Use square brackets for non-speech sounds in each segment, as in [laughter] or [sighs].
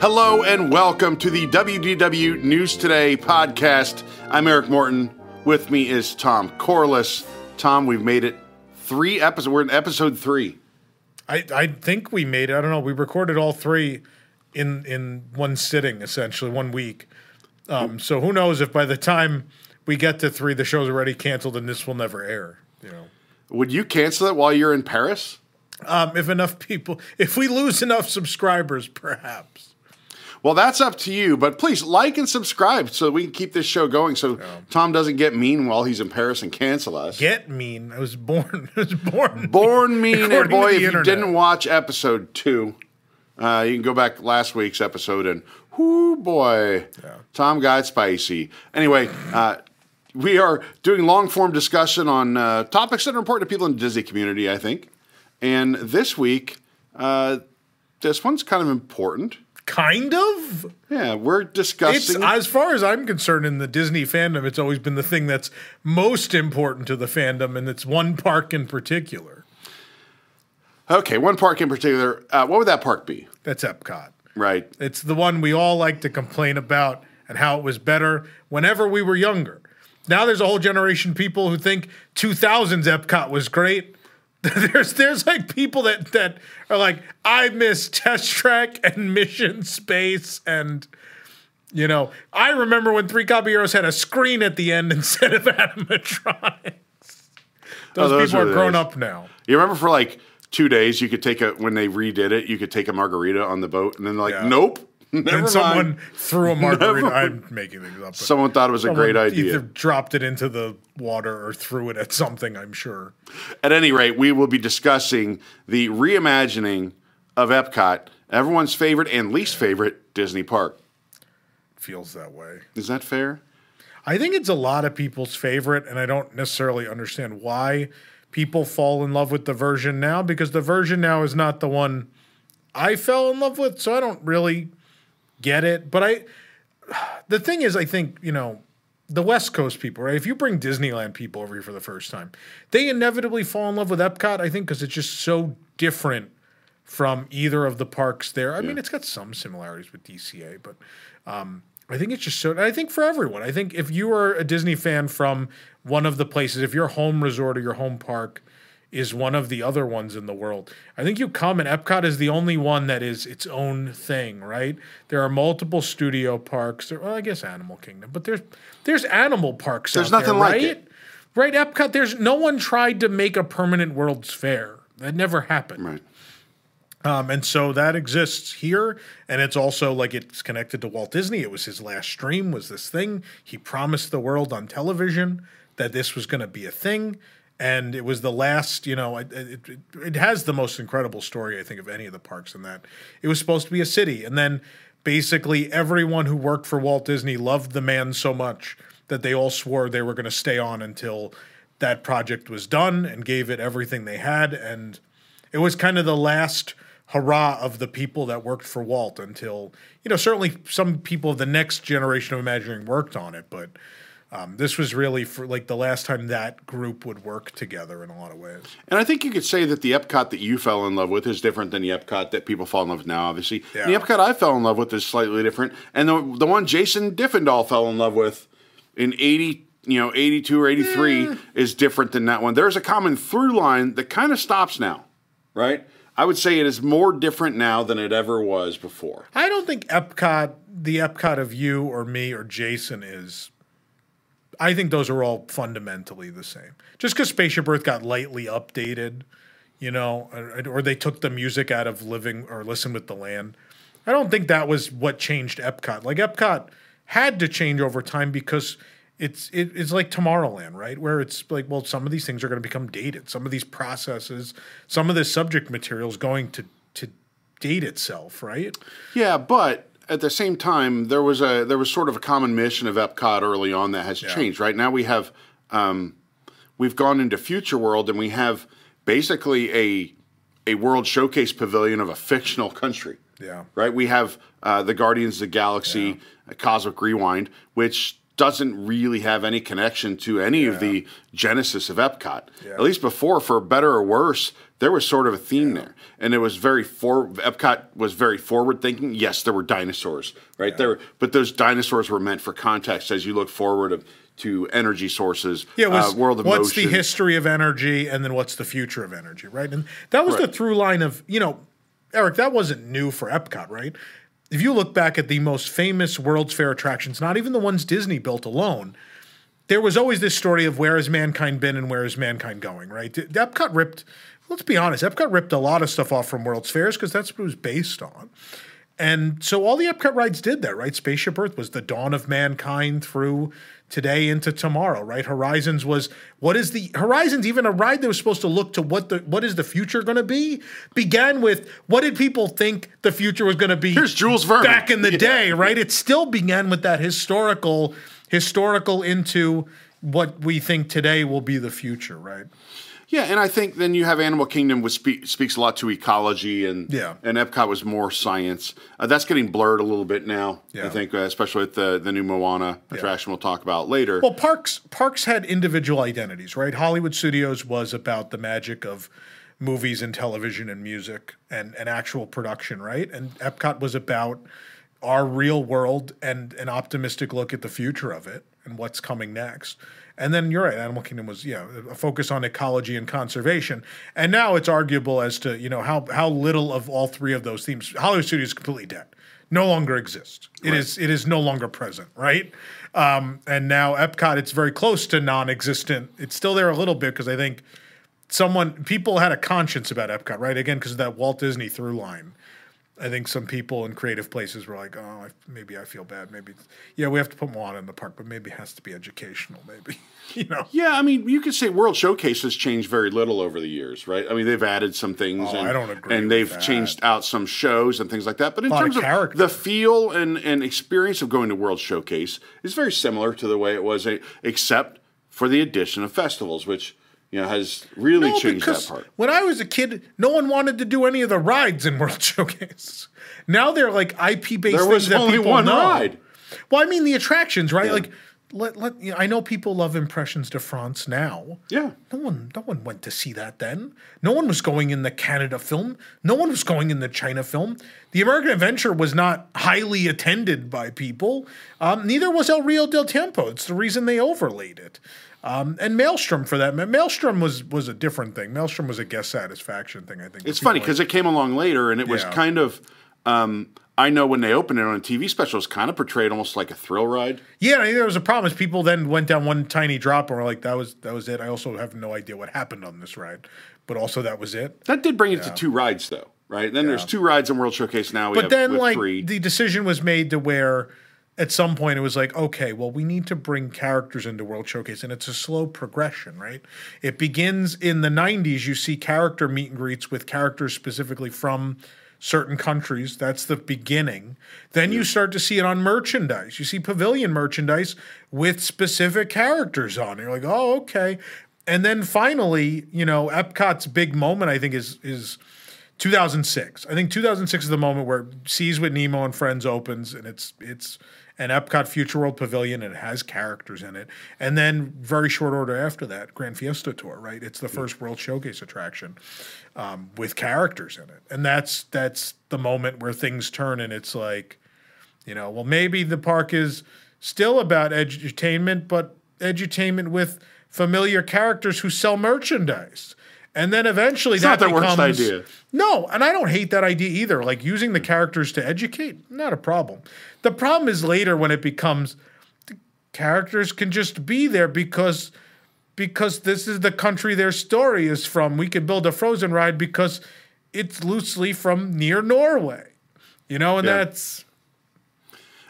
Hello and welcome to the WDW News Today podcast. I'm Eric Morton. With me is Tom Corless. Tom, we've made it three episodes. We're in episode three. I, I think we made it. I don't know. We recorded all three in in one sitting, essentially one week. Um, so who knows if by the time we get to three, the show's already canceled and this will never air. You know, Would you cancel it while you're in Paris? um, if enough people, if we lose enough subscribers, perhaps. Well, that's up to you, but please like and subscribe so we can keep this show going so Tom doesn't get mean while he's in Paris and cancel us. Get mean. I was born. [laughs] I was born. Born mean, and boy, if you didn't watch episode two, uh, you can go back last week's episode and, whoo boy, Tom got spicy. Anyway, uh, we are doing long form discussion on uh, topics that are important to people in the Disney community, I think. And this week, uh, this one's kind of important. Kind of. Yeah, we're discussing. It's as far as I'm concerned in the Disney fandom, it's always been the thing that's most important to the fandom, and it's one park in particular. okay, one park in particular. Uh, what would that park be? That's Epcot. Right. It's the one we all like to complain about and how it was better whenever we were younger. Now there's a whole generation of people who think 2000s Epcot was great. [laughs] there's there's like people that that are like I miss Test Track and Mission Space and you know I remember when Three Caballeros had a screen at the end [laughs] instead of animatronics. Oh, those, those people are grown days. up now. You remember for like two days, you could take a when they redid it, you could take a margarita on the boat, and then like, Yeah. nope, never and mind. someone threw a margarita. Never- I'm making things up. Someone thought it was a great idea. Either dropped it into the water or threw it at something. I'm sure. At any rate, we will be discussing the reimagining of Epcot, everyone's favorite and least favorite Disney park. Feels that way. Is that fair? I think it's a lot of people's favorite, and I don't necessarily understand why people fall in love with the version now because the version now is not the one I fell in love with. So I don't really get it. But I, the thing is, I think you know. The West Coast people, right? If you bring Disneyland people over here for the first time, they inevitably fall in love with Epcot, I think, because it's just so different from either of the parks there. I mean, it's got some similarities with DCA, but um, I think it's just so. I think for everyone, I think if you are a Disney fan from one of the places, if your home resort or your home park is one of the other ones in the world, I think you come and Epcot is the only one that is its own thing, right? There are multiple studio parks. There, well, I guess Animal Kingdom, but there's there's animal parks. There's out there, nothing like right? it. Right, Epcot. There's no one tried to make a permanent World's Fair. That never happened. Right. Um, and so that exists here, and it's also like it's connected to Walt Disney. It was his last dream, was this thing. He promised the world on television that this was going to be a thing, and it was the last. You know, it, it, it, has the most incredible story I think of any of the parks in that it was supposed to be a city, and then basically everyone who worked for Walt Disney loved the man so much that they all swore they were going to stay on until that project was done and gave it everything they had and it was kind of the last hurrah of the people that worked for Walt until you know certainly some people of the next generation of Imagineering worked on it, but um, this was really for like the last time that group would work together in a lot of ways. And I think you could say that the Epcot that you fell in love with is different than the Epcot that people fall in love with now, obviously. Yeah. The Epcot I fell in love with is slightly different. And the, the one Jason Diffendahl fell in love with in 80, you know, 82 or 83 is different than that one. There's a common through line that kind of stops now, right? I would say it is more different now than it ever was before. I don't think Epcot, the Epcot of you or me or Jason is. I think those are all fundamentally the same. Just because Spaceship Earth got lightly updated, you know, or, or they took the music out of Living or Listen with the Land. I don't think that was what changed Epcot. Like Epcot had to change over time because it's it, it's like Tomorrowland, right? Where it's like, well, some of these things are going to become dated. Some of these processes, some of this subject material is going to to date itself, right? Yeah, but at the same time, there was a there was sort of a common mission of Epcot early on that has changed. Right now, we have um, we've gone into Future World, and we have basically a a World Showcase pavilion of a fictional country. Yeah. Right. We have uh, the Guardians of the Galaxy, uh, Cosmic Rewind, which doesn't really have any connection to any of the genesis of Epcot. At least before, for better or worse, there was sort of a theme there, and it was very for Epcot was very forward thinking. Yes, there were dinosaurs, right there, but those dinosaurs were meant for context as you look forward of, to energy sources. Yeah, it was, uh, world of what's motion. the history of energy, and then what's the future of energy, right? And that was the through line of you know, Eric. That wasn't new for Epcot, right? If you look back at the most famous World's Fair attractions, not even the ones Disney built alone, there was always this story of where has mankind been and where is mankind going, right? Epcot ripped, let's be honest, Epcot ripped a lot of stuff off from World's Fairs because that's what it was based on. And so all the Epcot rides did that, right? Spaceship Earth was the dawn of mankind through today into tomorrow, right? Horizons was what is the Horizons even a ride that was supposed to look to what the what is the future going to be? Began with what did people think the future was going to be? Here's Jules Verne. back in the Yeah. day, right? It still began with that historical historical into what we think today will be the future, right? Yeah, and I think then you have Animal Kingdom, which spe- speaks a lot to ecology, and Yeah. and Epcot was more science. Uh, that's getting blurred a little bit now. Yeah. I think, uh, especially with the the new Moana attraction we'll talk about later. Well, parks parks had individual identities, right? Hollywood Studios was about the magic of movies and television and music and, and actual production, right? And Epcot was about our real world and an optimistic look at the future of it and what's coming next. And then you're right, Animal Kingdom was yeah a focus on ecology and conservation. And now it's arguable as to you know how how little of all three of those themes Hollywood Studios is completely dead, no longer exists. It is it is no longer present, right? Um, and now Epcot, it's very close to non-existent. It's still there a little bit because I think someone people had a conscience about Epcot, right? Again, because of that Walt Disney through line. I think some people in creative places were like, "Oh, I, maybe I feel bad. Maybe, yeah, we have to put Moana in the park, but maybe it has to be educational. Maybe, [laughs] you know." yeah, I mean, you could say World Showcase has changed very little over the years, right? I mean, they've added some things, Oh, and, I don't agree and they've that. changed out some shows and things like that. But in of terms of, character. the feel and, and experience of going to World Showcase is very similar to the way it was, eh, except for the addition of festivals, which you know has really No, changed that part. when I was a kid, no one wanted to do any of the rides in World [laughs] Showcase. Now they're like IP based There things was that only one know. ride. Well, I mean the attractions, right? Like, let let you know, I know people love Impressions de France now. Yeah. No one, no one went to see that then. No one was going in the Canada film. No one was going in the China film. The American Adventure was not highly attended by people. Um, neither was El Rio del Tiempo. It's the reason they overlaid it. Um, and Maelstrom for that. Maelstrom was was a different thing. Maelstrom was a guest satisfaction thing. I think. It's funny because it came along later, and it was kind of. Um, I know when they opened it on a TV special, it's kind of portrayed almost like a thrill ride. Yeah, I think there was a problem. Is people then went down one tiny drop and were like, "That was that was it." I also have no idea what happened on this ride, but also that was it. That did bring it to two rides, though, right? Then there's two rides in World Showcase now. We But then, like, three. the decision was made to where at some point it was like, okay, well, we need to bring characters into World Showcase, and it's a slow progression, right? It begins in the 90s, you see character meet and greets with characters specifically from certain countries. That's the beginning. Then you start to see it on merchandise. You see pavilion merchandise with specific characters on it. You're like, oh, okay. And then finally, you know, Epcot's big moment, I think, is is 2006. I think 2006 is the moment where Seas with Nemo and Friends opens, and it's it's an Epcot Future World Pavilion, and it has characters in it. And then very short order after that, Grand Fiesta Tour, right? It's the first World Showcase attraction um, with characters in it, and that's that's the moment where things turn, and it's like, you know, well maybe the park is still about edutainment, but edutainment with familiar characters who sell merchandise. And then eventually It's that not the worst becomes idea. No, and I don't hate that idea either. Like using the characters to educate, not a problem. The problem is later when it becomes the characters can just be there because because this is the country their story is from. We could build a Frozen ride because it's loosely from near Norway. You know, and Yeah. that's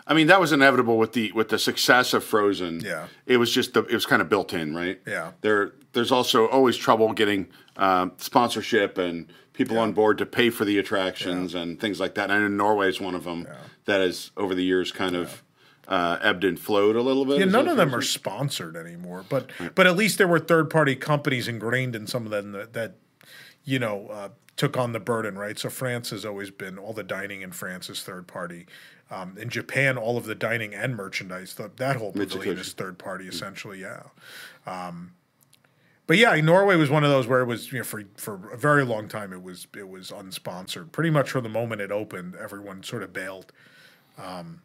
I mean, that was inevitable with the with the success of Frozen. Yeah. it was just the, it was kind of built in, right? Yeah. There, there's also always trouble getting um, sponsorship and people on board to pay for the attractions and things like that. And I know Norway is one of them that has over the years kind of uh, ebbed and flowed a little bit. Yeah, none of them are sponsored anymore, but but at least there were third party companies ingrained in some of them that, that you know uh, took on the burden, right? So France has always been all the dining in France is third party. Um, in Japan, all of the dining and merchandise, the, that whole pavilion is third party essentially. Yeah. Um, But yeah, Norway was one of those where it was you know for for a very long time it was it was unsponsored. Pretty much from the moment it opened, everyone sort of bailed. Um,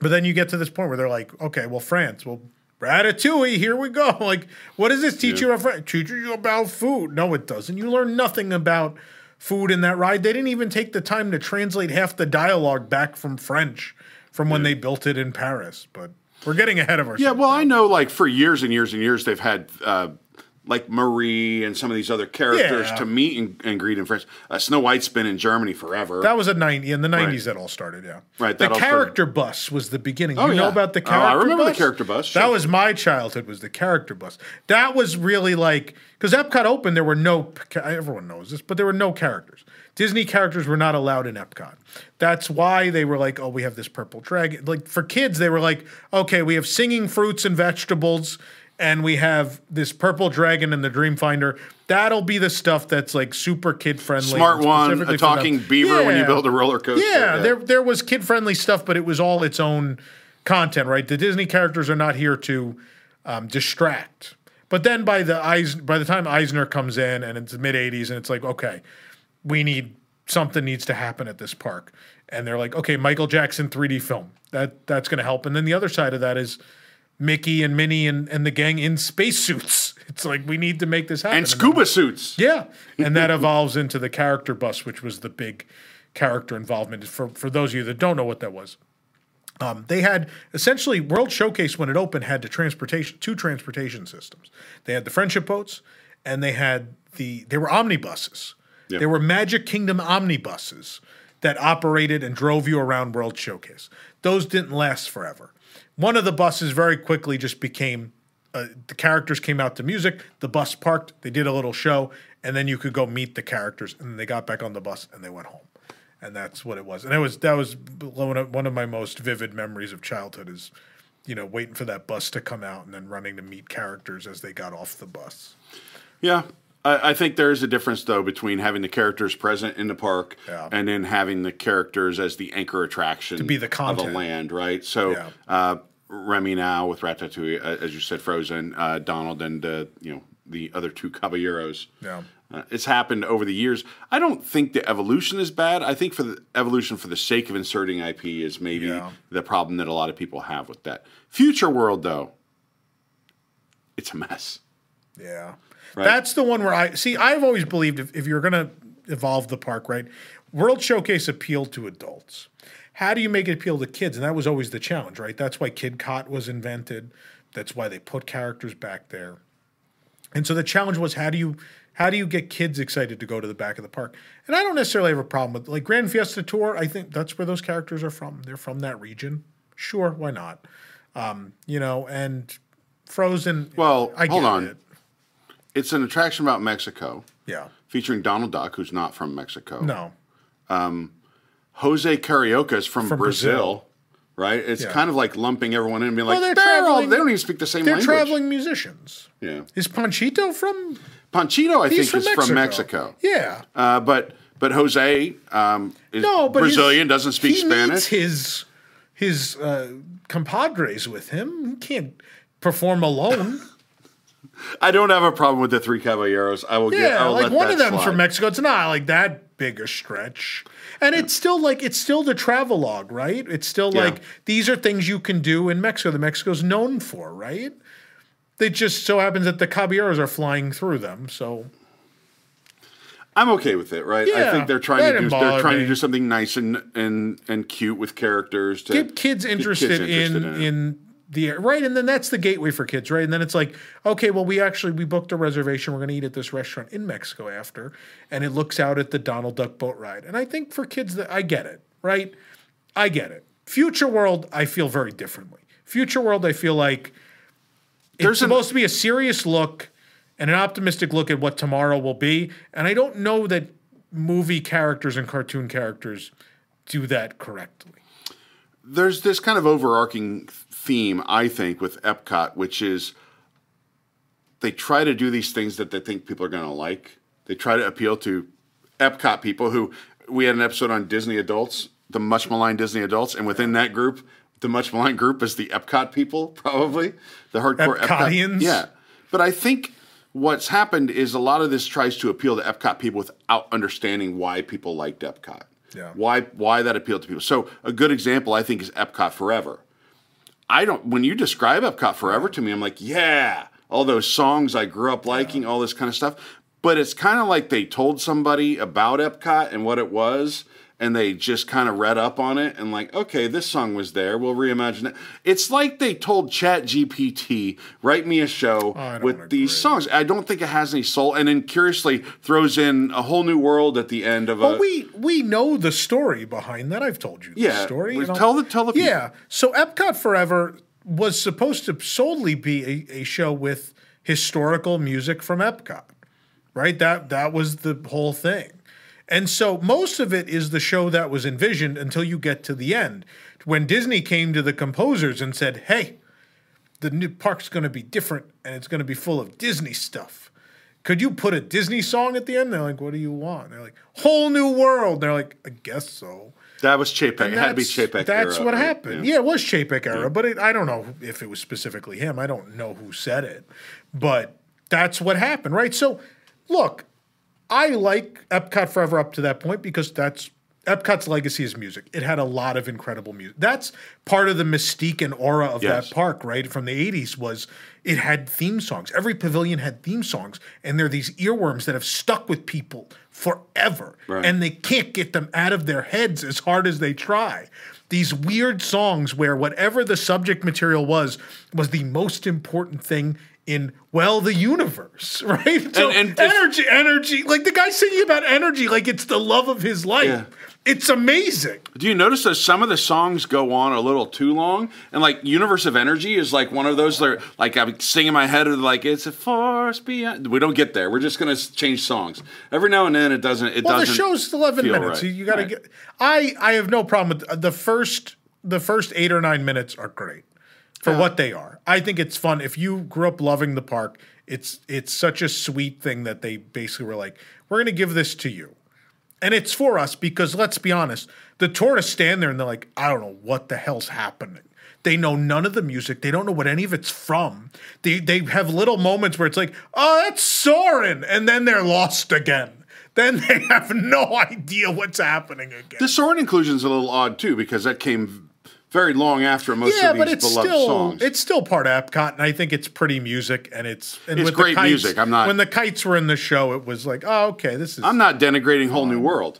but then you get to this point where they're like, okay, well, France, well, Ratatouille, here we go. [laughs] Like, what does this teach you about France? Teaches you about food. No, it doesn't. You learn nothing about food in that ride. They didn't even take the time to translate half the dialogue back from French from when they built it in Paris. But we're getting ahead of ourselves. Yeah, well, I know like for years and years and years they've had uh, like Marie and some of these other characters Yeah. to meet and, and greet in France. Uh, Snow White's been in Germany forever. That was a 90 in the 90s that all started, yeah. Right, The character bus was the beginning. Oh, you know yeah. about the character? Bus. Oh, I remember the character bus, That was my childhood was the character bus. That was really like cuz Epcot opened there were no everyone knows this, but there were no characters. Disney characters were not allowed in Epcot. That's why they were like, "Oh, we have this purple dragon." Like for kids, they were like, "Okay, we have singing fruits and vegetables." And we have this purple dragon and the Dreamfinder. That'll be the stuff that's like super kid friendly. Smart one, a talking beaver when you build a roller coaster. Yeah, there there was kid friendly stuff, but it was all its own content, right? The Disney characters are not here to um, distract. But then by the Eis, by the time Eisner comes in and it's mid '80s, and it's like, okay, we need something needs to happen at this park, and they're like, okay, Michael Jackson 3D film that that's going to help. And then the other side of that is Mickey and Minnie and, and the gang in spacesuits. [laughs] It's like we need to make this happen. and scuba suits. yeah, and that [laughs] evolves into the character bus, which was the big character involvement. For for those of you that don't know what that was, um, they had essentially World Showcase when it opened had the transportation two transportation systems. They had the friendship boats, and they had the they were omnibuses. Yeah. They were Magic Kingdom omnibuses that operated and drove you around World Showcase. Those didn't last forever. One of the buses very quickly just became uh, the characters came out to music, the bus parked, they did a little show, and then you could go meet the characters, and they got back on the bus and they went home, and that's what it was. And it was that was one of my most vivid memories of childhood is, you know, waiting for that bus to come out and then running to meet characters as they got off the bus. Yeah. I, I think there is a difference, though, between having the characters present in the park Yeah. and then having the characters as the anchor attraction to be the content. of a land, right? So, Yeah. uh, Remy now with Ratatouille, uh, as you said, Frozen, uh, Donald, and uh, you know the other two [laughs] caballeros. Yeah. Uh, it's happened over the years. I don't think the evolution is bad. I think for the evolution for the sake of inserting IP is maybe Yeah. the problem that a lot of people have with that. Future World, though, it's a mess. Yeah. Right. That's the one where I see. I've always believed if, if you're going to evolve the park, right? World Showcase appealed to adults. How do you make it appeal to kids? And that was always the challenge, right? That's why Kidcot was invented. That's why they put characters back there. And so the challenge was how do you how do you get kids excited to go to the back of the park? And I don't necessarily have a problem with like Grand Fiesta Tour. I think that's where those characters are from. They're from that region. Sure, why not? Um, you know, and Frozen. Well, I hold on. it. It's an attraction about Mexico Yeah. featuring Donald Duck, who's not from Mexico. No. Jose Carioca is from, From Brazil, Brazil. right? It's Yeah. kind of like lumping everyone in and being like, they're they're all, they don't even speak the same They're language. traveling musicians. Yeah. Is Panchito from? Panchito, I think, from is Mexico. from Mexico. Yeah. Uh, but but Jose um, is No, but Brazilian, doesn't speak he Spanish. His his uh, compadres with him. He can't perform alone. [laughs] I don't have a problem with the three caballeros. I will get. yeah, I'll like one of them's slide. from Mexico. It's not like that big a stretch. And it's still like it's still the travelogue, right? It's still Yeah. like these are things you can do in Mexico that Mexico's known for, right? It just so happens that the caballeros are flying through them, so I'm okay with it, right? I think they're trying to do they're trying me. to do something nice and and and cute with characters to get kids interested, in it. in the right? And then that's the gateway for kids right? And then it's like okay well we actually we booked a reservation. We're going to eat at this restaurant in mexico after. And it looks out at the donald duck boat ride. And i think for kids that i get it right? I get it. Future world i feel very differently. Future world i feel like it's There's an- supposed to be a serious look and an optimistic look at what tomorrow will be. And i don't know that movie characters and cartoon characters do that correctly there's this kind of overarching theme, I think, with Epcot, which is they try to do these things that they think people are going to like. They try to appeal to Epcot people who we had an episode on Disney adults, the much maligned Disney adults, and within that group, the much maligned group is the Epcot people, [laughs] probably the hardcore Epcot. Epcotians? Yeah, but I think what's happened is a lot of this tries to appeal to Epcot people without understanding why people liked Epcot. Yeah. Why why that appealed to people. So a good example I think is Epcot Forever. I don't when you describe Epcot Forever to me, I'm like, yeah, all those songs I grew up liking, all this kind of stuff. But it's kind of like they told somebody about Epcot and what it was, and they just kind of read up on it and like, okay, this song was there. We'll reimagine it. It's like they told Chat GPT, write me a show Oh, with agree. these songs. I don't think it has any soul. And then curiously throws in a whole new world at the end of a. But we we know the story behind that. I've told you the Yeah, story. you know? tell the- tell the people. Yeah. So Epcot Forever was supposed to solely be a, a show with historical music from Epcot. Right? That that was the whole thing. And so most of it is the show that was envisioned until you get to the end. When Disney came to the composers and said, Hey, the new park's going to be different and it's going to be full of Disney stuff. Could you put a Disney song at the end? They're like, what do you want? They're like, whole new world. They're like, I guess so. that was Chapek. It had to be Chapek. That's era, what right? happened. Yeah. it was Chapek era, but it, I don't know if it was specifically him. I don't know who said it, but that's what happened, right? So, look, I like Epcot Forever up to that point because that's Epcot's legacy is music. It had a lot of incredible music. That's part of the mystique and aura of Yes. that park, right? From the 80s was it had theme songs. Every pavilion had theme songs, and they're these earworms that have stuck with people forever. Right. And they can't get them out of their heads as hard as they try. These weird songs where whatever the subject material was was the most important thing in well the universe, [laughs] right? So and if- energy, energy, like the guy singing about energy, like it's the love of his life. Yeah. It's amazing. Do you notice that some of the songs go on a little too long? And like Universe of Energy is like one of those that are, like I'm singing in my head like it's a force beyond. We don't get there. We're just gonna change songs every now and then. It doesn't. It Well, the doesn't. show's eleven minutes. right. You, you got to Right. get. I I have no problem with uh, the first. The first eight or nine minutes are great for what they are. I think it's fun. If you grew up loving the park, it's it's such a sweet thing that they basically were like, we're going to give this to you, and it's for us because let's be honest, the tourists stand there and they're like, I don't know what the hell's happening. They know none of the music. They don't know what any of it's from. They they have little moments where it's like, oh, that's Soarin', and then they're lost again. Then they [laughs] have no idea what's happening again. The Soarin' inclusion is a little odd too because that came very long after most yeah, of these but it's beloved still songs. it's still part of Epcot, and I think it's pretty music, and it's and It's great kites- music. I'm not- when the kites were in the show, it was like, oh, okay, this is I'm not denigrating Whole New World.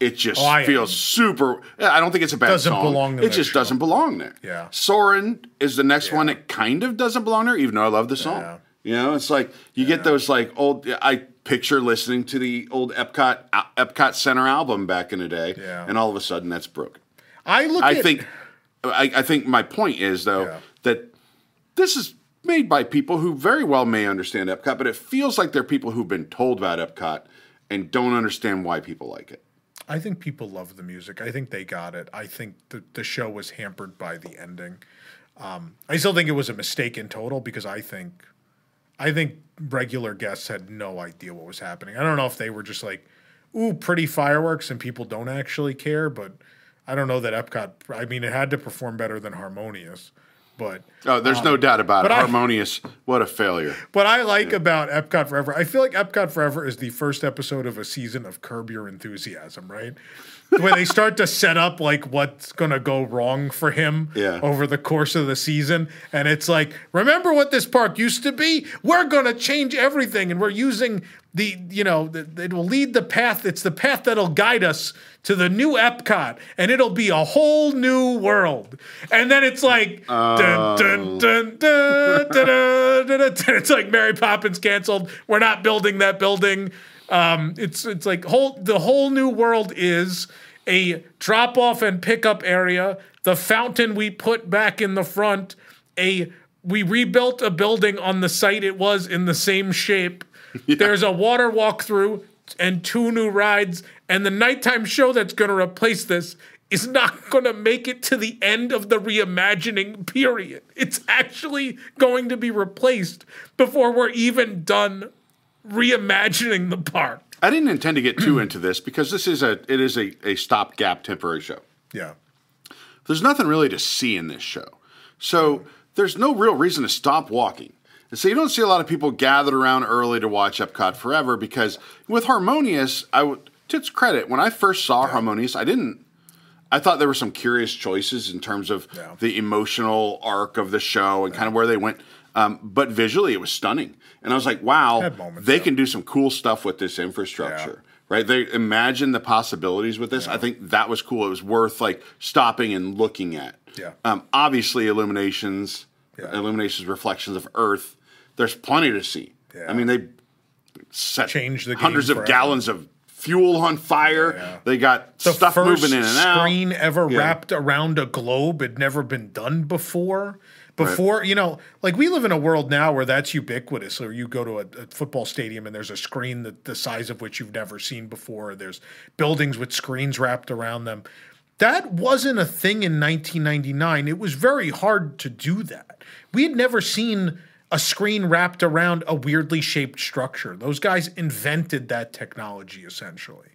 It just Oh, feels am. super. yeah, I don't think it's a bad Doesn't song. belong it just show. doesn't belong there. Yeah. Soarin' is the next one Yeah. that kind of doesn't belong there, even though I love the song. Yeah. You know, it's like you get those like old. I picture listening to the old Epcot Epcot Center album back in the day, Yeah. and all of a sudden that's broken. I look. I at, think, I, I think my point is though Yeah. that this is made by people who very well may understand Epcot, but it feels like they're people who've been told about Epcot and don't understand why people like it. I think people love the music. I think they got it. I think the the show was hampered by the ending. Um, I still think it was a mistake in total because I think, I think regular guests had no idea what was happening. I don't know if they were just like, "Ooh, pretty fireworks," and people don't actually care. But I don't know that Epcot. I mean, it had to perform better than Harmonious, but Oh, there's no um, doubt about it. I- Harmonious, what a failure. What I like about Epcot Forever, I feel like Epcot Forever is the first episode of a season of Curb Your Enthusiasm, right? where they start to set up like what's going to go wrong for him yeah. over the course of the season. And it's like remember what this park used to be? We're going to change everything and we're using the you know the, it will lead the path it's the path that'll guide us to the new Epcot and it'll be a whole new world. And then it's like it's like Mary Poppins canceled. We're not building that building. Um, it's it's like whole the whole new world is a drop off and pickup area. The fountain we put back in the front. A we rebuilt a building on the site it was in the same shape. [laughs] There's a water walkthrough and two new rides, and the nighttime show that's going to replace this is not [laughs] going to make it to the end of the reimagining period. It's actually going to be replaced before we're even done reimagining the park. I didn't intend to get too into this because this is a it is a, a stopgap temporary show. Yeah. There's nothing really to see in this show. So there's no real reason to stop walking. And so you don't see a lot of people gathered around early to watch Epcot Forever because with Harmonious, I would to its credit, when I first saw Harmonious, I didn't I thought there were some curious choices in terms of Yeah. the emotional arc of the show and kind of where they went. Um, but visually, it was stunning, and I was like, "Wow, moments, they yeah. can do some cool stuff with this infrastructure." Right? They imagine the possibilities with this. I think that was cool. It was worth like stopping and looking at. Yeah. Um, obviously, illuminations, Yeah. illuminations, reflections of Earth. There's plenty to see. Yeah. I mean, they set Changed the hundreds of gallons of fuel on fire. Yeah. They got the stuff moving in and out. screen ever Yeah. wrapped around a globe had never been done before. Before, you know, like we live in a world now where that's ubiquitous. Or you go to a, a football stadium and there's a screen that the size of which you've never seen before. There's buildings with screens wrapped around them. That wasn't a thing in 1999. It was very hard to do that. We had never seen a screen wrapped around a weirdly shaped structure. Those guys invented that technology essentially.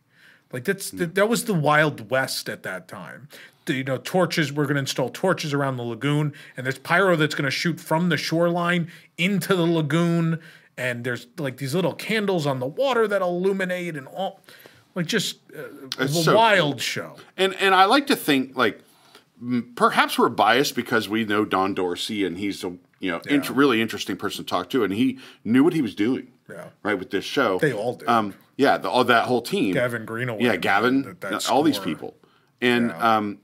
Like that's that, that was the Wild West at that time. The, you know, torches. We're going to install torches around the lagoon, and there's pyro that's going to shoot from the shoreline into the lagoon, and there's like these little candles on the water that illuminate, and all like just uh, a so wild show. And and I like to think like perhaps we're biased because we know Don Dorsey and he's a you know int- really interesting person to talk to, and he knew what he was doing. Yeah. Right with this show, They all did. Um, yeah, the, all that whole team. Gavin Greenaway, Yeah, Gavin. that- that all these people, and Yeah. um,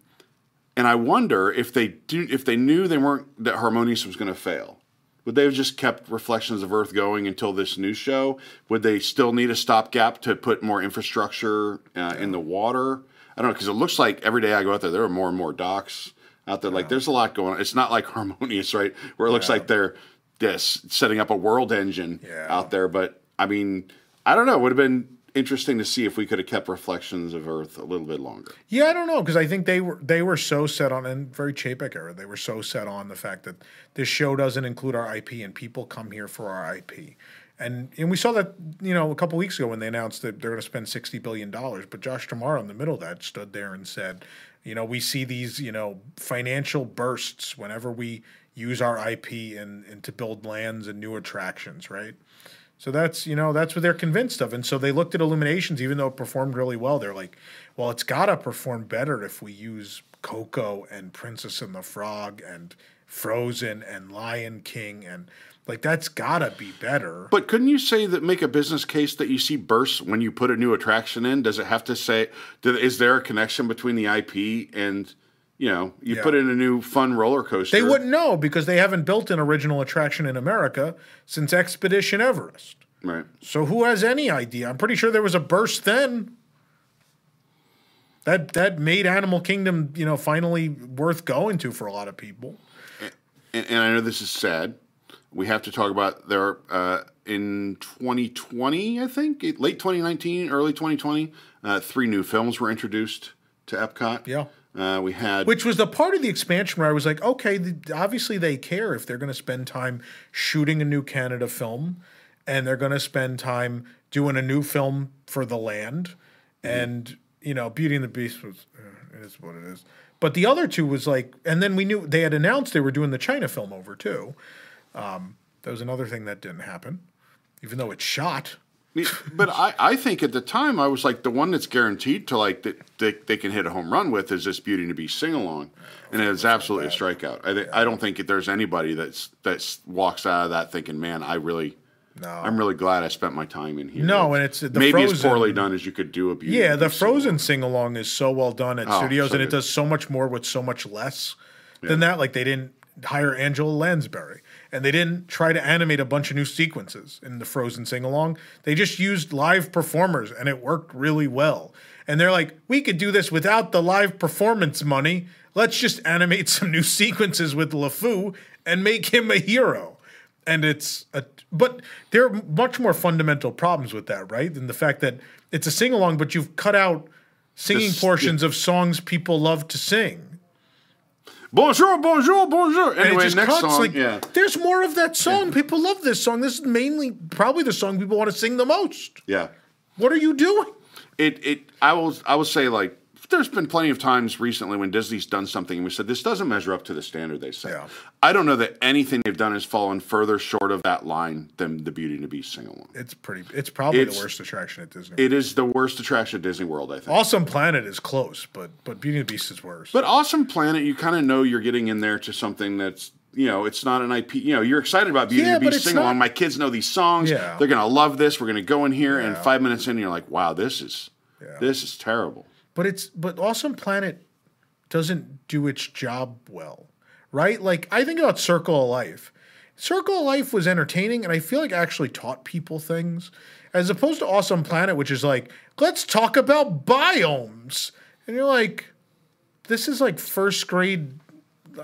and I wonder if they do if they knew they weren't that Harmonious was going to fail. Would they have just kept Reflections of Earth going until this new show? Would they still need a stopgap to put more infrastructure uh, in the water? I don't know because it looks like every day I go out there, there are more and more docks out there. Like there's a lot going on. It's not like [laughs] Harmonious, right? Where it looks like they're yes setting up a world engine Yeah. out there. But I mean, I don't know. It would have been interesting to see if we could have kept Reflections of Earth a little bit longer. Yeah, I don't know because I think they were they were so set on and very Chapek era. They were so set on the fact that this show doesn't include our IP and people come here for our IP. And and we saw that you know a couple weeks ago when they announced that they're going to spend sixty billion dollars. But Josh D'Amaro in the middle of that stood there and said, you know, we see these you know financial bursts whenever we use our IP and, and to build lands and new attractions, right? So that's you know that's what they're convinced of, and so they looked at Illuminations, even though it performed really well. They're like, well, it's got to perform better if we use Coco and Princess and the Frog and Frozen and Lion King and like that's got to be better. But couldn't you say that make a business case that you see bursts when you put a new attraction in? Does it have to say? Is there a connection between the IP and you know you Yeah. put in a new fun roller coaster? They wouldn't know because they haven't built an original attraction in America since Expedition Everest. right? So who has any idea? I'm pretty sure there was a burst then. That that made Animal Kingdom, you know, finally worth going to for a lot of people. And, and I know this is sad. We have to talk about there uh, in 2020, I think, late 2019, early 2020. Uh, three new films were introduced to Epcot. Yeah. Uh, we had Which was the part of the expansion where I was like, okay, the, obviously they care if they're going to spend time shooting a new Canada film and they're going to spend time doing a new film for the land. And, you know, Beauty and the Beast was, uh, it is what it is. But the other two was like, and then we knew they had announced they were doing the China film over too. Um, that was another thing that didn't happen, even though it's shot. But I, I think at the time I was like the one that's guaranteed to like that they, they can hit a home run with is this Beauty and the Beast sing along, and it's absolutely a strikeout. I, thi- I don't think there's anybody that's that's walks out of that thinking, man, I really, No. I'm really glad I spent my time in here. No, and it's- the maybe as poorly done as you could do a Beauty. Yeah, the Frozen sing along is so well done at Oh, studios, so and it does so much more with so much less than that. Like they didn't hire Angela Lansbury, and they didn't try to animate a bunch of new sequences in the Frozen sing along. They just used live performers, and it worked really well. And they're like, we could do this without the live performance money. Let's just animate [laughs] some new sequences with LeFou and make him a hero and it's a but there are much more fundamental problems with that right than the fact that it's a sing-along but you've cut out singing This- portions of songs people love to sing Bonjour, bonjour, bonjour. and Anyway, it just next cuts song. like yeah, there's more of that song people love this song this is mainly probably the song people want to sing the most yeah. what are you doing It it I will I will say like But there's been plenty of times recently when Disney's done something and we said this doesn't measure up to the standard they set. Yeah. I don't know that anything they've done has fallen further short of that line than the Beauty and the Beast single one. It's pretty. It's probably It's- the worst attraction at Disney. It is the worst attraction at Disney World, I think. awesome Planet is close, but but Beauty and the Beast is worse. But Awesome Planet, you kind of know you're getting in there to something that's you know, it's not an IP. You know, you're excited about Beauty Yeah, and the Beast sing along. My kids know these songs. Yeah. They're gonna love this. We're gonna go in here, and five minutes in, you're like, wow, this is this is terrible. But it's but Awesome Planet doesn't do its job well, right? Like I think about Circle of Life. Circle of Life was entertaining, and I feel like actually taught people things, as opposed to Awesome Planet, which is like let's talk about biomes, and you're like, this is like first grade.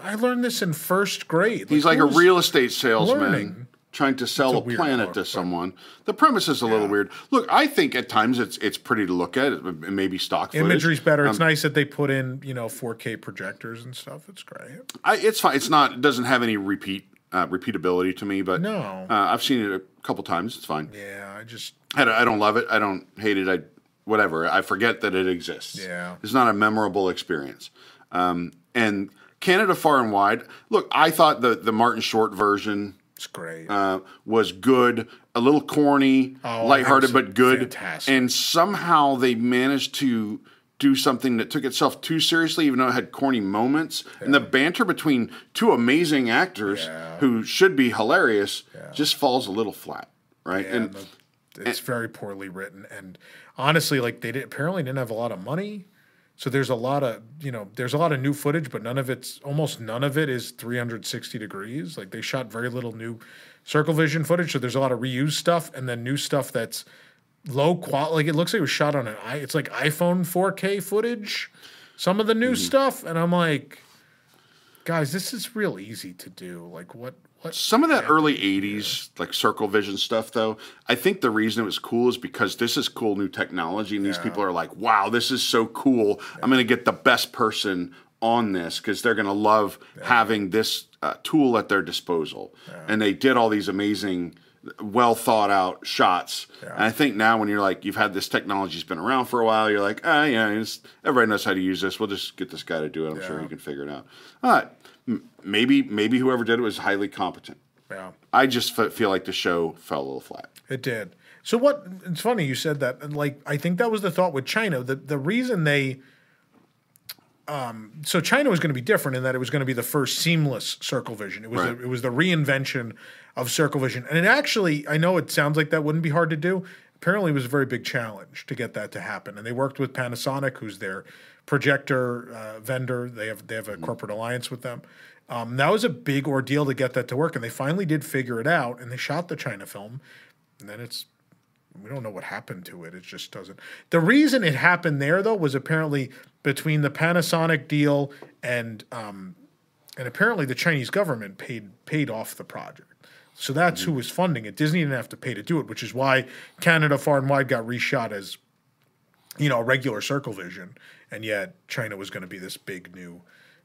I learned this in first grade. He's like a real estate salesman learning? Trying to sell It's a, a planet to someone. The premise is a little weird. Look, I think at times it's it's pretty to look at. It may stock footage. Imagery's better. Um, It's nice that they put in, you know, 4K projectors and stuff. It's great. I, it's fine. It's not. It doesn't have any repeat uh, repeatability to me. But No. uh, I've seen it a couple times. It's fine. Yeah, I just I don't, I don't love it. I don't hate it. I whatever. I forget that it exists. Yeah. it's not a memorable experience. Um, and Canada Far and Wide. Look, I thought the the Martin Short version it's great. uh, was good, a little corny, Oh, lighthearted, but good. fantastic. And somehow they managed to do something that took itself too seriously, even though it had corny moments. And the banter between two amazing actors Yeah. who should be hilarious just falls a little flat, right? Yeah, and the- it's very poorly written, and honestly, like they did, apparently didn't have a lot of money, so there's a lot of you know there's a lot of new footage, but none of it's almost none of it is 360 degrees. Like they shot very little new circle vision footage, so there's a lot of reused stuff, and then new stuff that's low quality. Like it looks like it was shot on an i. It's like iPhone 4K footage. Some of the new hmm. stuff, and I'm like, guys, this is real easy to do. Like what what Some of that early 80s, like circle vision stuff, though, I think the reason it was cool is because this is cool new technology, and these people are like, wow, this is so cool. I'm going to get the best person on this because they're going to love having this uh, tool at their disposal. And they did all these amazing, well thought out shots. And I think now when you're like, you've had this technology's been around for a while, you're like, ah, yeah, everybody knows how to use this. We'll just get this guy to do it. I'm sure he can figure it out. All right. Maybe, maybe whoever did it was highly competent. yeah. I just f- feel like the show fell a little flat. It did. So what? It's funny you said that. And like, I think that was the thought with China. The the reason they, um, so China was going to be different in that it was going to be the first seamless circle vision. It was Right. the, it was the reinvention of circle vision, and it actually, I know it sounds like that wouldn't be hard to do. Apparently, it was a very big challenge to get that to happen, and they worked with Panasonic, who's their projector uh, vendor. They have they have a corporate alliance with them. Um, that was a big ordeal to get that to work, and they finally did figure it out, and they shot the China film, and then it's we don't know what happened to it. It just doesn't. The reason it happened there though was apparently between the Panasonic deal and um, and apparently the Chinese government paid paid off the project. So that's who was funding it. Disney didn't have to pay to do it, which is why Canada Far and Wide got reshot as you know, regular circle vision, and yet China was going to be this big new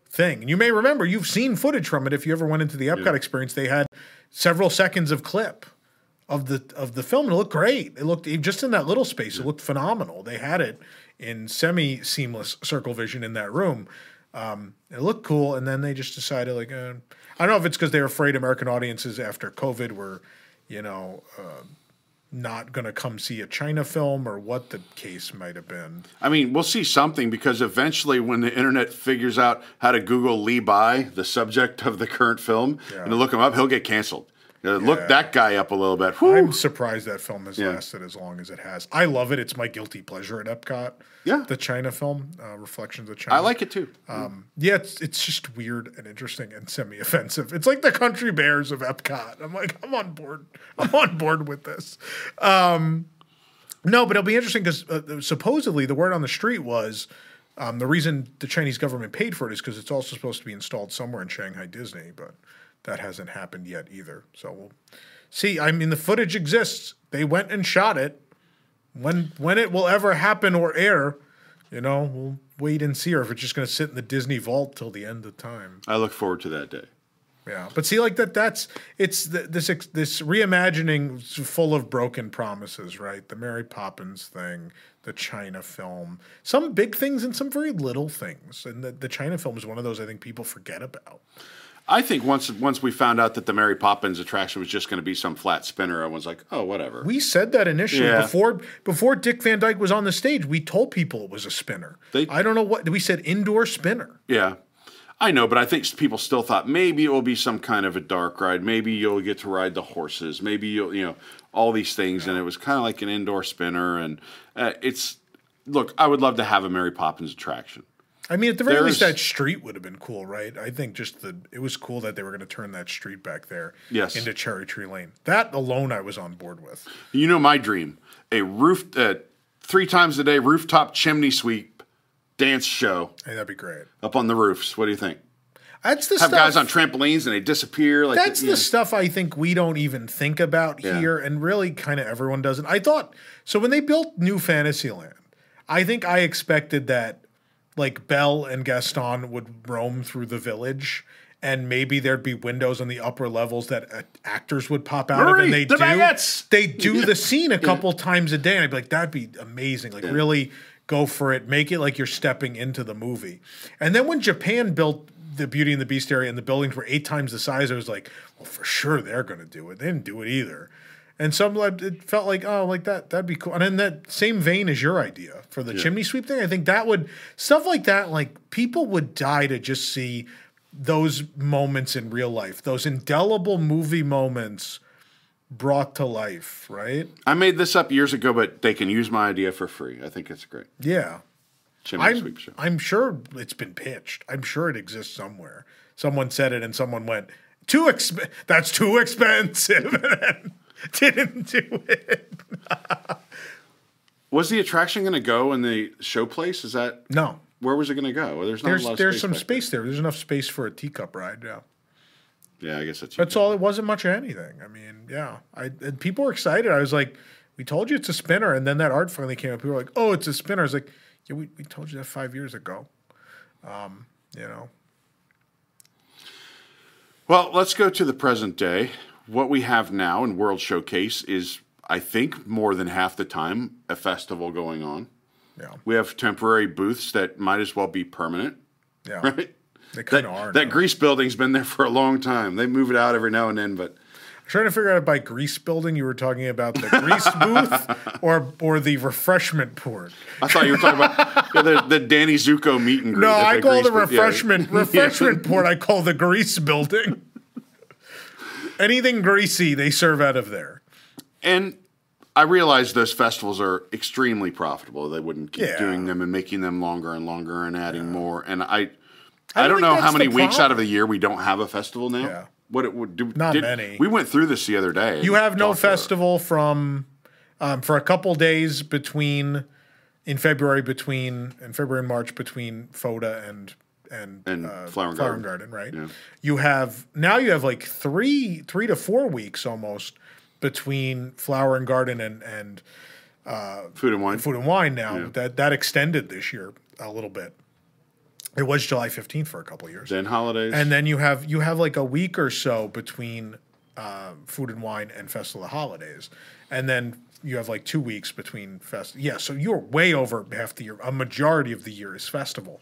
thing. And you may remember, you've seen footage from it. If you ever went into the Epcot experience, they had several seconds of clip of the of the film. And it looked great. It looked just in that little space. It looked phenomenal. They had it in semi seamless circle vision in that room. Um, it looked cool, and then they just decided like, uh, I don't know if it's because they're afraid American audiences after COVID were, you know. Uh, not going to come see a China film or what the case might have been. I mean, we'll see something because eventually, when the internet figures out how to Google Li Bai, the subject of the current film, and to look him up, he'll get canceled. Uh, Look that guy up a little bit. Whew. I'm surprised that film has Yeah. lasted as long as it has. I love it. It's my guilty pleasure at Epcot. Yeah. The China film, uh, Reflections of China. I like it too. Um, yeah, it's it's just weird and interesting and semi-offensive. It's like the Country Bears of Epcot. I'm like, I'm on board. [laughs] I'm on board with this. Um, no, but it'll be interesting because uh, supposedly the word on the street was um, the reason the Chinese government paid for it is because it's also supposed to be installed somewhere in Shanghai Disney, but that hasn't happened yet either. So we'll see. I mean, the footage exists. They went and shot it. When when it will ever happen or air, you know, we'll wait and see, or if it's just going to sit in the Disney vault till the end of time. I look forward to that day. Yeah, but see, like that. That's it's th- this this reimagining full of broken promises, right? The Mary Poppins thing, the China film, some big things and some very little things. And the, the China film is one of those I think people forget about. I think once once we found out that the Mary Poppins attraction was just going to be some flat spinner, I was like, oh, whatever. We said that initially Yeah. before before Dick Van Dyke was on the stage. We told people it was a spinner. They- I don't know what we said. Indoor spinner. Yeah. I know, but I think people still thought maybe it will be some kind of a dark ride. Maybe you'll get to ride the horses. Maybe you'll, you know, all these things. And it was kind of like an indoor spinner. And uh, it's, look, I would love to have a Mary Poppins attraction. I mean, at the very least, that street would have been cool, right? I think just the it was cool that they were going to turn that street back there Yes. into Cherry Tree Lane. That alone, I was on board with. You know my dream a roof, uh, three times a day rooftop chimney sweep dance show Hey, that'd be great. up on the roofs. What do you think? That's the Have stuff. guys on trampolines and they disappear. Like that's you the stuff I think we don't even think about Yeah. here, and really kind of everyone doesn't. I thought so when they built New Fantasyland. I think I expected that like Belle and Gaston would roam through the village. And maybe there'd be windows on the upper levels that uh, actors would pop out of, and they the do. baguettes! They do the [laughs] scene a couple times a day, and I'd be like, "That'd be amazing! Like, really go for it. Make it like you're stepping into the movie." And then when Japan built the Beauty and the Beast area, and the buildings were eight times the size, I was like, "Well, for sure they're going to do it." They didn't do it either. And some like, it felt like, oh, like that that'd be cool. And in that same vein as your idea for the chimney sweep thing, I think that would stuff like that. Like people would die to just see those moments in real life, those indelible movie moments brought to life, right? I made this up years ago, but they can use my idea for free. I think it's great. Yeah. Chimney I'm, sweep show. I'm sure it's been pitched. I'm sure it exists somewhere. Someone said it and someone went, too exp- that's too expensive [laughs] [laughs] didn't do it. Was the attraction going to go in the show place? Is that No. where was it going to go? There's not There's a lot of there's space some space there. There's enough space for a teacup ride, yeah. Yeah, I guess that's. That's all. It wasn't much of anything. I mean, yeah. I and people were excited. I was like, "We told you it's a spinner," and then that art finally came up. People were like, "Oh, it's a spinner." I was like, "Yeah, we, we told you that five years ago." Um, you know, Well, let's go to the present day. What we have now in World Showcase is, I think, more than half the time a festival going on. yeah, We have temporary booths that might as well be permanent, yeah. [laughs] right? They kind of are. that now. grease building's been there for a long time. They move it out every now and then, but I'm trying to figure out if by grease building you were talking about the grease [laughs] booth or or the refreshment port. I thought you were talking about the, the Danny Zuko meet and greet. No, I call the booth. Refreshment [laughs] refreshment port. I call the grease building. Anything greasy, they serve out of there. And I realize those festivals are extremely profitable. They wouldn't keep Yeah. doing them and making them longer and longer and adding more. And I, I I, don't know how many weeks out of the year we don't have a festival now. Yeah. What it would do? Not did- many. We went through this the other day. You have no talked about it. festival from um, for a couple days between in February between in February and March between FOTA and and, And uh, Flower and Flower Garden. Garden, right? Yeah. You have now you have like three three to four weeks almost between Flower and Garden and and food and wine. Food and Wine now. That that extended this year a little bit. It was July 15th for a couple of years. Then holidays. And then you have you have like a week or so between uh, food and wine and festival of holidays, and then you have like two weeks between fest. Yeah, so you're way over half the year. A majority of the year is festival.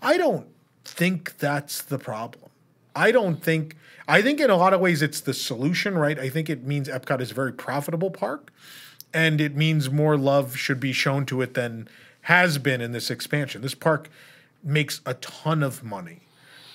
I don't think that's the problem. I don't think. I think in a lot of ways it's the solution, right? I think it means Epcot is a very profitable park, and it means more love should be shown to it than has been in this expansion. This park makes a ton of money.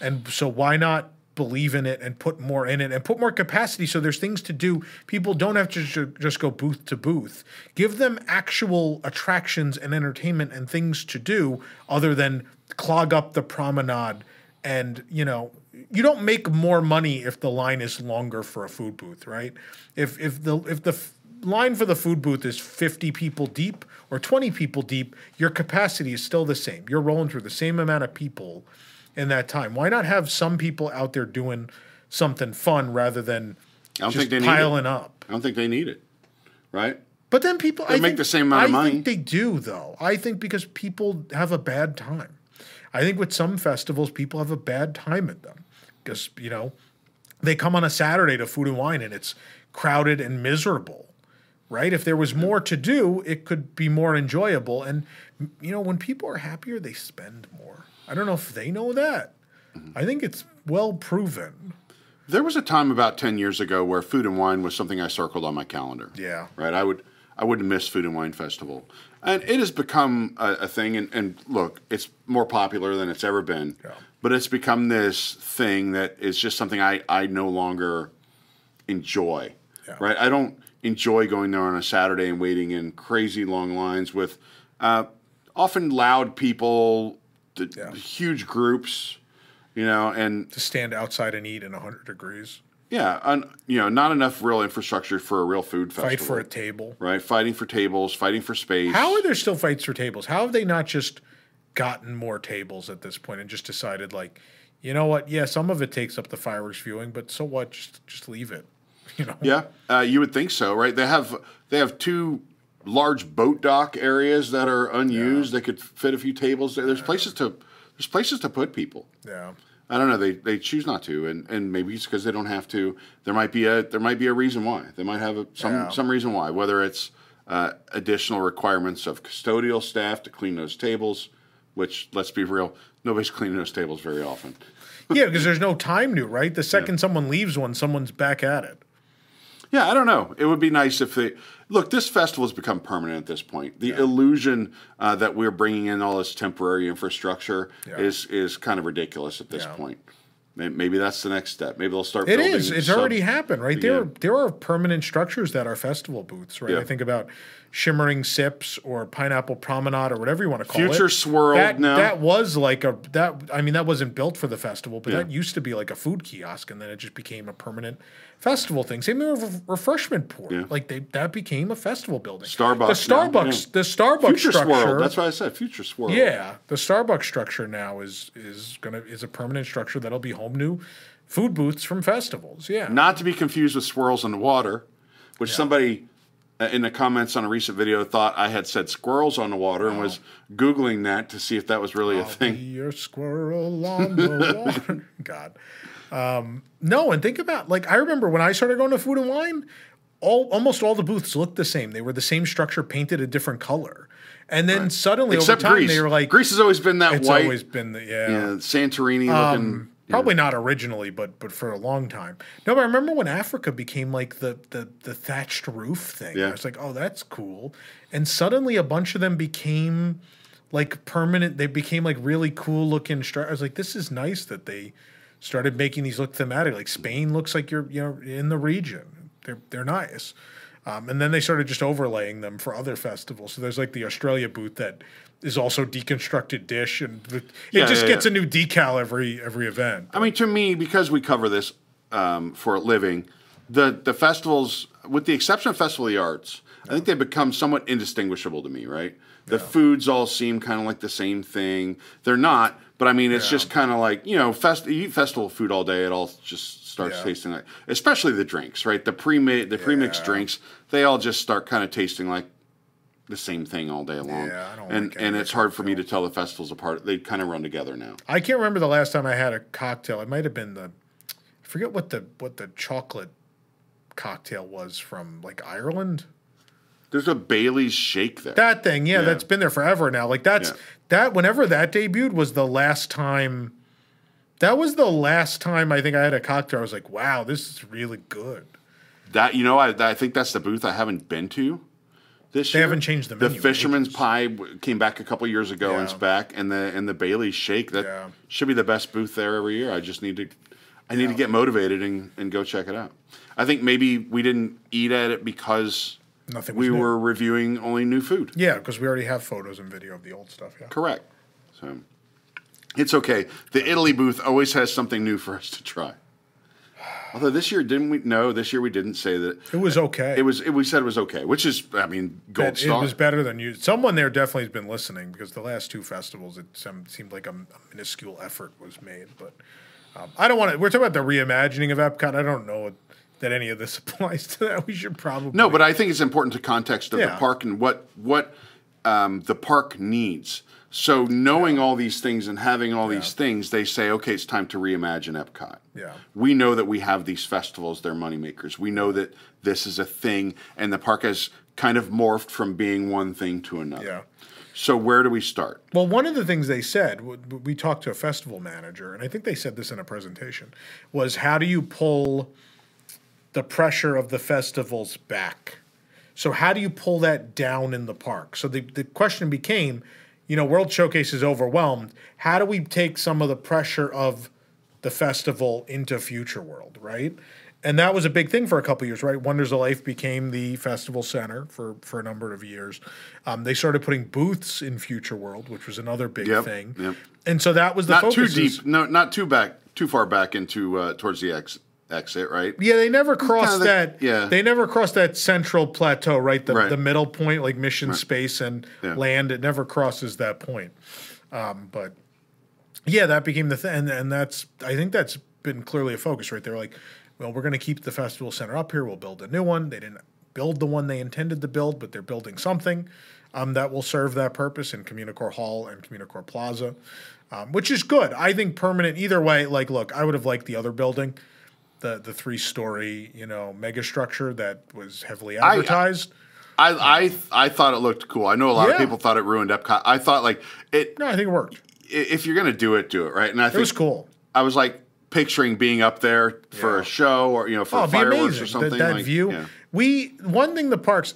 And so why not believe in it and put more in it and put more capacity so there's things to do. People don't have to ju- just go booth to booth. Give them actual attractions and entertainment and things to do other than clog up the promenade and, you know, you don't make more money if the line is longer for a food booth, right? If if the if the f- line for the food booth is 50 people deep or 20 people deep, your capacity is still the same. You're rolling through the same amount of people in that time. Why not have some people out there doing something fun rather than I don't just think they need piling it. up? I don't think they need it. Right? But then people They I make think- the same amount of I money. think they do though. I think because people have a bad time. I think with some festivals people have a bad time at them because you know they come on a Saturday to Food and Wine and it's crowded and miserable, right? If there was more to do, it could be more enjoyable. And, you know, when people are happier, they spend more. I don't know if they know that. Mm-hmm. I think it's well proven. There was a time about ten years ago where food and wine was something I circled on my calendar. Yeah. Right. I would I wouldn't miss food and wine festival, and it has become a, a thing. And, and look, it's more popular than it's ever been. Yeah. But it's become this thing that is just something I I no longer enjoy. Yeah. Right. I don't enjoy going there on a Saturday and waiting in crazy long lines with uh, often loud people, the, Yeah. huge groups. You know, and To stand outside and eat in 100 degrees, yeah, un, you know, not enough real infrastructure for a real food festival. fight for a table. right? Fighting for tables, fighting for space. How are there still fights for tables? How have they not just gotten more tables at this point and just decided like, you know what? Yeah, some of it takes up the fireworks viewing, but so what? Just just leave it. [laughs] You know. Yeah, uh, you would think so, right? They have they have two large boat dock areas that are unused. They could fit a few tables there. There's places to there's places to put people. Yeah. I don't know. They they choose not to, and, and maybe it's because they don't have to. There might be a there might be a reason why. They might have a, some Yeah. some reason why. Whether it's uh, additional requirements of custodial staff to clean those tables, which let's be real, nobody's [laughs] cleaning those tables very often. Yeah, because there's no time to, right? The second someone leaves one, someone's back at it. Yeah, I don't know. It would be nice if they look. This festival has become permanent at this point. The illusion uh, that we're bringing in all this temporary infrastructure Yeah. is is kind of ridiculous at this Yeah. point. Maybe that's the next step. Maybe they'll start. It is. It's already happened, right? There, Yeah. there are permanent structures that are festival booths, right? Yeah. I think about Shimmering Sips or Pineapple Promenade or whatever you want to call it. Future Swirl. That, now. that was like a that. I mean, that wasn't built for the festival, but Yeah. that used to be like a food kiosk, and then it just became a permanent festival thing. Same thing with Re- refreshment port. Yeah. Like they that became a festival building. Starbucks The Starbucks. yeah. The Starbucks Future structure. Swirl. That's what I said. Future Swirl. Yeah, the Starbucks structure now is is gonna is a permanent structure that'll be home to food booths from festivals. Yeah. Not to be confused with swirls in the water, which somebody uh, in the comments on a recent video thought I had said squirrels on the water and was googling that to see if that was really a thing. A squirrel on the water. [laughs] God. Um, no, and think about like I remember when I started going to food and wine, all almost all the booths looked the same. They were the same structure, painted a different color. And then suddenly Except over time Greece. they were like Greece has always been that it's white, always been the yeah. yeah, Santorini Um, looking. Probably not originally, but but for a long time. No, but I remember when Africa became like the the the thatched roof thing. Yeah. I was like, oh, that's cool. And suddenly a bunch of them became like permanent. They became like really cool looking. Stru- I was like, this is nice that they started making these look thematic. Like Spain looks like you're you know in the region. They're they're nice. Um, and then they started just overlaying them for other festivals. So there's like the Australia booth that is also deconstructed dish, and it Yeah, just yeah, gets yeah. a new decal every every event. I mean, to me, because we cover this um, for a living, the the festivals, with the exception of Festival of the Arts, I think they become somewhat indistinguishable to me. Right? The foods all seem kind of like the same thing. They're not, but I mean, it's just kind of like you know, fest- you eat festival food all day, it all just starts Yeah. tasting like, especially the drinks, right? The pre made, the pre mixed drinks, they all just start kind of tasting like the same thing all day long. Yeah, I don't and and it's hard for me to tell the festivals apart. They kind of run together now. I can't remember the last time I had a cocktail. It might have been the I forget what the what the chocolate cocktail was from like Ireland. There's a Bailey's shake there. That thing, yeah, Yeah. that's been there forever now. Like that's Yeah. That whenever that debuted was the last time that was the last time I think I had a cocktail. I was like, wow, this is really good. That you know, I, I think that's the booth I haven't been to this They year. haven't changed the The menu in Fisherman's. Pie came back a couple years ago and it's back, and the and the Bailey's Shake that Yeah. should be the best booth there every year. I just need to, I need to get motivated and, and go check it out. I think maybe we didn't eat at it because Nothing we new. were reviewing only new food. Yeah, because we already have photos and video of the old stuff. Yeah. Correct. So it's okay. The Italy booth always has something new for us to try. Although this year didn't we? No, this year we didn't say that. It was okay. It was. It, we said it was okay, which is, I mean, gold It, it was better than you. Someone there definitely has been listening because the last two festivals, it seemed like a, a minuscule effort was made. But um, I don't want to. We're talking about the reimagining of Epcot. I don't know that any of this [laughs] applies to that. We should probably no, but I think it's important to context of the park and what what um, the park needs. So knowing all these things and having all these things, they say, okay, it's time to reimagine Epcot. Yeah. We know that we have these festivals; they're moneymakers. We know that this is a thing, and the park has kind of morphed from being one thing to another. Yeah. So where do we start? Well, one of the things they said, we talked to a festival manager, and I think they said this in a presentation, was how do you pull the pressure of the festivals back? So how do you pull that down in the park? So the, the question became, you know, World Showcase is overwhelmed. How do we take some of the pressure of the festival into Future World, right? And that was a big thing for a couple years, right? Wonders of Life became the festival center for, for a number of years. Um, they started putting booths in Future World, which was another big Yep, thing. yep. And so that was the Not focus. too deep. No, not too back. Too far back into uh, towards the ex- exit, right? Yeah, they never crossed the- that. yeah. they never crossed that central plateau, right? The Right. the middle point, like mission space and Yeah. land. It never crosses that point. Um, but yeah, that became the thing, and, and that's I think that's been clearly a focus, right? They're like, well, we're going to keep the festival center up here. We'll build a new one. They didn't build the one they intended to build, but they're building something um, that will serve that purpose in Communicore Hall and Communicore Plaza, um, which is good. I think permanent either way. Like, look, I would have liked the other building, the the three story, you know, mega structure that was heavily advertised. I, I I thought it looked cool. I know a lot of people thought it ruined Epcot. I thought like it. no, I think it worked. If you're gonna do it, do it right. And I It think was cool. I was like picturing being up there for Yeah. a show or you know for Oh, fireworks or something. That, that like, view. yeah. We one thing the parks.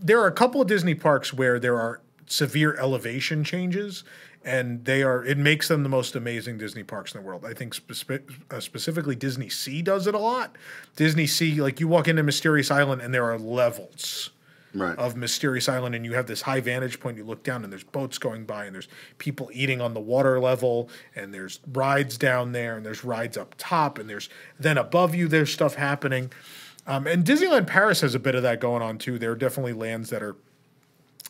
There are a couple of Disney parks where there are severe elevation changes, and they are. It makes them the most amazing Disney parks in the world. I think spe- uh, specifically Disney Sea does it a lot. Disney Sea, like you walk into Mysterious Island, and there are levels Right. of Mysterious Island, and you have this high vantage point. You look down, and there's boats going by, and there's people eating on the water level, and there's rides down there, and there's rides up top, and there's then above you, there's stuff happening. Um, and Disneyland Paris has a bit of that going on too. There are definitely lands that are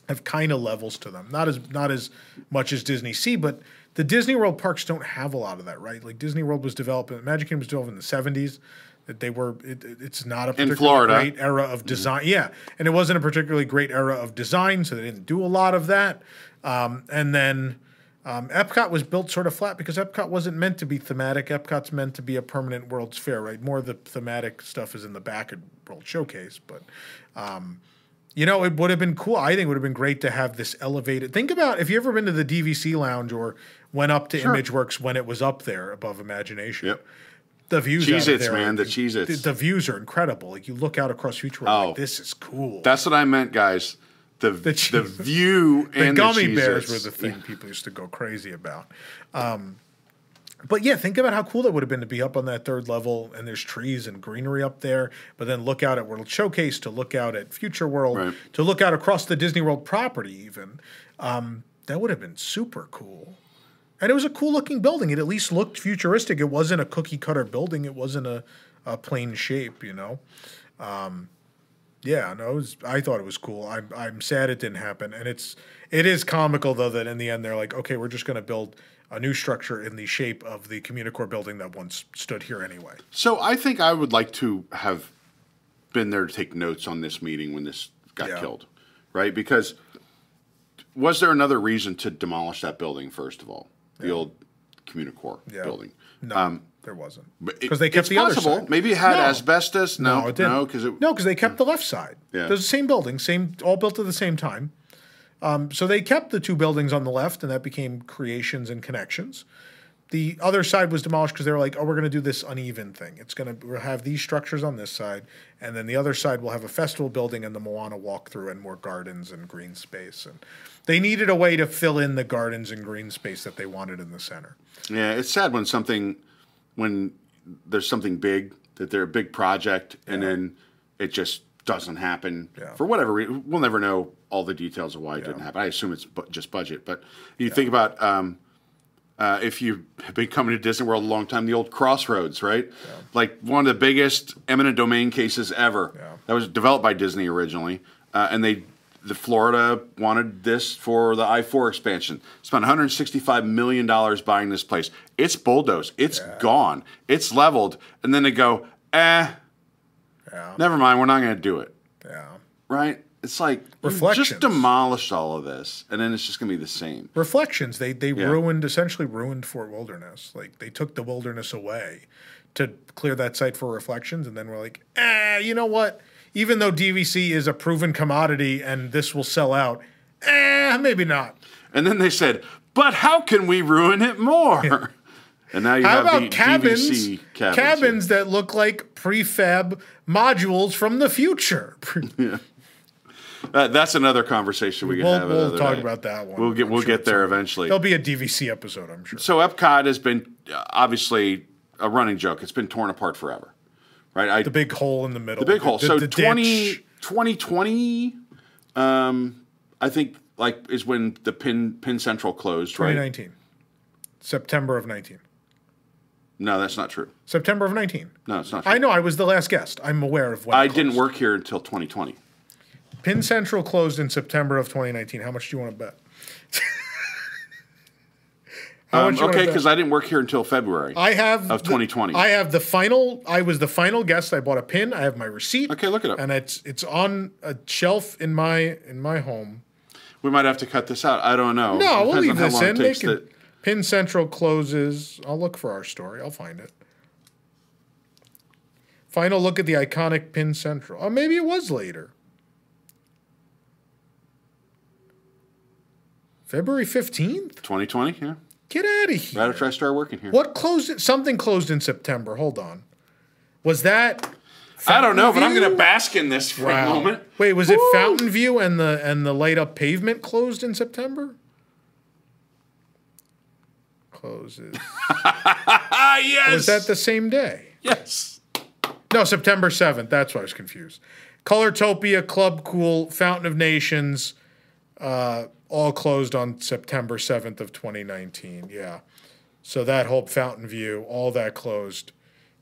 have kind of levels to them, not as not as much as Disney Sea, but the Disney World parks don't have a lot of that, right? Like Disney World was developed, Magic Kingdom was developed in the '70s. That they were, it, it- it's not a particularly great era of design. Yeah, and it wasn't a particularly great era of design, so they didn't do a lot of that. Um, and then um, Epcot was built sort of flat because Epcot wasn't meant to be thematic. Epcot's meant to be a permanent World's Fair, right? More of the thematic stuff is in the back of World Showcase, but um, you know, it would have been cool. I think it would have been great to have this elevated. Think about if you ever been to the DVC lounge or went up to ImageWorks when it was up there above Imagination. Yep. The views, out of Cheez-Its, there are- man, the Cheez-Its. The, the views are incredible. Like you look out across Future World, Oh. like this is cool. That's what I meant, guys. The the, Cheez- view the and gummy the bears were the thing people used to go crazy about. Um, but yeah, think about how cool that would have been to be up on that third level and there's trees and greenery up there, but then look out at World Showcase, to look out at Future World, Right. to look out across the Disney World property, even. Um, that would have been super cool. And it was a cool looking building. It at least looked futuristic. It wasn't a cookie cutter building, it wasn't a, a plain shape, you know? Yeah, no, it was, I thought it was cool. I'm I'm sad it didn't happen, and it's it is comical though that in the end they're like, okay, we're just going to build a new structure in the shape of the Communicore building that once stood here anyway. So I think I would like to have been there to take notes on this meeting when this got Yeah. killed, right? Because was there another reason to demolish that building? First of all, the old Communicore Yeah. building. No, um, there wasn't because they kept it's the other side. Maybe it had No. asbestos. No, No, it didn't. no, because it. No, because they kept hmm. the left side. Yeah. There's the same building, same all built at the same time. Um, so they kept the two buildings on the left, and that became creations and connections. The other side was demolished because they were like, "Oh, we're going to do this uneven thing. It's going to we'll have these structures on this side, and then the other side will have a festival building and the Moana walkthrough and more gardens and green space." And they needed a way to fill in the gardens and green space that they wanted in the center. Yeah, it's sad when something, when there's something big that they're a big project and then it just doesn't happen Yeah. for whatever reason. We'll never know all the details of why it didn't happen. I assume it's bu- just budget, but you think about um, uh, if you've been coming to Disney World a long time, the old Crossroads, right? Like one of the biggest eminent domain cases ever. Yeah. That was developed by Disney originally, uh, and they. The Florida wanted this for the I four expansion. Spent 165 million dollars buying this place. It's bulldozed. It's gone. It's leveled, and then they go, eh, Yeah, never mind. We're not going to do it yeah. right? It's like Reflections. just demolished all of this, and then it's just going to be the same. Reflections. They they ruined essentially ruined Fort Wilderness. Like they took the wilderness away to clear that site for reflections, and then we're like, eh, you know what? Even though DVC is a proven commodity and this will sell out, eh, maybe not. And then they said, "But how can we ruin it more?" And now you How have about the cabins? DVC cabins. cabins that look like prefab modules from the future. [laughs] Uh, that's another conversation we can We'll- have. we'll talk day. about that one. We'll get I'm we'll sure get there eventually. There'll be a DVC episode, I'm sure. So Epcot has been uh, obviously a running joke. It's been torn apart forever, right? I, the big hole in the middle. the big hole. The, so the 20, 2020, um, I think like is when the Pin Pin Central closed, right? 2019. September of 19. No, that's not true. September of 19. No, it's not true. I know I was the last guest. I'm aware of when I didn't work here until 2020. Pin Central closed in September of 2019. How much do you want to bet? [laughs] Um, much you wanna okay, because I didn't work here until February. I have of the- 2020. I have the final. I was the final guest. I bought a pin. I have my receipt. Okay, look it up. And it's it's on a shelf in my in my home. we might have to cut this out. I don't know. No, we'll leave this in. They can, to- Pin Central closes. I'll look for our story. I'll find it. Final look at the iconic Pin Central. Oh, maybe it was later. February 15th? 2020, yeah. Get out of here. Right after I started working here. What closed? Something closed in September. Hold on. Was that? I don't know, but I'm going to bask in this for a moment. Wait, was it Fountain View and the and the light up pavement closed in September? Closes. [laughs] Yes. Was that the same day? yes. No, September 7th. That's why I was confused. Colortopia, Club Cool, Fountain of Nations, uh, all closed on September 7th of 2019. Yeah. So that whole Fountain View, all that closed.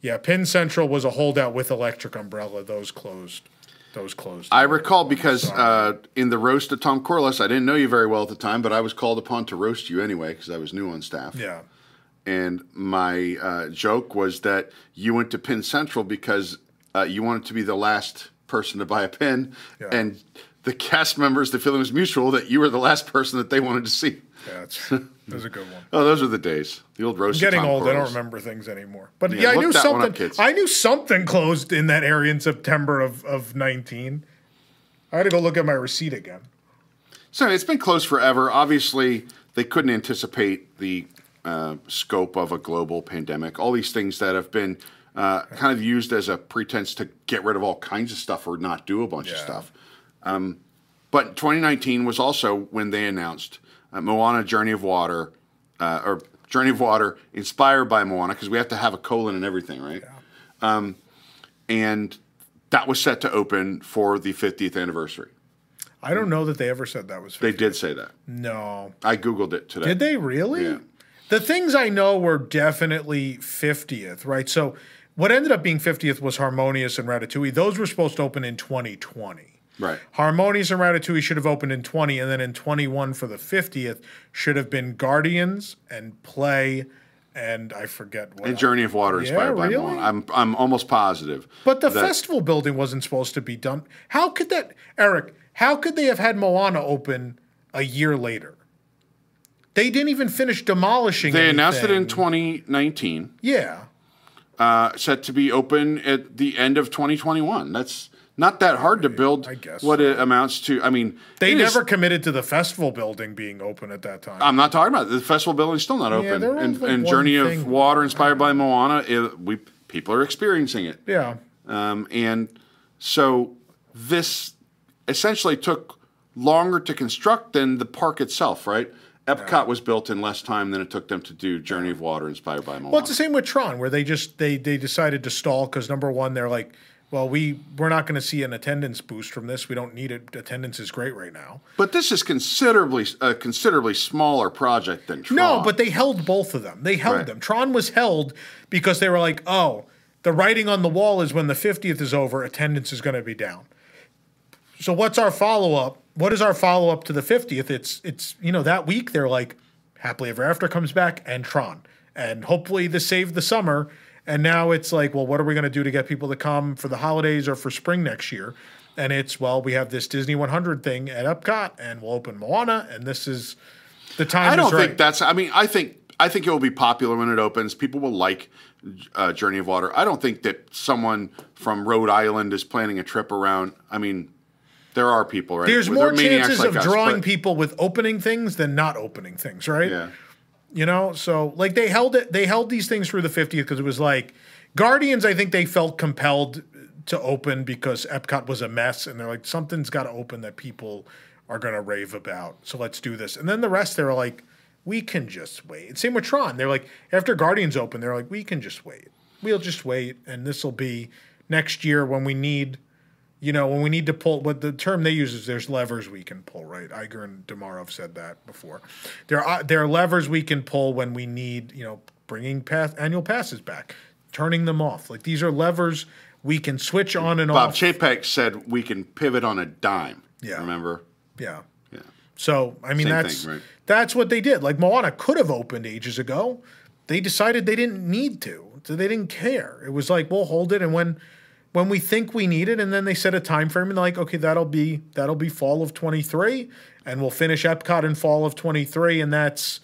Yeah, Pin Central was a holdout with Electric Umbrella. Those closed. Those closed. I recall because uh, in the roast of Tom Corless, I didn't know you very well at the time, but I was called upon to roast you anyway because I was new on staff. yeah. And my uh, joke was that you went to Pin Central because uh, you wanted to be the last person to buy a pin, Yeah. and the cast members, the feeling was mutual that you were the last person that they wanted to see. Yeah, that's, [laughs] that was a good one. Oh, those are the days. The old roast. Getting old, I don't remember things anymore. But Yeah, yeah, I knew one up, something. I knew something closed in that area in September of, of 19. I had to go look at my receipt again. So it's been closed forever. Obviously, they couldn't anticipate the uh, scope of a global pandemic. All these things that have been uh, kind of used as a pretense to get rid of all kinds of stuff or not do a bunch of stuff. Um, but 2019 was also when they announced uh, Moana Journey of Water, uh, or Journey of Water inspired by Moana, because we have to have a colon and everything, right? Um, and that was set to open for the 50th anniversary. I don't know that they ever said that was. 50. They did say that. No. I Googled it today. Did they really? Yeah. The things I know were definitely 50th, right? So what ended up being 50th was Harmonious and Ratatouille. Those were supposed to open in 2020. Right. Harmonious and Ratatouille should have opened in 20, and then in 21 for the 50th should have been Guardians and Play, and I forget what. And. Journey of Water inspired by really? Moana. I'm I'm almost positive. But the festival building wasn't supposed to be done. How could that, Eric? How could they have had Moana open a year later? They didn't even finish demolishing. they announced it in 2019, Yeah, uh, set to be open at the end of 2021. That's not that hard to build. I guess what it amounts to. I mean, they it is- never committed to the festival building being open at that time. I'm not talking about it. the festival building's still not open. there was and like and Journey of Water inspired by Moana, it, we people are experiencing it. yeah, Um, and so this essentially took longer to construct than the park itself, right? Epcot was built in less time than it took them to do Journey of Water inspired by Moana. well, it's the same with Tron, where they just they they decided to stall because number one, they're like, well, we we're not going to see an attendance boost from this. We don't need it. Attendance is great right now. but this is considerably a considerably smaller project than Tron. No, but they held both of them. They held Right. them. Tron was held because they were like, oh, the writing on the wall is when the 50th is over, attendance is going to be down. So what's our follow up? What is our follow up to the 50th? It's it's you know that week they're like Happily Ever After comes back and Tron. And hopefully this saved the summer. And now it's like, well, what are we going to do to get people to come for the holidays or for spring next year? and it's well, we have this Disney 100 thing at Epcot, and we'll open Moana, and this is the time. I don't is right. think that's. I mean, I think I think it will be popular when it opens. People will like uh, Journey of Water. I don't think that someone from Rhode Island is planning a trip around. I mean, there are people, right? There's more chances like of us, drawing people with opening things than not opening things, right? Yeah. You know, so like they held it, they held these things through the 50th because it was like Guardians. I think they felt compelled to open because Epcot was a mess, and they're like something's got to open that people are going to rave about. So let's do this. And then the rest, they're like, we can just wait. Same with Tron. They're like after Guardians open, they're like, we can just wait. We'll just wait, and this will be next year when we need you know, when we need to pull, what the term they use is there's levers we can pull, right? Iger and D'Amaro have said that before. There are there are levers we can pull when we need, you know, bringing pass, annual passes back, turning them off. Like these are levers we can switch on and Bob off. Bob Chapek said we can pivot on a dime. Yeah. Remember? yeah. Yeah. So I mean Same that's thing, right. that's what they did. Like Moana could have opened ages ago. They decided they didn't need to. So they didn't care. It was like we'll hold it and when when we think we need it and then they set a time frame and they're like okay that'll be that'll be fall of 23 and we'll finish Epcot in fall of 23 and that's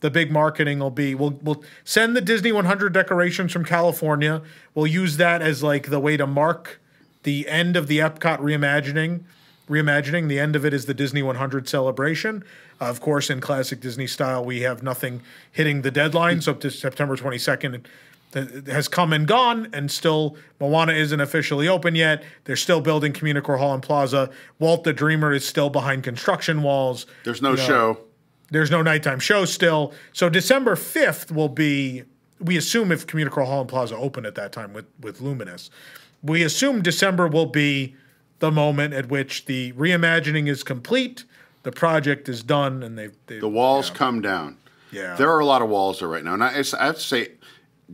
the big marketing will be we'll we'll send the Disney 100 decorations from California. We'll use that as like the way to mark the end of the Epcot reimagining. Reimagining the end of it is the Disney 100 celebration. Uh, of course, in classic Disney style, we have nothing hitting the deadlines up to September 22nd. It has come and gone, and still Moana isn't officially open yet. They're still building Communicore Hall and Plaza. Walt the Dreamer is still behind construction walls. There's no You know, show. there's no nighttime show still. So December 5th will be, we assume if Communicore Hall and Plaza open at that time with, with Luminous, we assume December will be the moment at which the reimagining is complete, the project is done, and they've. they've The walls come down. Yeah. There are a lot of walls there right now. And I, I have to say,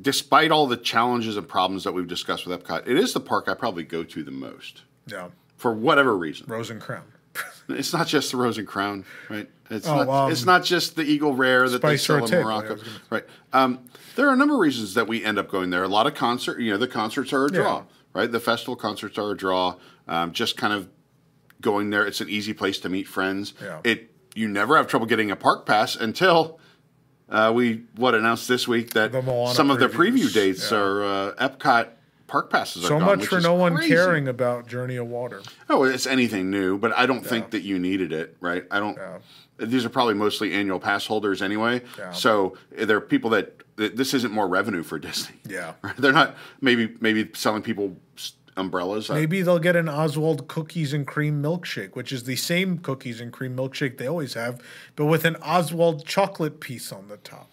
despite all the challenges and problems that we've discussed with Epcot, it is the park I probably go to the most Yeah. for whatever reason. Rose and Crown. It's not just the Rose and Crown, right? It's, Oh, not, um, it's not just the Eagle Rare that they sell in Morocco, right? Um, there are a number of reasons that we end up going there. A lot of concert, you know, the concerts are a draw, Yeah. right? The festival concerts are a draw. Um, just kind of going there, it's an easy place to meet friends. Yeah. It you never have trouble getting a park pass until uh, we what announced this week that some of the preview dates Yeah. are uh, Epcot park passes are So gone, much for no one crazy. caring about Journey of Water. Oh, it's anything new, but I don't think that you needed it, right? I don't. Yeah. These are probably mostly annual pass holders anyway. Yeah. So there are people that, that this isn't more revenue for Disney. Yeah. [laughs] They're not maybe maybe selling people umbrellas. Maybe they'll get an Oswald cookies and cream milkshake, which is the same cookies and cream milkshake they always have, but with an Oswald chocolate piece on the top.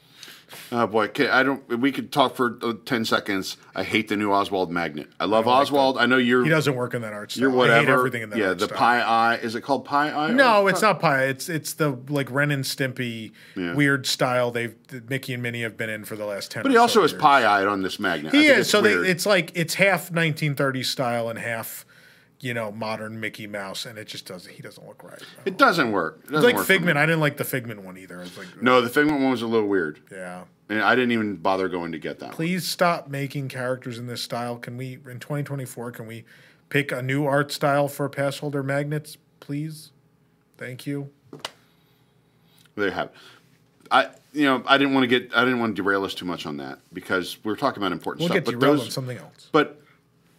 Oh boy, okay, I don't. We could talk for uh, ten seconds. I hate the new Oswald magnet. I love Oswald. I know you're He doesn't work in that art style. you're whatever. I hate everything in that yeah, the style. pie eye. Is it called pie eye? No, it's not pie. It's it's the like Ren and Stimpy Yeah. weird style they've Mickey and Minnie have been in for the last ten. But he also so is pie eyed on this magnet. I He is. So they, it's like it's half 1930s style and half, you know, modern Mickey Mouse, and it just doesn't. He doesn't look right. it doesn't work. It doesn't It's like work. Figment. I didn't like the Figment one either. I was like, No, the Figment one was a little weird. yeah. And I didn't even bother going to get that. one. Please stop making characters in this style. Can we in 2024? Can we pick a new art style for pass holder magnets, please? Thank you. There you have. it. I you know I didn't want to get I didn't want to derail us too much on that because we are talking about important We'll stuff. get but derailed those- on something else. But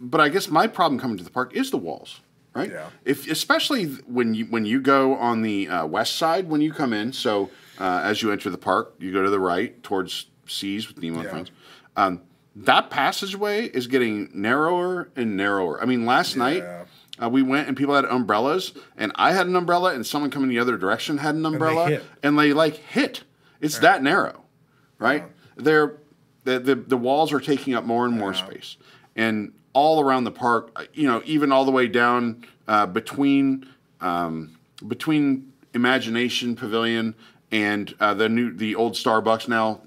but I guess my problem coming to the park is the walls, right? Yeah. If especially when you when you go on the uh, west side when you come in. So uh, as you enter the park, you go to the right towards Seas with Nemo and Yeah. Friends. Um, that passageway is getting narrower and narrower. I mean, last night. Uh, we went and people had umbrellas, and I had an umbrella, and someone coming the other direction had an umbrella, hit. and they like hit. It's that narrow, right? They're the, the the walls are taking up more and more space, and all around the park, uh, you know, even all the way down uh, between um, between Imagination Pavilion and uh, the new the old Starbucks now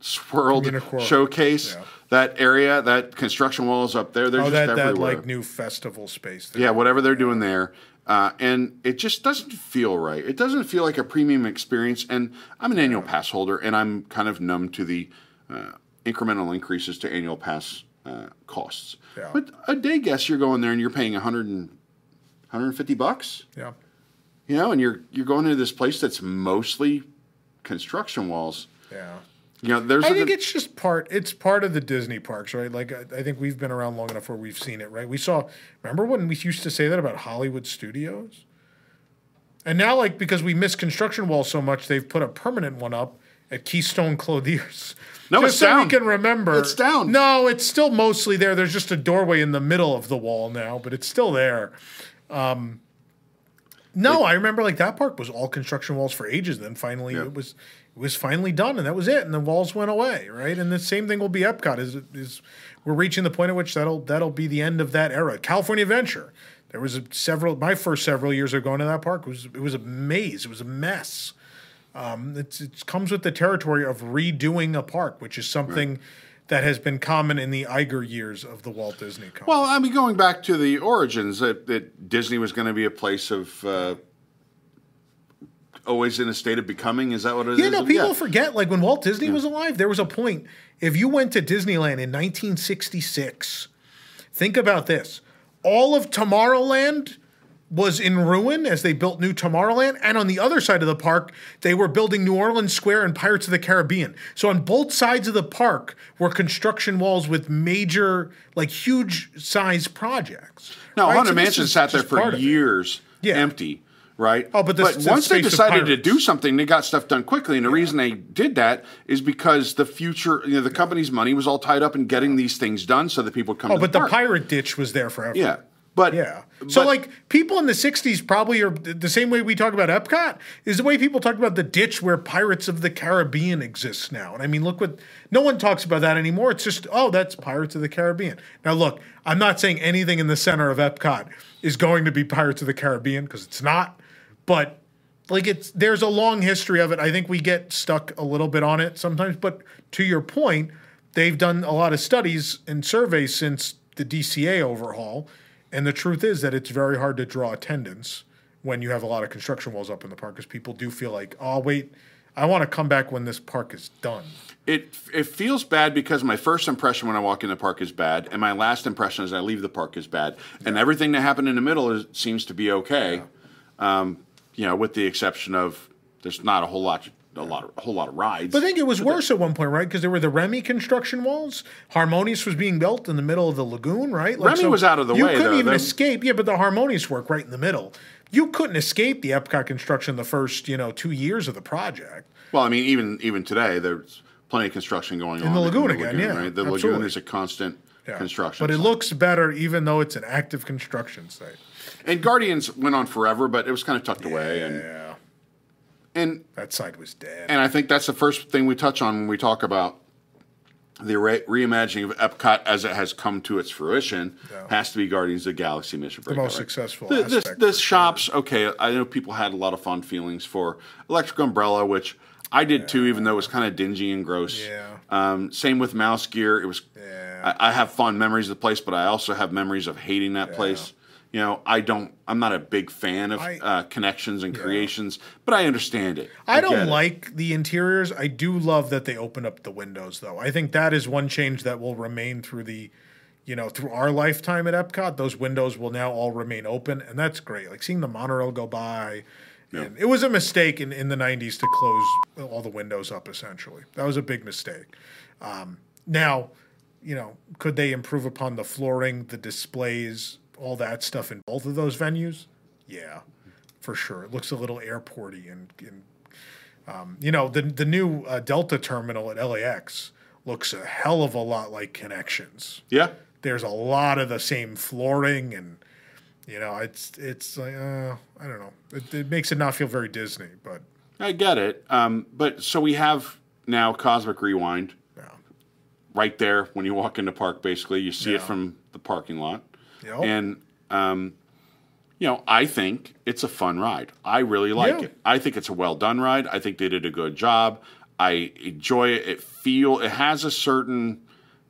swirled showcase. Yeah. That area, that construction wall is up there. They're Oh, just that, that everywhere. like new festival space. Yeah, whatever they're doing there. Uh, and it just doesn't feel right. It doesn't feel like a premium experience. And I'm an annual pass holder, and I'm kind of numb to the uh, incremental increases to annual pass uh, costs. Yeah. But a day guest, you're going there and you're paying 100 and 150 bucks. Yeah. You know, and you're you're going into this place that's mostly construction walls. Yeah. You know, there's I think it's just part. It's part of the Disney parks, right? Like I, I think we've been around long enough where we've seen it, right? We saw. Remember when we used to say that about Hollywood studios? And now, like because we miss construction walls so much, they've put a permanent one up at Keystone Clothiers. [laughs] No, just it's so down. we can remember. It's down. No, it's still mostly there. There's just a doorway in the middle of the wall now, but it's still there. Um, no, I remember like that park was all construction walls for ages. Then finally, Yeah. it was it was finally done, and that was it. And the walls went away, right? And the same thing will be Epcot. Is is we're reaching the point at which that'll that'll be the end of that era. California Adventure. There was a several. My first several years of going to that park was it was a maze. It was a mess. Um, it's, it comes with the territory of redoing a park, which is something that has been common in the Iger years of the Walt Disney Company. Well, I mean, going back to the origins, that, that Disney was going to be a place of uh, always in a state of becoming. Is that what it is? Yeah, no, people forget. Like when Walt Disney was alive, there was a point. If you went to Disneyland in 1966, think about this: all of Tomorrowland was in ruin as they built new Tomorrowland, and on the other side of the park, they were building New Orleans Square and Pirates of the Caribbean. So on both sides of the park were construction walls with major, like huge size projects. Now, right? Haunted So Mansion sat there for part of it. years, Yeah. empty, right? Oh, but the- the once they decided to do something, they got stuff done quickly. And the reason they did that is because the future, you know, the company's money was all tied up in getting these things done, so that people would come. Oh, but the park. pirate ditch was there forever. yeah, but Yeah. So but- like people in the 60s probably are the same way we talk about Epcot is the way people talk about the ditch where Pirates of the Caribbean exists now. And I mean look what no one talks about that anymore. It's just oh that's Pirates of the Caribbean. Now look, I'm not saying anything in the center of Epcot is going to be Pirates of the Caribbean because it's not. But like it's there's a long history of it. I think we get stuck a little bit on it sometimes, but to your point, they've done a lot of studies and surveys since the DCA overhaul, and the truth is that it's very hard to draw attendance when you have a lot of construction walls up in the park because people do feel like, oh wait, I want to come back when this park is done. it it feels bad because my first impression when I walk in the park is bad, and my last impression as I leave the park is bad, and everything that happened in the middle is, seems to be okay. Um, you know, with the exception of there's not a whole lot, a lot, of, a whole lot of rides. But I think it was worse at one point, right? Because there were the Remy construction walls. Harmonious was being built in the middle of the lagoon, right? Remy was out of the you way, You couldn't though. even escape. Yeah, but the Harmonious work right in the middle. You couldn't escape the Epcot construction the first, you know, two years of the project. well, I mean, even even today, there's plenty of construction going on In the lagoon again, yeah, right? The lagoon absolutely. is a constant Yeah. construction. But it site. looks better even though it's an active construction site. and Guardians went on forever, but it was kind of tucked away, and Yeah. And That side was dead. And I think that's the first thing we touch on when we talk about the re- reimagining of Epcot as it has come to its fruition. Yeah. Has to be Guardians of the Galaxy Mission the most right? successful The, aspect. the for sure. shops, okay, I know people had a lot of fond feelings for Electric Umbrella, which I did too, even though it was kind of dingy and gross. Yeah. Um, same with Mouse Gear. It was. Yeah. I, I have fond memories of the place, but I also have memories of hating that place. You know, I don't. I'm not a big fan of I- uh, connections and creations, but I understand it. I get don't it. like the interiors. I do love that they open up the windows, though. I think that is one change that will remain through the, you know, through our lifetime at Epcot. Those windows will now all remain open, and that's great. Like seeing the monorail go by. And it was a mistake in, in the 90s to close all the windows up, essentially. That was a big mistake. Um, now, you know, could they improve upon the flooring, the displays, all that stuff in both of those venues? Yeah, for sure. It looks a little airporty and, and um, you know, the the new uh, Delta terminal at LAX looks a hell of a lot like Connections. Yeah. There's a lot of the same flooring and you know, it's it's like uh, I don't know. It, it makes it not feel very Disney, but I get it. Um, but so we have now Cosmic Rewind yeah. right there when you walk into the park. Basically, you see it from the parking lot, Yep. and um, you know I think it's a fun ride. I really like Yeah. it. I think it's a well done ride. I think they did a good job. I enjoy it. It feel it has a certain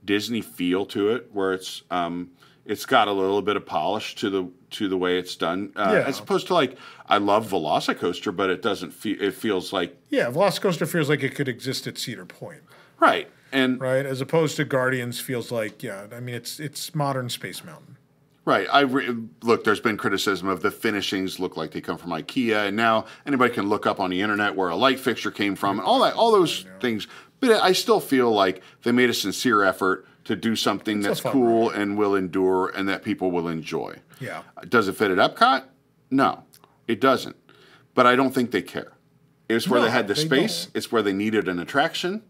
Disney feel to it, where it's um, it's got a little bit of polish to the to the way it's done, uh, Yeah. as opposed to like I love Velocicoaster, but it doesn't feel. It feels like Yeah, Velocicoaster feels like it could exist at Cedar Point, right, and right? As opposed to Guardians feels like, yeah, I mean it's it's modern Space Mountain. Right. I re- look. There's been criticism of the finishings look like they come from IKEA, and now anybody can look up on the internet where a light fixture came from, and all that, all those things. But I still feel like they made a sincere effort to do something a that's fun cool and will endure, and that people will enjoy. Yeah. Does it fit at Epcot? No, it doesn't. But I don't think they care. It's where No, they had the they space. don't. It's where they needed an attraction.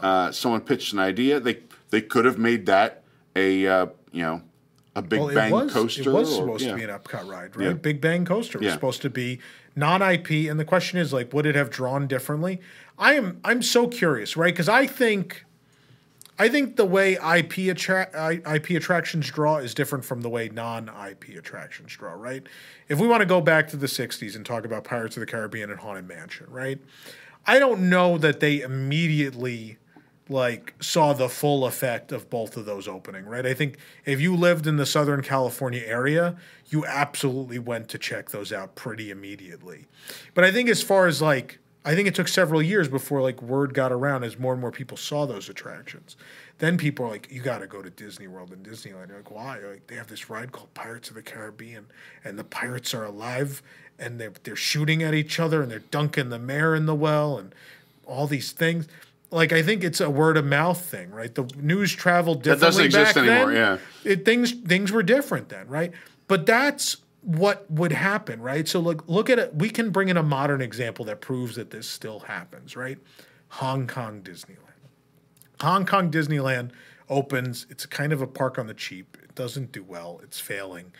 Uh, someone pitched an idea. They they could have made that a uh, you know a Big Well, Bang it was, coaster. It was or- supposed yeah. to be an Epcot ride, right? Yeah. Big Bang Coaster was Yeah. supposed to be non-IP, and the question is like, would it have drawn differently? I am I'm so curious, right? Because I think, I think the way IP attract IP attractions draw is different from the way non-IP attractions draw, right? If we want to go back to the '60s and talk about Pirates of the Caribbean and Haunted Mansion, right? I don't know that they immediately like saw the full effect of both of those opening, right? I think if you lived in the Southern California area, you absolutely went to check those out pretty immediately. But I think as far as like I think it took several years before like word got around as more and more people saw those attractions. Then people are like, you got to go to Disney World and Disneyland. You're like, why? Like they have this ride called Pirates of the Caribbean, and the pirates are alive, and they're they're shooting at each other, and they're dunking the mayor in the well, and all these things. Like I think it's a word of mouth thing, right? The news traveled differently. That doesn't exist back anymore, then. yeah. It, things things were different then, right? But that's what would happen, right? So look look at it. We can bring in a modern example that proves that this still happens, right? Hong Kong Disneyland. Hong Kong Disneyland opens. It's kind of a park on the cheap. It doesn't do well. It's failing.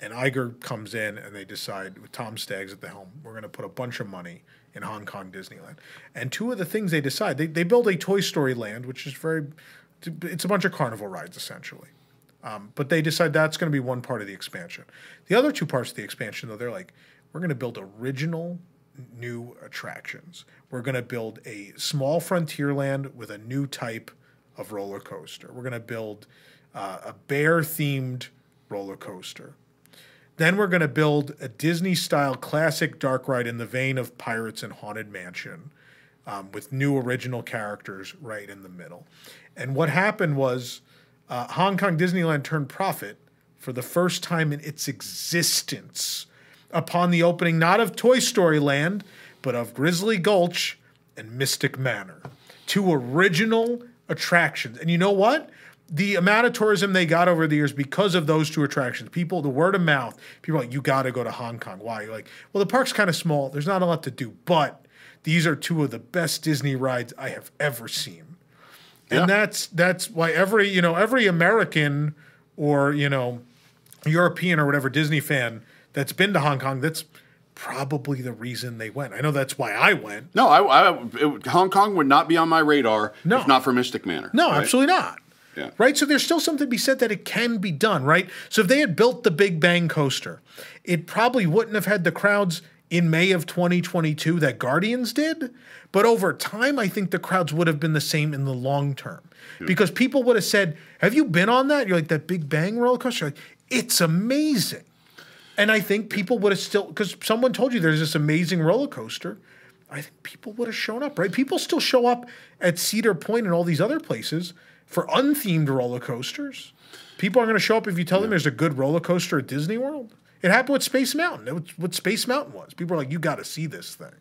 And Iger comes in and they decide with Tom Staggs at the helm, we're going to put a bunch of money in Hong Kong Disneyland. And two of the things they decide, they, they build a Toy Story land, which is very, it's a bunch of carnival rides essentially. Um, but they decide that's going to be one part of the expansion. The other two parts of the expansion, though, they're like, we're going to build original new attractions. We're going to build a small frontier land with a new type of roller coaster. We're going to build uh, a bear themed roller coaster. Then we're going to build a Disney style classic dark ride in the vein of Pirates and Haunted Mansion um, with new original characters right in the middle. And what happened was uh, Hong Kong Disneyland turned profit for the first time in its existence upon the opening not of Toy Story Land, but of Grizzly Gulch and Mystic Manor. Two original attractions. And you know what? The amount of tourism they got over the years because of those two attractions, people, the word of mouth, people are like, you got to go to Hong Kong. Why? You're like, well, the park's kind of small. There's not a lot to do, but these are two of the best Disney rides I have ever seen. And that's that's why every you know every American or you know European or whatever Disney fan that's been to Hong Kong, that's probably the reason they went. I know that's why I went. No, I, I it, Hong Kong would not be on my radar No. if not for Mystic Manor. No, right? absolutely not. Yeah. Right? So there's still something to be said that it can be done, right? So if they had built the Big Bang coaster, it probably wouldn't have had the crowds in May of 2022 that Guardians did. But over time, I think the crowds would have been the same in the long term. Because people would have said, Have you been on that? You're like, That Big Bang roller coaster? Like, it's amazing. And I think people would have still, because someone told you there's this amazing roller coaster. I think people would have shown up, right? People still show up at Cedar Point and all these other places for unthemed roller coasters. People aren't going to show up if you tell them there's a good roller coaster at Disney World. It happened with Space Mountain. It was what Space Mountain was. People are like, you got to see this thing.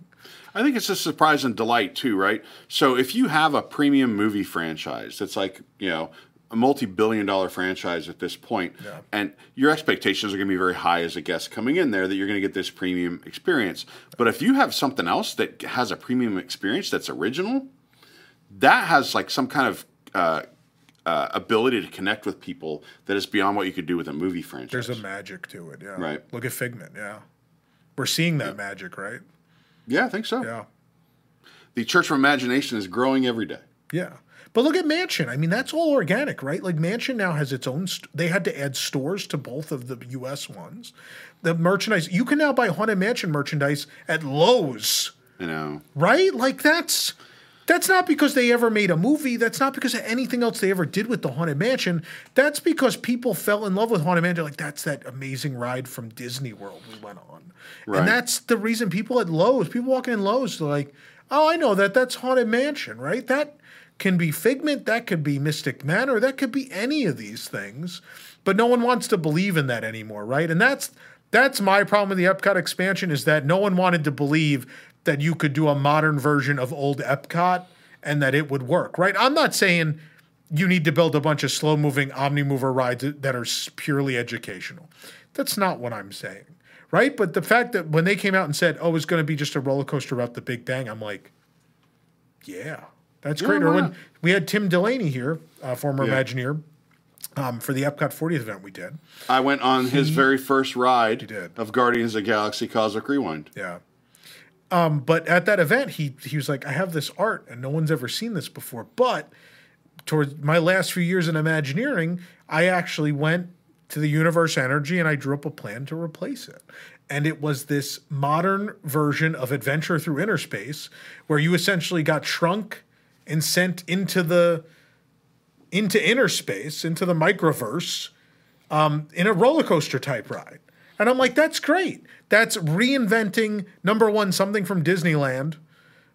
I think it's a surprise and delight too, right? So if you have a premium movie franchise that's like, you know, a multi-billion dollar franchise at this point, Yeah. and your expectations are going to be very high as a guest coming in there that you're going to get this premium experience. But if you have something else that has a premium experience that's original, that has like some kind of uh, uh, ability to connect with people that is beyond what you could do with a movie franchise. There's a magic to it. Yeah. Right. Look at Figment. Yeah. We're seeing that magic, right? yeah, I think so. Yeah. The Church of Imagination is growing every day. Yeah. But look at Mansion. I mean, that's all organic, right? Like Mansion now has its own. St- they had to add stores to both of the U.S. ones. The merchandise you can now buy Haunted Mansion merchandise at Lowe's, You know, right? Like that's that's not because they ever made a movie. That's not because of anything else they ever did with the Haunted Mansion. That's because people fell in love with Haunted Mansion. Like that's that amazing ride from Disney World we went on, Right. and that's the reason people at Lowe's, people walking in Lowe's, they're like, oh, I know that. That's Haunted Mansion, right? That can be Figment, that could be Mystic Manor, that could be any of these things. But no one wants to believe in that anymore, right? And that's that's my problem with the Epcot expansion is that no one wanted to believe that you could do a modern version of old Epcot and that it would work, right? I'm not saying you need to build a bunch of slow moving Omnimover rides that are purely educational. That's not what I'm saying, right? But the fact that when they came out and said, oh, it's going to be just a roller coaster about the Big Bang, I'm like, yeah, that's great. Or when we had Tim Delaney here, uh, former yeah. Imagineer, um, for the Epcot 40th event we did. I went on he, his very first ride of Guardians of the Galaxy Cosmic Rewind. Yeah. Um, but at that event, he he was like, I have this art and no one's ever seen this before. But towards my last few years in Imagineering, I actually went to the Universe Energy and I drew up a plan to replace it. And it was this modern version of Adventure Through Inner Space, where you essentially got shrunk and sent into the into inner space, into the microverse, um, in a roller coaster type ride. And I'm like, that's great. That's reinventing number one something from Disneyland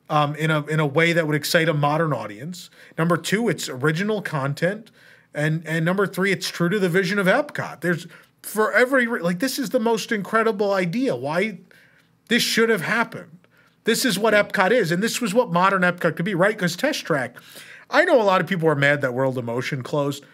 um, in a in a way that would excite a modern audience. Number two, it's original content, and and number three, it's true to the vision of Epcot. There's for every like this is the most incredible idea. Why this should have happened. This is what Epcot is, and this was what modern Epcot could be, right? Because Test Track I know a lot of people are mad that World of Motion closed,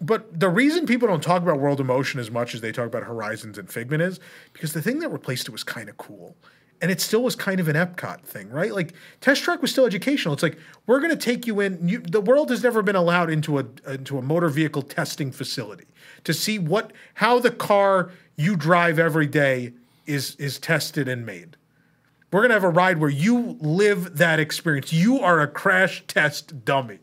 but the reason people don't talk about World of Motion as much as they talk about Horizons and Figment is because the thing that replaced it was kind of cool. And it still was kind of an Epcot thing, right? Like Test Track was still educational. It's like we're going to take you in. You, the world has never been allowed into a into a motor vehicle testing facility to see what how the car you drive every day is is tested and made. We're going to have a ride where you live that experience. You are a crash test dummy.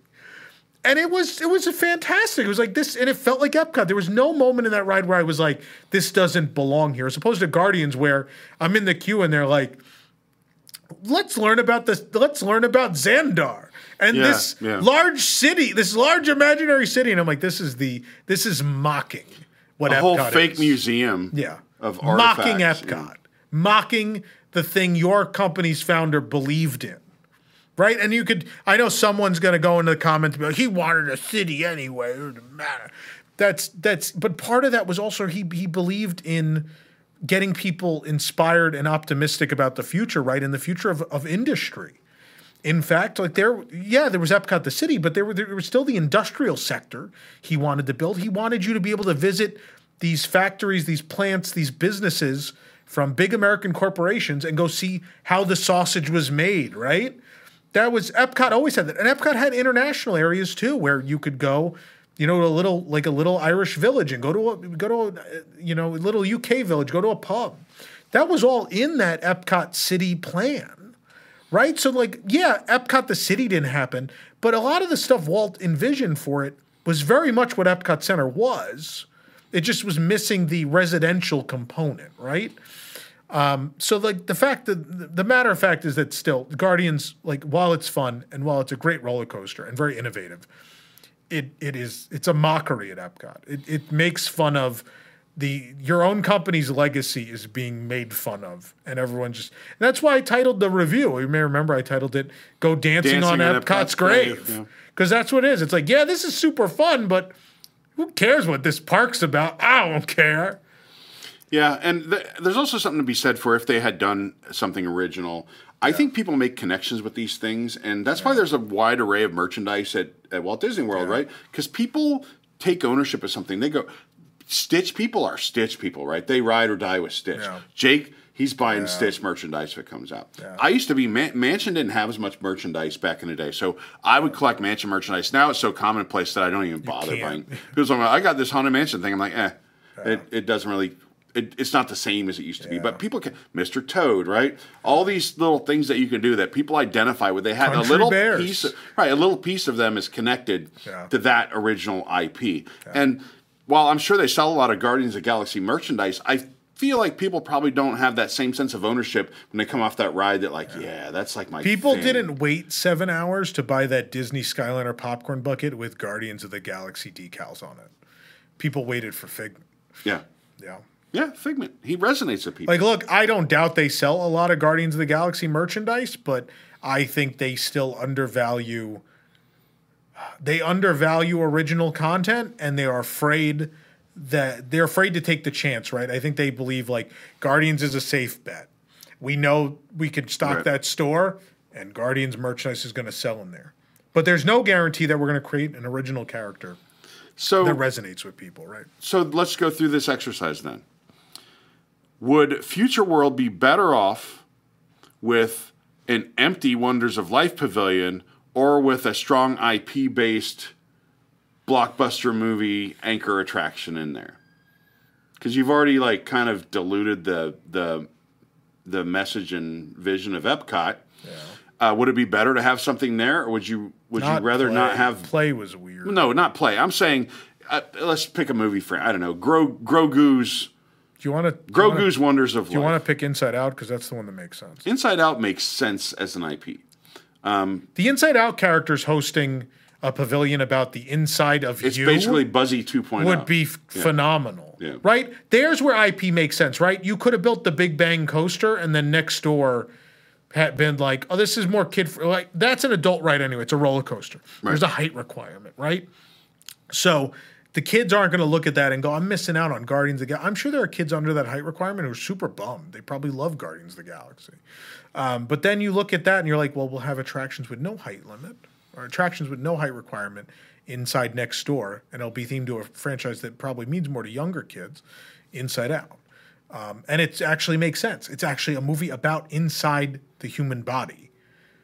And it was it was a fantastic. It was like this, and it felt like Epcot. There was no moment in that ride where I was like, "This doesn't belong here." As opposed to Guardians, where I'm in the queue and they're like, "Let's learn about this. Let's learn about Xandar and yeah, this yeah. large city, this large imaginary city." And I'm like, "This is the this is mocking what a Epcot whole fake is. museum." Yeah, of mocking Epcot, yeah. mocking the thing your company's founder believed in. Right? And you could, I know someone's going to go into the comments and like, he wanted a city anyway. It doesn't matter. That's, that's, but part of that was also he, he believed in getting people inspired and optimistic about the future, right? And the future of, of industry. In fact, like there, yeah, there was Epcot the city, but there, were, there was still the industrial sector he wanted to build. He wanted you to be able to visit these factories, these plants, these businesses from big American corporations and go see how the sausage was made, right? That was Epcot always had that. And Epcot had international areas too where you could go, you know, a little like a little Irish village and go to a go to a you know, a little UK village, go to a pub. That was all in that Epcot city plan. Right? So like, yeah, Epcot the city didn't happen, but a lot of the stuff Walt envisioned for it was very much what Epcot Center was. It just was missing the residential component, right? Um, so like the fact that the matter of fact is that still Guardians like while it's fun and while it's a great roller coaster and very innovative, it it is it's a mockery at Epcot. It it makes fun of the your own company's legacy is being made fun of, and everyone just and that's why I titled the review. You may remember I titled it "Go Dancing, Dancing on, on, Epcot's, Epcot's Grave" because yeah. that's what it is. It's like yeah, this is super fun, but who cares what this park's about? I don't care. Yeah, and th- there's also something to be said for if they had done something original. I yeah. think people make connections with these things, and that's yeah. why there's a wide array of merchandise at, at Walt Disney World, yeah. right? Because people take ownership of something. They go, Stitch people are Stitch people, right? They ride or die with Stitch. Jake, he's buying Stitch merchandise if it comes out. I used to be, Man- Mansion didn't have as much merchandise back in the day, so I would collect Mansion merchandise. Now it's so commonplace that I don't even bother buying. People say, I got this Haunted Mansion thing. I'm like, eh. It, it doesn't really it, it's not the same as it used to yeah. be. But people can, Mr. Toad, right? All these little things that you can do that people identify with. They have a little Bears. piece, of, right? A little piece of them is connected yeah. to that original IP. Yeah. And while I'm sure they sell a lot of Guardians of Galaxy merchandise, I feel like people probably don't have that same sense of ownership when they come off that ride. That like, yeah, that's like my. People thing. didn't wait seven hours to buy that Disney Skyliner popcorn bucket with Guardians of the Galaxy decals on it. People waited for Figment. Yeah. Yeah. Yeah, Figment. He resonates with people. Like, look, I don't doubt they sell a lot of Guardians of the Galaxy merchandise, but I think they still undervalue they undervalue original content and they are afraid that they're afraid to take the chance, right? I think they believe like Guardians is a safe bet. We know we could stock Right. that store and Guardians merchandise is going to sell in there. But there's no guarantee that we're going to create an original character So that resonates with people, right? so let's go through this exercise then. Would Future World be better off with an empty Wonders of Life pavilion or with a strong IP based blockbuster movie anchor attraction in there? Because you've already like kind of diluted the the the message and vision of Epcot. Uh, would it be better to have something there, or would you would you rather play. not have play was weird. no, not play. I'm saying, uh, let's pick a movie for I don't know, Gro Grogu's Do you want to Grogu's Wonders of Do you want to pick Inside Out because that's the one that makes sense. Inside Out makes sense as an IP. Um, the Inside Out characters hosting a pavilion about the inside of It's you basically Buzzy 2.0. would be f- phenomenal, Yeah. right? There's where IP makes sense, right? You could have built the Big Bang coaster, and then next door had been like, "Oh, this is more kid for like that's an adult ride anyway. It's a roller coaster. There's a height requirement, right? So the kids aren't going to look at that and go, "I'm missing out on Guardians of the Galaxy." I'm sure there are kids under that height requirement who are super bummed. They probably love Guardians of the Galaxy. Um, but then you look at that and you're like, "Well, we'll have attractions with no height limit or attractions with no height requirement inside next door, and it'll be themed to a franchise that probably means more to younger kids, Inside Out." Um, and it actually makes sense. It's actually a movie about inside the human body.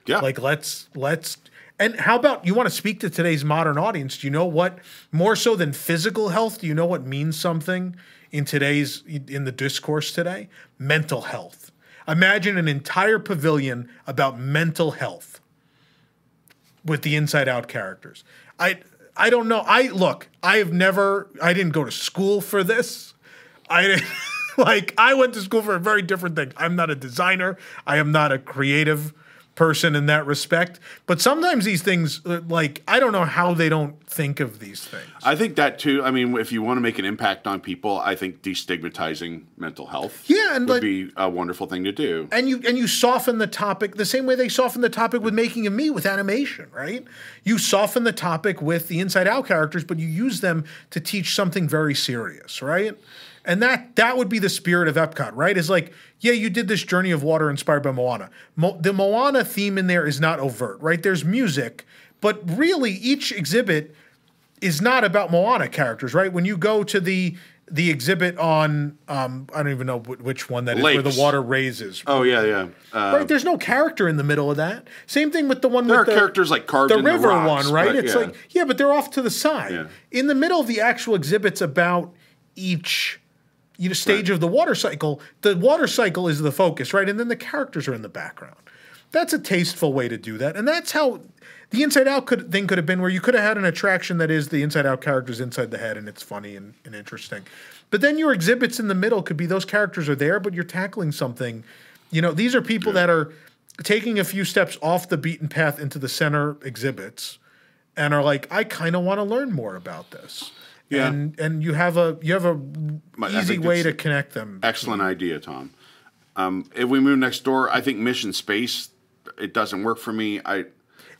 yeah. Like let's let's and how about you want to speak to today's modern audience? Do you know what more so than physical health? Do you know what means something in today's in the discourse today? Mental health. Imagine an entire pavilion about mental health with the inside out characters. I I don't know. I look, I have never I didn't go to school for this. I [laughs] like I went to school for a very different thing. I'm not a designer. I am not a creative person in that respect. But sometimes these things uh, like I don't know how they don't think of these things. I think that too. I mean, if you want to make an impact on people, I think destigmatizing mental health Yeah, and would like- be a wonderful thing to do. and you and you soften the topic the same way they soften the topic with making a me with animation, right? You soften the topic with the inside out characters, but you use them to teach something very serious, right? And that that would be the spirit of Epcot, right? Is like, yeah, you did this journey of water inspired by Moana. Mo- the Moana theme in there is not overt, right? There's music, but really each exhibit is not about Moana characters, right? When you go to the the exhibit on, um, I don't even know which one that is, where the water raises, Oh yeah, yeah. Uh, Right, there's no character in the middle of that. Same thing with the one there are with the characters like carved the in river the rocks, one, right? but It's yeah. like yeah, but they're off to the side. Yeah. In the middle of the actual exhibit's about each you know stage Right. of the water cycle. The water cycle is the focus, right? And then the characters are in the background. That's a tasteful way to do that, and that's how the Inside Out could, thing could have been, where you could have had an attraction that is the Inside Out characters inside the head, and it's funny and, and interesting. But then your exhibits in the middle could be those characters are there, but you're tackling something. You know, these are people that are taking a few steps off the beaten path into the center exhibits, and are like, I kind of want to learn more about this. Yeah. And and you have a you have a I easy way to connect them. Excellent idea, Tom. Um, if we move next door, I think Mission Space it doesn't work for me. I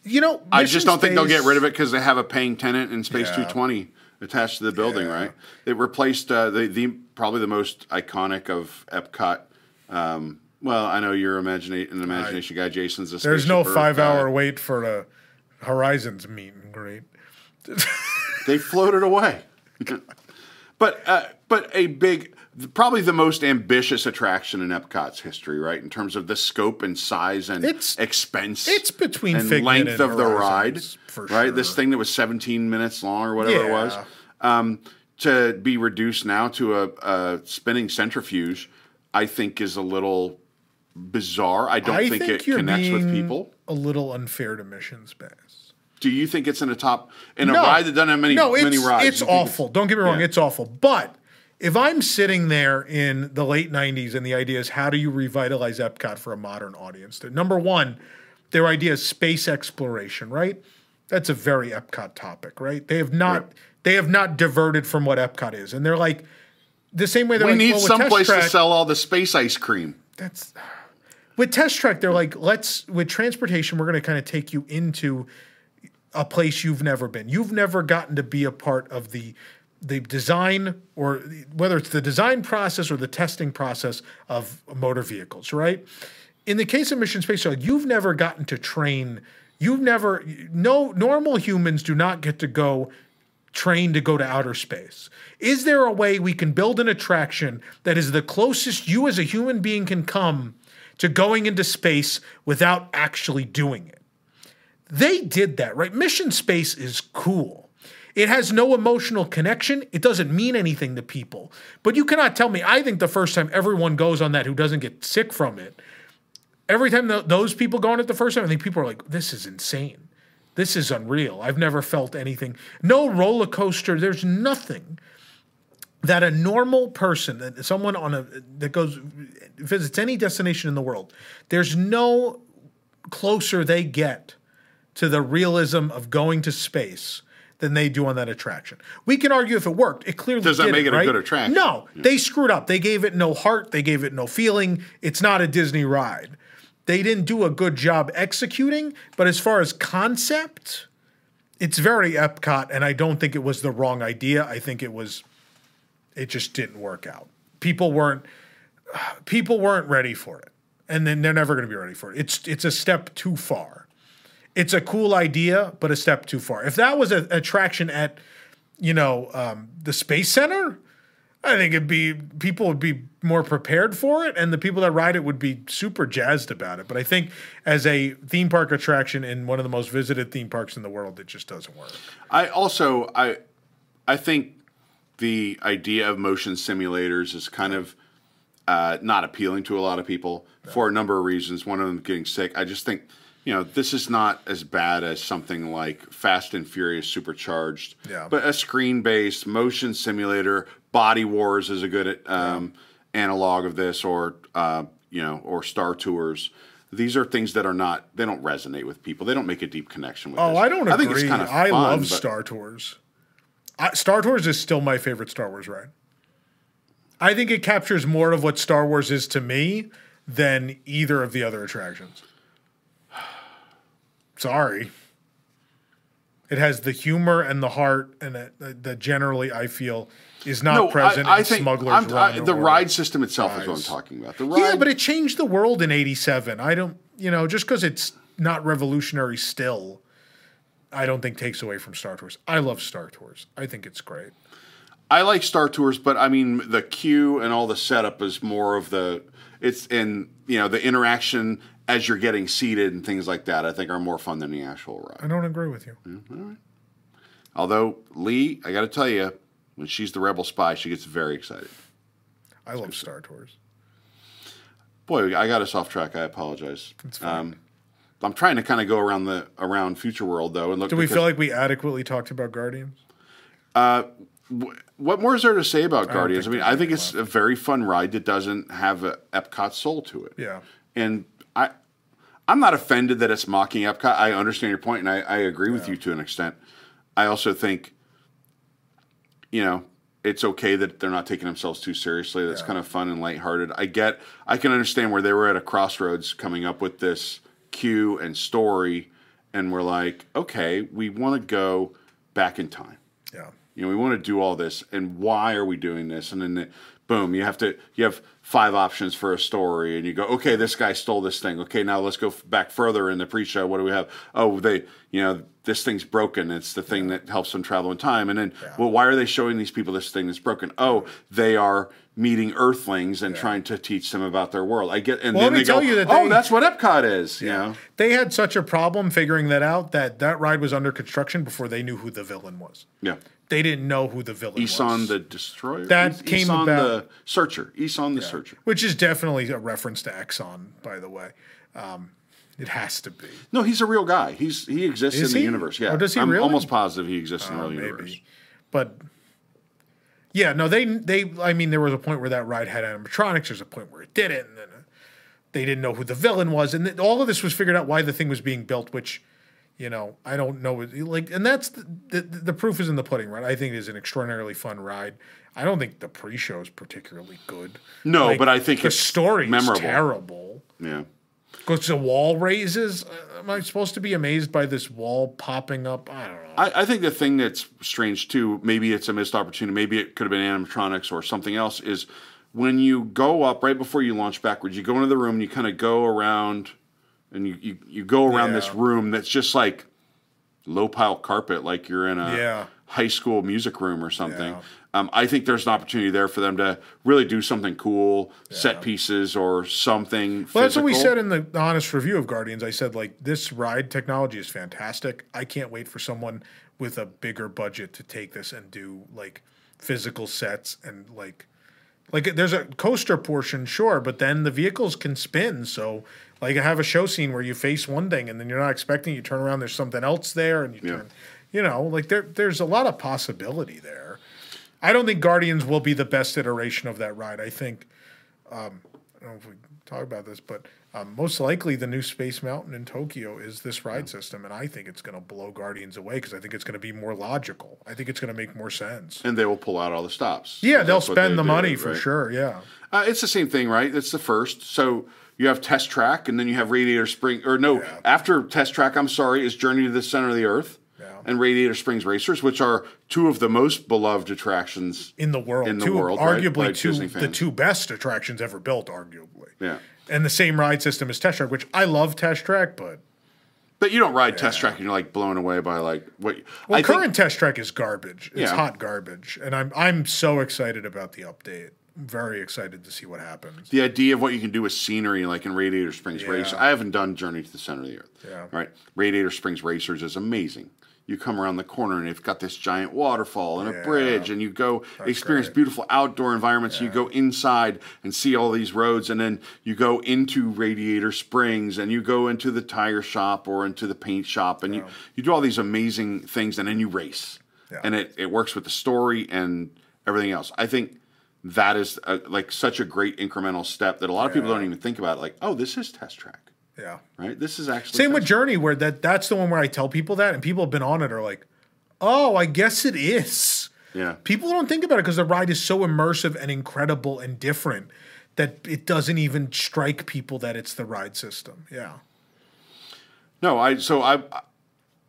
You know, I just don't think they'll get rid of it. because they have a paying tenant in Space Yeah. 220 attached to the building, Yeah. right? It replaced uh, the the probably the most iconic of Epcot. Um, well, I know you're imagina- an imagination guy. Jason's a There's no five guy. hour wait for the Horizons meet and greet. They floated away. But uh, but a big, probably the most ambitious attraction in Epcot's history, right? In terms of the scope and size and It's- expense. it's between and Figment length and of the ride, right? This thing that was 17 minutes long or whatever it was. Um, to be reduced now to a, a spinning centrifuge, I think is a little bizarre. I don't I think, think it connects with people. a little unfair to Mission Space. Do you think it's in a top in a ride that doesn't have many no, many rides? It's awful. Don't get me wrong, Yeah. it's awful. But if I'm sitting there in the late '90s and the idea is how do you revitalize Epcot for a modern audience? Number one, their idea is space exploration, right? That's a very Epcot topic, right? They have not Right. they have not diverted from what Epcot is, and they're like the same way they're We like, need well, with some place to sell all the space ice cream. that's with test track they're like let's with transportation we're going to kind of take you into a place you've never been. You've never gotten to be a part of the the design or whether it's the design process or the testing process of motor vehicles, right? In the case of Mission Space you've never gotten to train. You've never no normal humans do not get to go train to go to outer space. Is there a way we can build an attraction that is the closest you as a human being can come to going into space without actually doing it? They did that, right? Mission Space is cool. It has no emotional connection. It doesn't mean anything to people. But you cannot tell me, I think the first time everyone goes on that who doesn't get sick from it, every time th- those people go on it the first time, I think people are like, this is insane. This is unreal. I've never felt anything. No roller coaster. There's nothing that a normal person, that someone on a that goes visits any destination in the world, there's no closer they get to the realism of going to space than they do on that attraction. We can argue if it worked. It clearly Does that make it a right? good attraction? No, they screwed up. They gave it no heart. They gave it no feeling. It's not a Disney ride. They didn't do a good job executing. But as far as concept, it's very Epcot, and I don't think it was the wrong idea. I think it was, it just didn't work out. People weren't, people weren't ready for it, and then they're never going to be ready for it. It's it's a step too far. It's a cool idea, but a step too far. If that was an attraction at, you know, um, the Space Center, I think it'd be people would be more prepared for it, and the people that ride it would be super jazzed about it. But I think as a theme park attraction in one of the most visited theme parks in the world, it just doesn't work. I also I I think the idea of motion simulators is kind of uh, not appealing to a lot of people for a number of reasons. One of them getting sick. I just think you know this is not as bad as something like Fast and Furious Supercharged. Yeah. But a screen-based motion simulator, Body Wars is a good um, analog of this, or uh, you know, or Star Tours. These are things that are not they don't resonate with people. They don't make a deep connection with. Oh, this. I don't agree. I think it's kind of I fun, love Star Tours. I, Star Tours is still my favorite Star Wars ride. I think it captures more of what Star Wars is to me than either of the other attractions. Sorry. It has the humor and the heart, and that, uh, that generally I feel is not present I, I in Smuggler's I'm- I- Run. the ride system itself is what I'm talking about. The ride, Yeah, but it changed the world in '87. I don't, you know, just because it's not revolutionary still, I don't think takes away from Star Tours. I love Star Tours. I think it's great. I like Star Tours, but I mean the queue and all the setup is more of the it's in you know the interaction as you're getting seated and things like that. I think are more fun than the actual ride. I don't agree with you. Although Lee, I got to tell you, when she's the rebel spy, she gets very excited. I love Star Tours. Boy, I got us off track. I apologize. It's fine. Um, I'm trying to kind of go around the around Future World though and look. Do we feel like we adequately talked about Guardians? What more is there to say about Guardians? I, think mean, I think it's a very fun ride that doesn't have a Epcot soul to it. Yeah. And I, I'm not offended that it's mocking Epcot. I understand your point, and I, I agree with you to an extent. I also think, you know, it's okay that they're not taking themselves too seriously. That's kind of fun and lighthearted. I get, I can understand where they were at a crossroads coming up with this cue and story, and we're like, okay, we want to go back in time. Yeah. You know, we want to do all this, and why are we doing this? And then, the, boom, you have to you have five options for a story, and you go, okay, this guy stole this thing. Okay, now let's go f- back further in the pre-show. What do we have? Oh, they, you know, this thing's broken. It's the thing that helps them travel in time. And then, well, why are they showing these people this thing that's broken? Oh, they are meeting Earthlings and trying to teach them about their world. I get, and Well, then let me they go, tell you that oh, they- that's what Epcot is. You know, They had such a problem figuring that out that that ride was under construction before they knew who the villain was. yeah. They didn't know who the villain was. Eson was. the Destroyer. That came Eson about- the Searcher. Eson the Searcher. which is definitely a reference to Exxon, by the way. Um, it has to be. No, he's a real guy. He's he exists Is in the universe. Yeah, Oh, does he I'm really? almost positive he exists in the Oh, real maybe. universe. But yeah, no, they they. I mean, there was a point where that ride had animatronics. There's a point where it didn't, and then uh, they didn't know who the villain was, and all of this was figured out why the thing was being built. Which, you know, I don't know. Like, and that's the the, the proof is in the pudding, right? I think it is an extraordinarily fun ride. I don't think the pre-show is particularly good. No, Like, but I think the it's story memorable. is terrible. Yeah, Because the wall raises. Uh, Am I supposed to be amazed by this wall popping up? I don't know. I, I think the thing that's strange too, maybe it's a missed opportunity, maybe it could have been animatronics or something else, is when you go up right before you launch backwards, you go into the room and you kind of go around and you, you, you go around this room that's just like low pile carpet, like you're in a Yeah. high school music room or something. Yeah. Um, I think there's an opportunity there for them to really do something cool, set pieces or something. Well, that's what we said in the honest review of Guardians. I said like this ride technology is fantastic. I can't wait for someone with a bigger budget to take this and do like physical sets and like like there's a coaster portion, sure, but then the vehicles can spin. So like I have a show scene where you face one thing and then you're not expecting. You turn around, there's something else there, and you Yeah. turn. You know, like there there's a lot of possibility there. I don't think Guardians will be the best iteration of that ride. I think um, I don't know if we talk about this, but um, most likely the new Space Mountain in Tokyo is this ride system, and I think it's going to blow Guardians away because I think it's going to be more logical. I think it's going to make more sense. And they will pull out all the stops. Yeah, they'll spend the money for right? sure. Yeah, Uh, it's the same thing, right? It's the first. So you have Test Track, and then you have Radiator Spring. Or no, Yeah. after Test Track, I'm sorry, is Journey to the Center of the Earth Yeah. and Radiator Springs Racers, which are two of the most beloved attractions. in the world, In the two, world, arguably by two Disney the two best attractions ever built, arguably. Yeah. And the same ride system as Test Track, which I love Test Track, but But you don't ride Test Track and you're like blown away by like what. well, I current think, Test Track is garbage. It's Yeah. hot garbage, and I'm I'm so excited about the update. I'm very excited to see what happens. the idea of what you can do with scenery, like in Radiator Springs Yeah. Racers. I haven't done Journey to the Center of the Earth. Yeah. Right. Radiator Springs Racers is amazing. You come around the corner and they've got this giant waterfall and a bridge, and you go experience great. beautiful outdoor environments. You go inside and see all these roads, and then you go into Radiator Springs and you go into the tire shop or into the paint shop, and you, you do all these amazing things, and then you race. Yeah. And it, it works with the story and everything else. I think that is a, like such a great incremental step that a lot of people don't even think about. Like, oh, this is Test Track, Yeah. right? This is actually Same with Journey, where that that's the one where I tell people that, and people have been on it are like, "Oh, I guess it is." Yeah. People don't think about it because the ride is so immersive and incredible and different that it doesn't even strike people that it's the ride system. Yeah. No, I so I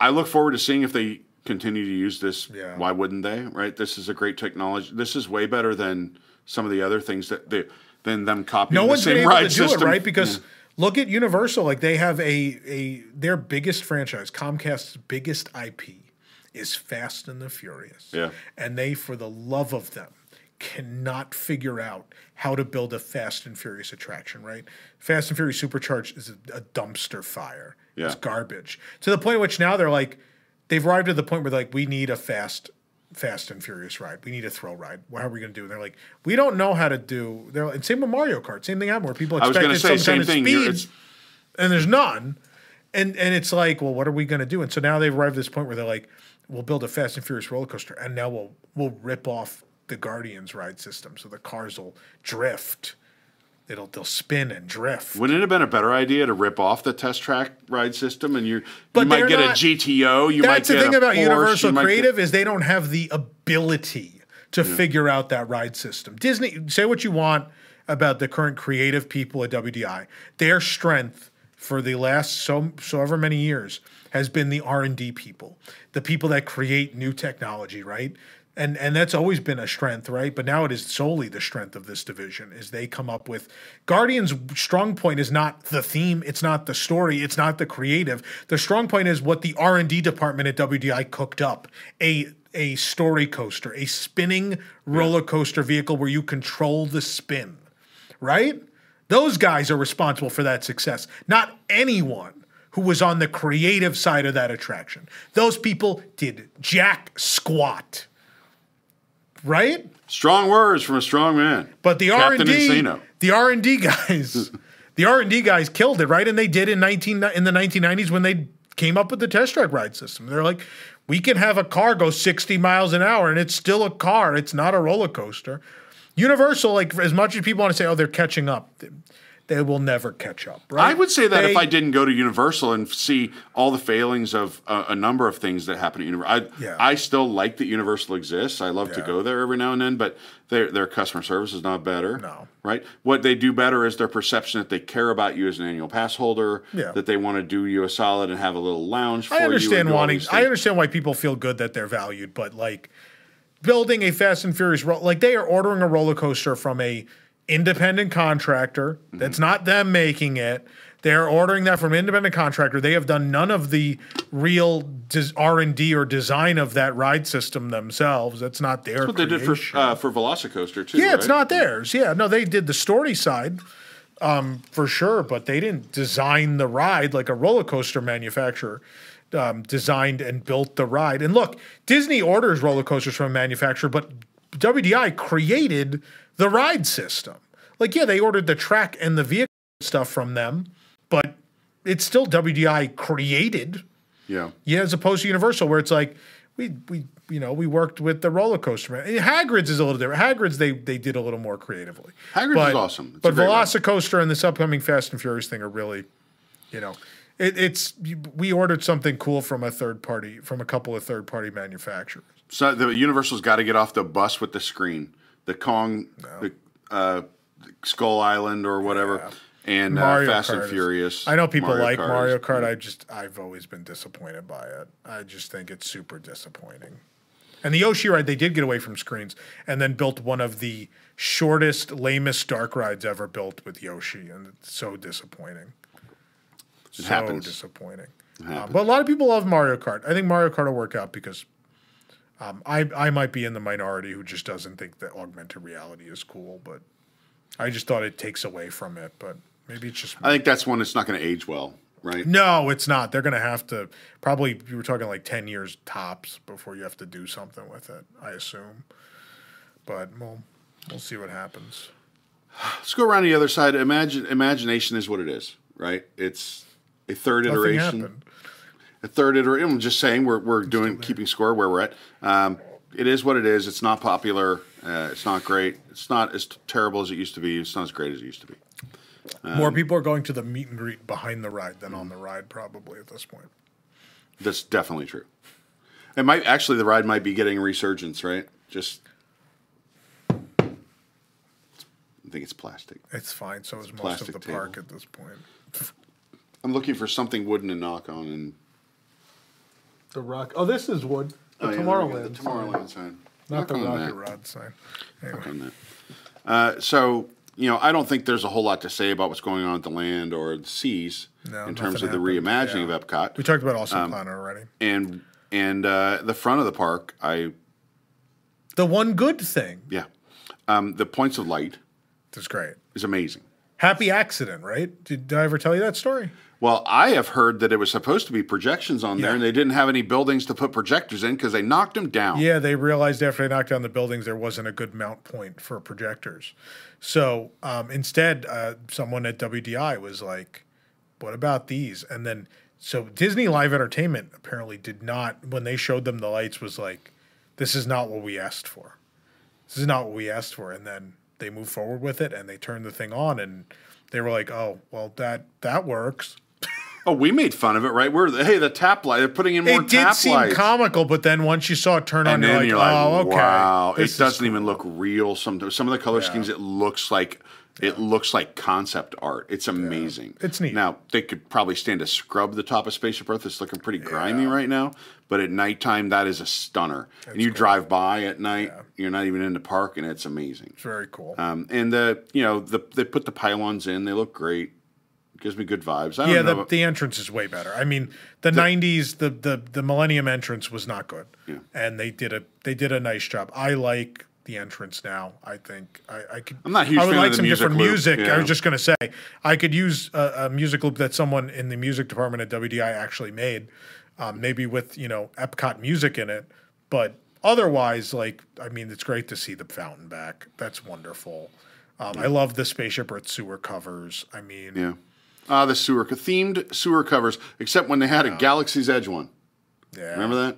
I look forward to seeing if they continue to use this. Yeah. Why wouldn't they? Right? This is a great technology. This is way better than some of the other things that they than them copying No the one's same been able ride to do system. it, right? Because look at Universal, like they have a a their biggest franchise, Comcast's biggest IP is Fast and the Furious. Yeah. And they, for the love of them, cannot figure out how to build a Fast and Furious attraction, right? Fast and Furious Supercharged is a, a dumpster fire. Yeah. It's garbage. To the point at which now they're like, they've arrived at the point where like, we need a fast Fast and Furious ride. We need a thrill ride. What are we going to do? And they're like, we don't know how to do. They're like, same with Mario Kart. Same thing happened where people expected say some same kind of thing. Speed, and there's none. And and it's like, well, what are we going to do? And so now they've arrived at this point where they're like, we'll build a Fast and Furious roller coaster, and now we'll we'll rip off the Guardians ride system, so the cars will drift. It'll they'll spin and drift. wouldn't it have been a better idea to rip off the test track ride system and you But you might get not- a GTO, you might get That's might the thing about Porsche, Universal might get- Creative is they don't have the ability to figure out that ride system. Disney, say what you want about the current creative people at WDI. Their strength for the last so so ever many years has been the R and D people, the people that create new technology, right? And and that's always been a strength, right? But now it is solely the strength of this division is they come up with Guardians' strong point is not the theme, it's not the story, it's not the creative. The strong point is what the R and D department at WDI cooked up. A a story coaster, a spinning roller coaster vehicle where you control the spin, right? Those guys are responsible for that success, not anyone who was on the creative side of that attraction. Those people did jack squat, right? Strong words from a strong man. But the R and D, the R and D guys, [laughs] the R and D guys killed it, right? And they did in nineteen in the nineteen nineties when they came up with the test track ride system. They're like, we can have a car go sixty miles an hour, and it's still a car. It's not a roller coaster. Universal, like as much as people want to say, oh, they're catching up. They will never catch up. Right? I would say that They- if I didn't go to Universal and see all the failings of a, a number of things that happen at Universal, I, Yeah. I still like that Universal exists. I love to go there every now and then, but their their customer service is not better. No. right? What they do better is their perception that they care about you as an annual pass holder. Yeah. that they want to do you a solid and have a little lounge. For I understand all wanting. I understand why people feel good that they're valued, but like building a Fast and Furious, like they are ordering a roller coaster from a independent contractor. Mm-hmm. That's not them making it. They're ordering that from an independent contractor. They have done none of the real R and D or design of that ride system themselves. That's not their. That's what they did for creation. uh, for Velocicoaster too. Yeah, it's not theirs. Yeah, no, they did the story side um, for sure, but they didn't design the ride like a roller coaster manufacturer um, designed and built the ride. And look, Disney orders roller coasters from a manufacturer, but WDI created the ride system. Like, yeah, they ordered the track and the vehicle stuff from them, but it's still WDI created. Yeah. Yeah, as opposed to Universal, where it's like we we you know we worked with the roller coaster man. Hagrid's is a little different. Hagrid's they they did a little more creatively. Hagrid's But- is awesome. It's but great ride. And this upcoming Fast and Furious thing are really, you know, it, it's we ordered something cool from a third party from a couple of third party manufacturers. So the Universal's got to get off the bus with the screen, the Kong, the uh, Skull Island or whatever, and uh, Mario Fast and Kart is- Furious. I know people like Kart Mario is- Kart. I just I've always been disappointed by it. I just think it's super disappointing. And the Yoshi ride, they did get away from screens and then built one of the shortest, lamest dark rides ever built with Yoshi, and it's so disappointing. so happens. disappointing. Uh, happens. but a lot of people love Mario Kart. I think Mario Kart will work out because um, I I might be in the minority who just doesn't think that augmented reality is cool, but I just thought it takes away from it. But maybe it's just I think that's one that's not going to age well, right? no, it's not. They're going to have to probably. You were talking like ten years tops before you have to do something with it. I assume, but we'll we'll see what happens. Let's go around the other side. Imagine imagination is what it is, right? It's a third Nothing iteration. happened. A third iteration. I'm just saying we're we're doing keeping score where we're at. Um, it is what it is. It's not popular. Uh, it's not great. It's not as terrible as it used to be. It's not as great as it used to be. Um, More people are going to the meet and greet behind the ride than on the ride, probably at this point. That's definitely true. It might actually the ride might be getting a resurgence, right? Just I think it's plastic. It's fine. So is most of the table. park at this point. I'm looking for something wooden to knock on and The rock. Oh, this is wood. The Oh, yeah, Tomorrowland. the Tomorrowland sign. Not the Knock on Rocket. Rod sign. Anyway. on that. Uh, so you know, I don't think there's a whole lot to say about what's going on at the land or the seas No, in terms of nothing the happened, reimagining yeah. of Epcot We talked about Awesome Um, Planet already. and and uh, the front of the park. I The one good thing yeah, um, the points of light is great. is amazing. Happy accident, right? Did, I ever tell you that story? Well, I have heard that it was supposed to be projections on there, and they didn't have any buildings to put projectors in because they knocked them down. Yeah, they realized after they knocked down the buildings there wasn't a good mount point for projectors. So um, instead, uh, someone at WDI was like, "What about these?" And then so Disney Live Entertainment apparently did not when they showed them the lights was like, "This is not what we asked for. This is not what we asked for." And then they moved forward with it and they turned the thing on and they were like, "Oh, well that that works." [laughs] Oh, we made fun of it, right? We're hey, the tap light. They're putting in more It did seem lights. comical, but then once you saw it turn on, and you're like, you're like, "Oh, okay." wow, it doesn't even look real. Some some of the color schemes, it looks like it looks like concept art. It's amazing. It's neat. Now they could probably stand to scrub the top of Spaceship Earth. It's looking pretty grimy right now, but at nighttime, that is a stunner. and you drive by at night, you're not even in the park, and it's amazing. It's very cool. Um, and the you know the they put the pylons in. They look great. Gives me good vibes. I don't Yeah, know. the, the entrance is way better. I mean, the, '90s, the, the the Millennium entrance was not good, yeah. and they did a they did a nice job. I like the entrance now. I think I, I could. I'm not huge I would fan like the some music different loop, music. I was just gonna say I could use a, a music loop that someone in the music department at WDI actually made, um, maybe with you know Epcot music in it. But otherwise, like I mean, it's great to see the fountain back. That's wonderful. Um, I love the spaceship Earth sewer covers. I mean, yeah. Ah, the sewer themed sewer covers, except when they had a Galaxy's Edge one. yeah. Remember that?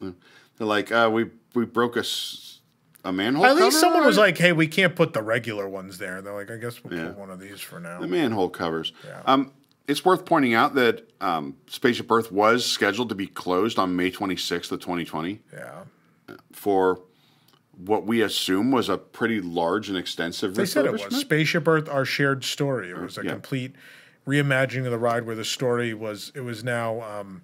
Yeah. They're like, uh, we we broke a s- a manhole. Cover. At least someone was like, "Hey, we can't put the regular ones there." They're like, "I guess we'll Yeah. put one of these for now." the manhole covers. Um, it's worth pointing out that um, Spaceship Earth was scheduled to be closed on May 26th of 2020 yeah, for what we assume was a pretty large and extensive they said it was. Spaceship Earth, our shared story. It was a Yeah. complete reimagining of the ride, where the story was. It was now um,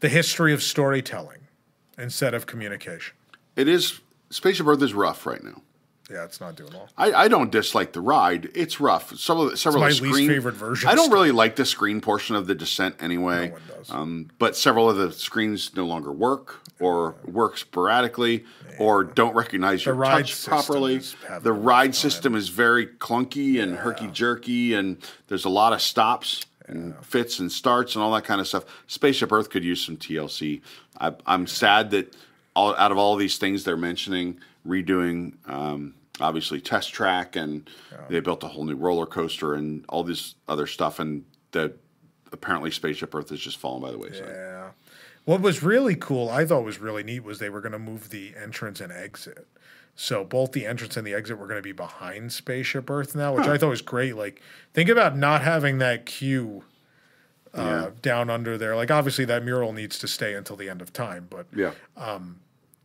the history of storytelling instead of communication. It is Spaceship Earth is rough right now. Yeah, it's not doing well. I, I don't dislike the ride. It's rough. Some of the, several my of the least favorite version I don't really like the screen portion of the descent anyway. No one does. Um, but several of the screens no longer work, or work sporadically, or don't recognize your ride touch properly. The ride system is very clunky and herky jerky, and there's a lot of stops and fits and starts and all that kind of stuff. Spaceship Earth could use some TLC. I, I'm sad that all, out of all these things they're mentioning, redoing um, obviously test track and they built a whole new roller coaster and all this other stuff, and that apparently Spaceship Earth has just fallen by the wayside. Yeah. What was really cool, I thought was really neat, was they were going to move the entrance and exit. So both the entrance and the exit were going to be behind Spaceship Earth now, which I thought was great. Like, think about not having that queue uh, Yeah. down under there. Like, obviously that mural needs to stay until the end of time, but Yeah.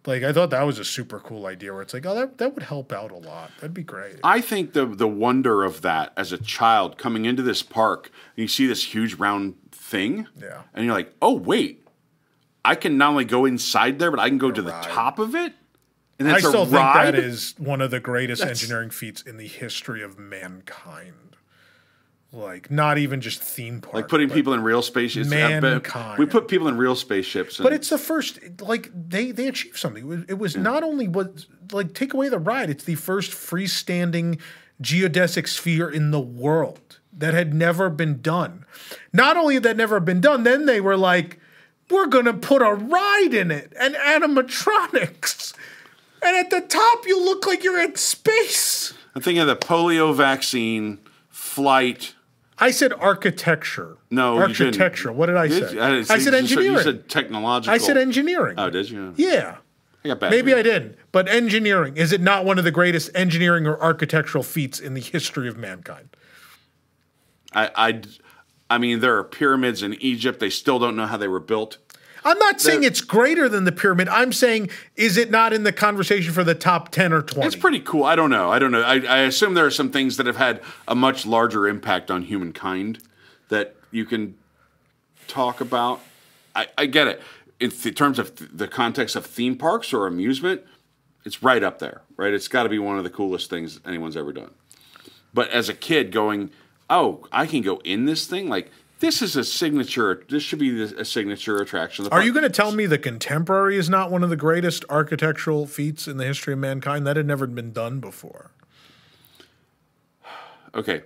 Like I thought that was a super cool idea. Where it's like, oh, that that would help out a lot. That'd be great. I think the the wonder of that as a child coming into this park, and you see this huge round thing, Yeah. and you're like, oh wait, I can not only go inside there, but I can go to the top of it, and I still a think that is one of the greatest That's- engineering feats in the history of mankind. Like, not even just theme park, like putting people in real spaceships. Mankind. We put people in real spaceships. And But it's the first, like they they achieved something. It was, it was not only what like take away the ride. It's the first freestanding geodesic sphere in the world that had never been done. Not only had that never been done, then they were like, we're gonna put a ride in it and animatronics, and at the top you look like you're in space. I'm thinking of the polio vaccine flight. I said architecture. No, architecture. What did I Did say? you? I, didn't said see- you said- engineering. You said technological. I said engineering. Oh, did you? yeah. I. Maybe. I didn't, but engineering is it not one of the greatest engineering or architectural feats in the history of mankind? I, I, I mean, there are pyramids in Egypt. They still don't know how they were built. I'm not saying it's greater than the pyramid. I'm saying is it not in the conversation for the top 10 or 20? It's pretty cool. I don't know. I don't know. I, I assume there are some things that have had a much larger impact on humankind that you can talk about. I, I get it. In th- terms of th- the context of theme parks or amusement, it's right up there, right? It's got to be one of the coolest things anyone's ever done. But as a kid, going, oh, I can go in this thing? Like, this is a signature. This should be the- a signature attraction. Are you going to tell me the contemporary is not one of the greatest architectural feats in the history of mankind? That had never been done before. [sighs] okay.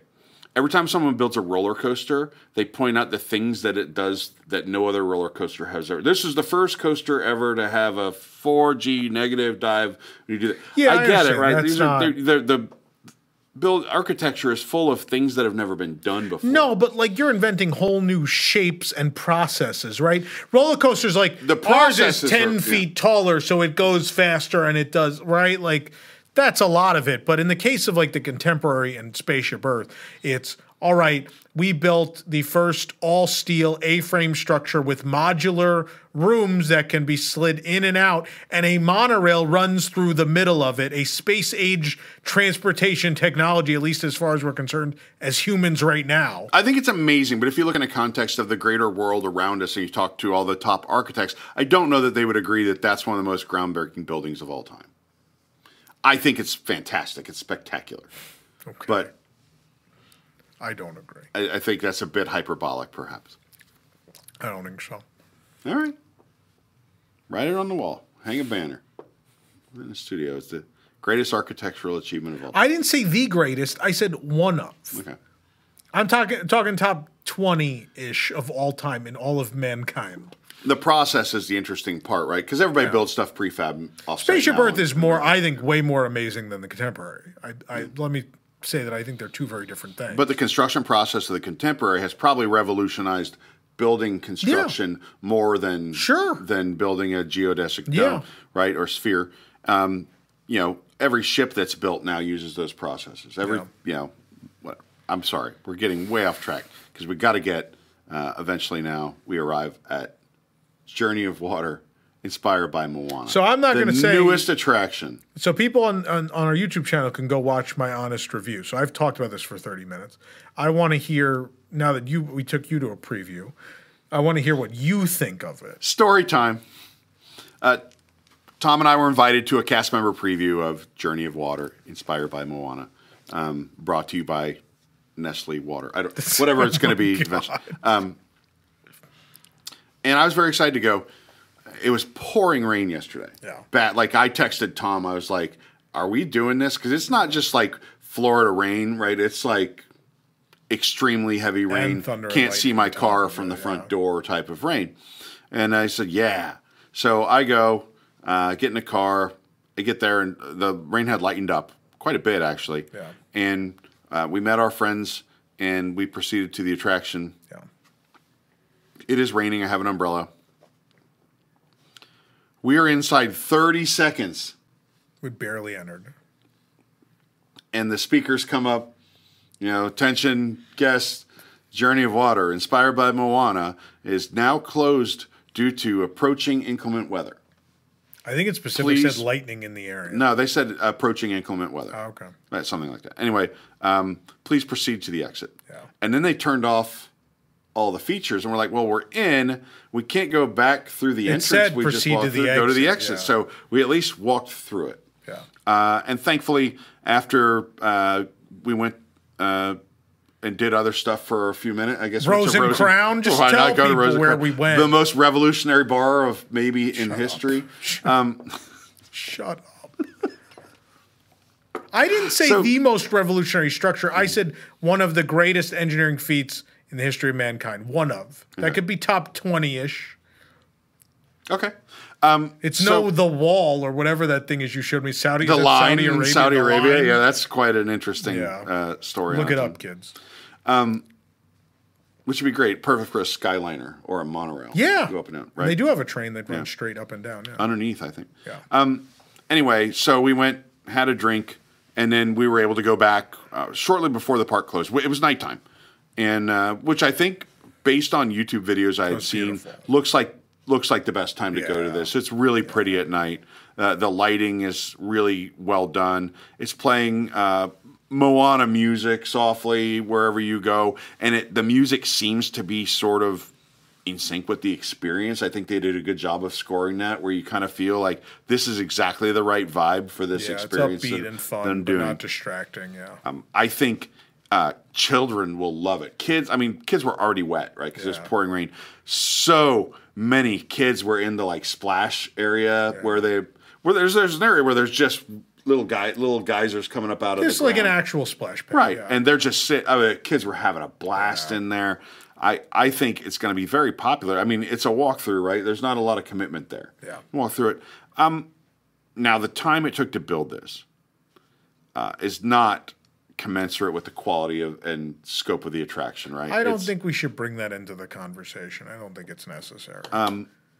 Every time someone builds a roller coaster, they point out the things that it does that no other roller coaster has ever. This is the first coaster ever to have a 4G negative dive. You do that. Yeah, I I, get it, right? That's These not- are they're, they're, the build architecture is full of things that have never been done before. No, but like you're inventing whole new shapes and processes, right? Roller coasters like The ours is ten are- yeah. feet taller, so it goes faster and it does right. Like that's a lot of it. But in the case of like the contemporary and Spaceship Earth, it's all right. We built the first all steel A frame structure with modular rooms that can be slid in and out, and a monorail runs through the middle of it. A space age transportation technology, at least as far as we're concerned as humans right now. I think it's amazing, but if you look in the context of the greater world around us and you talk to all the top architects, I don't know that they would agree that that's one of the most groundbreaking buildings of all time. I think it's fantastic. It's spectacular. Okay. But I don't agree. I, I think that's a bit hyperbolic, perhaps. I don't think so. All right. Write it on the wall. Hang a banner. In the studio. It's the greatest architectural achievement of all time. I didn't say the greatest. I said one of. Okay. I'm talking talking top twenty ish of all time in all of mankind. The process is the interesting part, right? Because everybody builds stuff prefab off Spaceship Earth is more, I think, way more amazing than the contemporary. I, I let me say that I think they're two very different things. But the construction process of the contemporary has probably revolutionized building construction more than Sure. than building a geodesic dome, Yeah. right, or sphere. Um, you know, every ship that's built now uses those processes. Every, Yeah. you know, what, I'm sorry, we're getting way off track because we got to get uh, eventually now we arrive at Journey of Water inspired by Moana. So I'm not gonna say- newest attraction. So people on, on, on our YouTube channel can go watch my honest review. So I've talked about this for 30 minutes. I want to hear now that you we took you to a preview. I want to hear what you think of it. Story time. Uh, Tom and I were invited to a cast member preview of Journey of Water, inspired by Moana, um, brought to you by Nestle Water. I don't, [laughs] whatever it's going to be. Um, and I was very excited to go. It was pouring rain yesterday. Yeah. Bad. Like I texted Tom. I was like, "Are we doing this? Because it's not just like Florida rain, right? It's like extremely heavy rain. thunder Can't see my car from the front yeah. door type of rain. And I said, yeah. So I go, uh, get in the car. I get there, and the rain had lightened up quite a bit, actually. Yeah. And uh, we met our friends, and we proceeded to the attraction. Yeah. It is raining. I have an umbrella. We are inside 30 seconds, We barely entered. and the speakers come up. You know, attention, guests. Journey of Water, inspired by Moana, is now closed due to approaching inclement weather. I think it specifically Please. said lightning in the area. No, they said approaching inclement weather. Oh, okay. Right, something like that. Anyway, um, please proceed to the exit. Yeah. And then they turned off all the features, and we're like, well, we're in. We can't go back through the entrance. said we just walked to the through, go to the exit, exit. yeah. So we at least walked through it. Yeah. Uh, and thankfully, after uh, we went uh, and did other stuff for a few minutes, I guess. Rose and Crown? Just tell not go to people Rose where Crown? we went. The most revolutionary bar of maybe in history. [laughs] Shut up. I didn't say So- the most revolutionary structure. I said one of the greatest engineering feats in the history of mankind. One of. That could be top 20 ish. Okay. Um, It's so- no the wall or whatever that thing is you showed me. Saudi, the line Saudi in Arabia. Saudi Arabia. line? Yeah, that's quite an interesting Yeah. uh, story. Look it up, kids. Which would be great. Perfect for a Skyliner or a monorail. Yeah. Go up and down. And Right. They do have a train that runs straight up and down. Yeah. Underneath, I think. yeah. Um, anyway, so we went, had a drink, and then we were able to go back uh, shortly before the park closed. It was nighttime, and uh, which I think, based on YouTube videos I had seen, beautiful. looks like looks like the best time to go to this. It's really pretty at night. Uh, the lighting is really well done. It's playing uh, Moana music softly wherever you go, and it the music seems to be sort of in sync with the experience. I think they did a good job of scoring that, where you kind of feel like this is exactly the right vibe for this yeah, it's experience. upbeat that and I'm fun, but doing. not distracting. Yeah. Um, I think uh, children will love it. Kids, I mean, kids were already wet, right? Because it was pouring rain. So many kids were in the like splash area where they where there's there's an area where there's just little guy little geysers coming up out of the like an actual splash pad. Right, yeah. and they're just sit. I mean, kids were having a blast in there. I, I think it's going to be very popular. I mean, it's a walkthrough, right? There's not a lot of commitment there. Yeah. walk through it. Um, now the time it took to build this uh, is not commensurate with the quality of and scope of the attraction, right? I don't It's- think we should bring that into the conversation. I don't think it's necessary.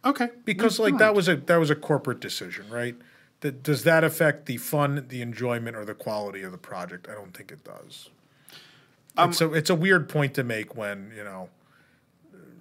Okay, because like that was a that was a corporate decision, right? That does that affect the fun, the enjoyment, or the quality of the project? I don't think it does. Um, it's a it's a weird point to make when you know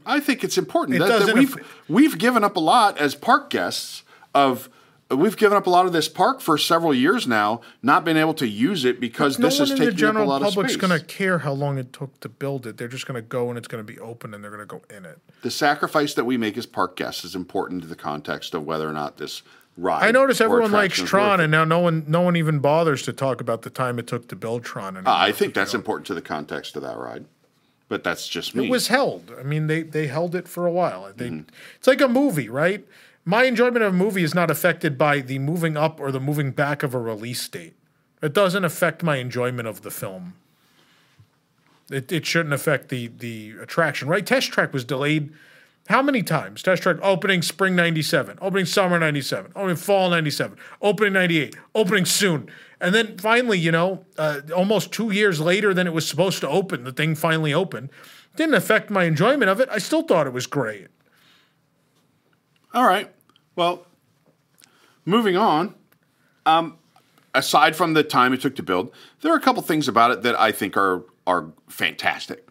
I think it's important It that, that we've aff- we've given up a lot as park guests of we've given up a lot of this park for several years now, not been able to use it because no this is taking up a lot of space. The general public's going to care how long it took to build it. They're just going to go and it's going to be open and they're going to go in it. the sacrifice that we make as park guests is important to the context of whether or not this ride. I notice everyone likes Tron, and now no one no one even bothers to talk about the time it took to build Tron. Uh, I think that's important to the context of that ride, but that's just me. It was held. I mean, they they held it for a while. They, Mm-hmm. It's like a movie, right? My enjoyment of a movie is not affected by the moving up or the moving back of a release date. It doesn't affect my enjoyment of the film. It, it shouldn't affect the the attraction, right? Test Track was delayed. How many times? Test Track opening spring '97, opening summer '97, opening fall '97, opening '98, opening soon, and then finally, you know, uh, almost two years later than it was supposed to open, the thing finally opened. Didn't affect my enjoyment of it. I still thought it was great. All right. Well, moving on. Um, aside from the time it took to build, there are a couple things about it that I think are are fantastic.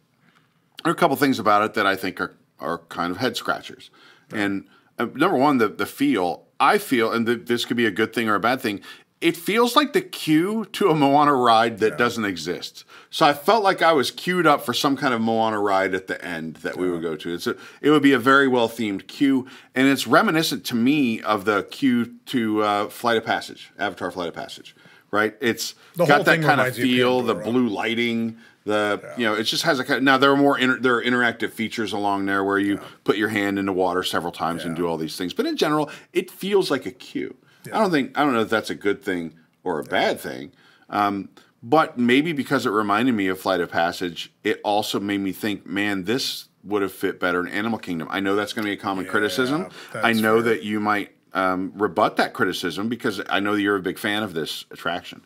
There are a couple things about it that I think are are kind of head scratchers. And uh, number one, the the feel. I feel, and the, this could be a good thing or a bad thing. It feels like the queue to a Moana ride that doesn't exist. So I felt like I was queued up for some kind of Moana ride at the end that we would go to. It's a, it would be a very well themed queue, and it's reminiscent to me of the queue to uh, Flight of Passage, Avatar Flight of Passage. Right? It's The got that kind of feel, the blue lighting, the you know, it just has a kind. Now there are more inter, there are interactive features along there where you put your hand in the water several times and do all these things. But in general, it feels like a queue. I don't think I don't know if that's a good thing or a bad thing. Um, but maybe because it reminded me of Flight of Passage, it also made me think, man, this would have fit better in Animal Kingdom. I know that's going to be a common criticism. I know fair. that you might um, rebut that criticism because I know that you're a big fan of this attraction.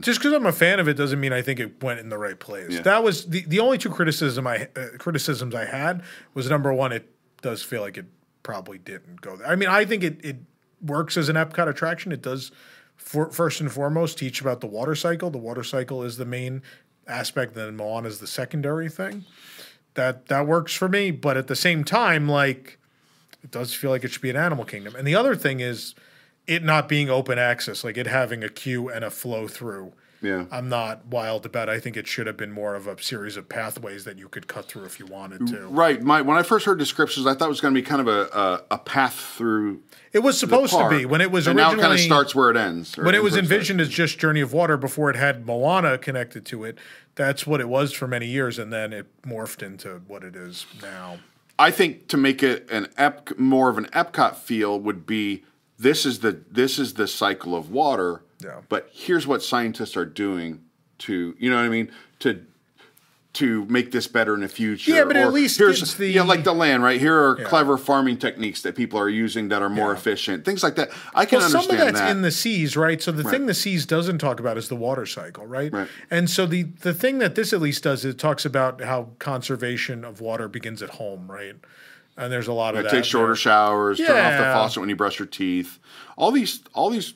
just because I'm a fan of it doesn't mean I think it went in the right place. That was the, the only two criticism I uh, criticisms I had was number one, it does feel like it probably didn't go there. I mean, I think it it works as an Epcot attraction. It does for, first and foremost teach about the water cycle. The water cycle is the main aspect, then Moana is the secondary thing. That that works for me, but at the same time, like it does feel like it should be an Animal Kingdom. And the other thing is it not being open access, like it having a queue and a flow through. Yeah. I'm not wild about. I think it should have been more of a series of pathways that you could cut through if you wanted to. Right. My when I first heard descriptions, I thought it was going to be kind of a, a, a path through. It was supposed to be when it was and now it kind of starts where it ends. when it was starts. envisioned as just Journey of Water before it had Moana connected to it. That's what it was for many years, and then it morphed into what it is now. I think to make it an ep more of an Epcot feel would be this is the this is the cycle of water. Yeah. But here's what scientists are doing to you know what I mean to to make this better in the future. Yeah, but at least here's the- yeah, like the land right here are clever farming techniques that people are using that are more efficient. Things like that. I can Well, some of that's that. in the seas, right? So the thing the seas doesn't talk about is the water cycle, right? Right. And so the the thing that this at least does is it talks about how conservation of water begins at home, right? And there's a lot of that. Take shorter there. showers. Turn off the faucet when you brush your teeth. All these, all these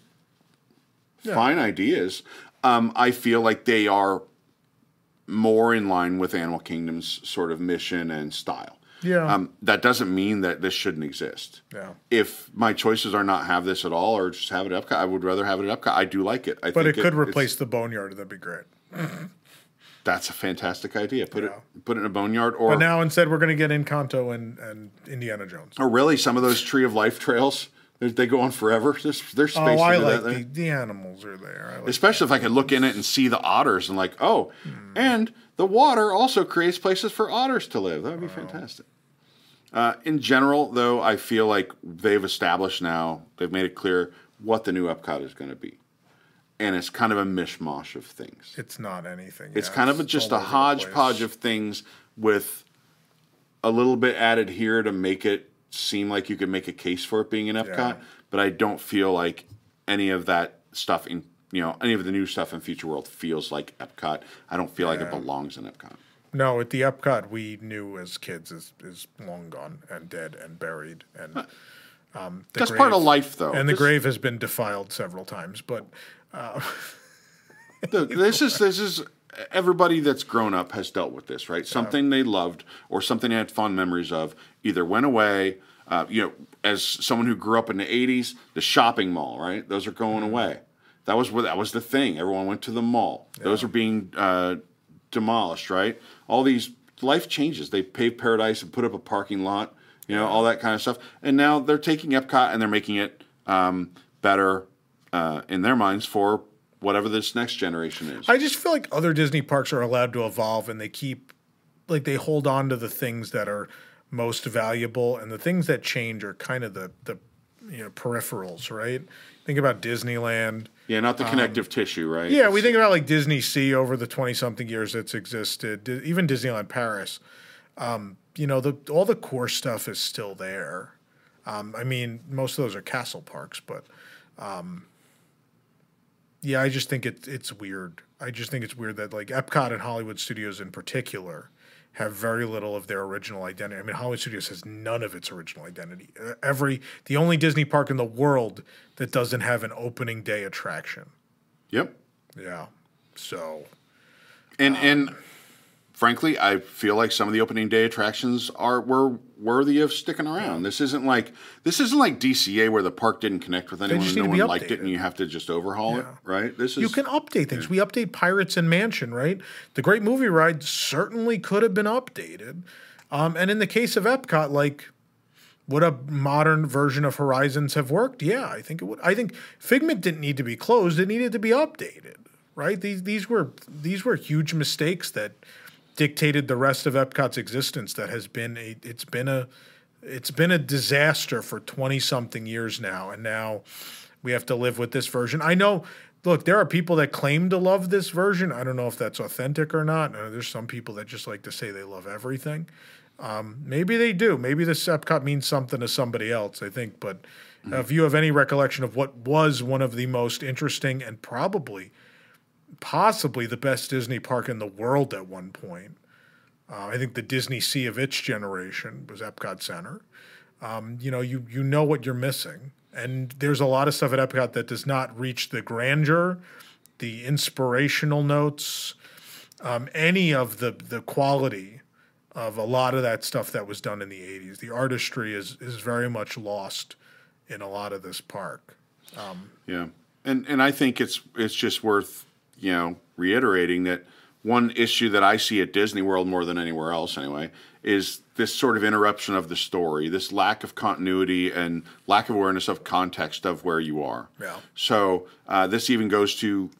fine ideas. Um, I feel like they are more in line with Animal Kingdom's sort of mission and style. Yeah. Um, that doesn't mean that this shouldn't exist. Yeah. If my choices are not have this at all or just have it at Epcot, I would rather have it at Epcot. I do like it. I But think it could it's- replace the boneyard. That'd be great. [laughs] That's a fantastic idea. Put Yeah. it put it in a boneyard or But now instead, we're going to get Encanto and, and Indiana Jones. or really some of those Tree of Life trails. They, they go on forever. There's, there's space Oh, I to do like the, the animals are there. Like Especially if I could look in it and see the otters and like, oh, Hmm. and the water also creates places for otters to live. That would be fantastic. Uh, in general, though, I feel like they've established now, they've made it clear what the new Epcot is going to be. And it's kind of a mishmash of things. It's not anything. It's yeah, kind of a, just a over the place. hodgepodge of things with a little bit added here to make it seem like you could make a case for it being an Epcot. Yeah. But I don't feel like any of that stuff in you know any of the new stuff in Future World feels like Epcot. I don't feel like it belongs in Epcot. No, at the Epcot we knew as kids is is long gone and dead and buried and um, the That's part of life, though. And the This- grave has been defiled several times, but [laughs] Look, this is this is everybody that's grown up has dealt with this, right? Something they loved or something they had fond memories of either went away. Uh, you know, as someone who grew up in the '80s, the shopping mall, right? Those are going away. That was where that was the thing. Everyone went to the mall. Those are being uh, demolished, right? All these life changes. They paved paradise and put up a parking lot. You know, all that kind of stuff. And now they're taking Epcot and they're making it um, better uh, in their minds for whatever this next generation is. I just feel like other Disney parks are allowed to evolve and they keep like they hold on to the things that are most valuable and the things that change are kind of the the you know peripherals, right? Think about Disneyland. Yeah, not the connective tissue, right? Um, Yeah, we think about like Disney Sea over the twenty something years that's existed. Even Disneyland Paris. Um, you know, the all the core stuff is still there. Um, I mean, most of those are castle parks, but um, yeah, I just think it's it's weird. I just think it's weird that like Epcot and Hollywood Studios in particular have very little of their original identity. I mean, Hollywood Studios has none of its original identity. Every the only Disney park in the world that doesn't have an opening day attraction. Yep. Yeah. So And and um, frankly, I feel like some of the opening day attractions are were worthy of sticking around. This isn't like this isn't like DCA where the park didn't connect with anyone and no one be liked it and you have to just overhaul it, right? This is you can update things. We update Pirates and Mansion, right? The Great Movie Ride certainly could have been updated. Um, and in the case of Epcot, like would a modern version of Horizons have worked? Yeah, I think it would. I think Figment didn't need to be closed; it needed to be updated. Right? These these were these were huge mistakes that dictated the rest of Epcot's existence. That has been a it's been a it's been a disaster for twenty something years now, and now we have to live with this version. I know. Look, there are people that claim to love this version. I don't know if that's authentic or not. There's some people that just like to say they love everything. Um, maybe they do. Maybe this Epcot means something to somebody else. I think. But uh, if you have any recollection of what was one of the most interesting and probably, possibly the best Disney park in the world at one point, uh, I think the Disney Sea of its generation was Epcot Center. Um, you know, you you know what you're missing, and there's a lot of stuff at Epcot that does not reach the grandeur, the inspirational notes, um, any of the the quality of a lot of that stuff that was done in the 80s. The artistry is is very much lost in a lot of this park. Yeah, and and I think it's it's just worth you know reiterating that one issue that I see at Disney World more than anywhere else anyway is this sort of interruption of the story, this lack of continuity and lack of awareness of context of where you are. Yeah. So uh, this even goes to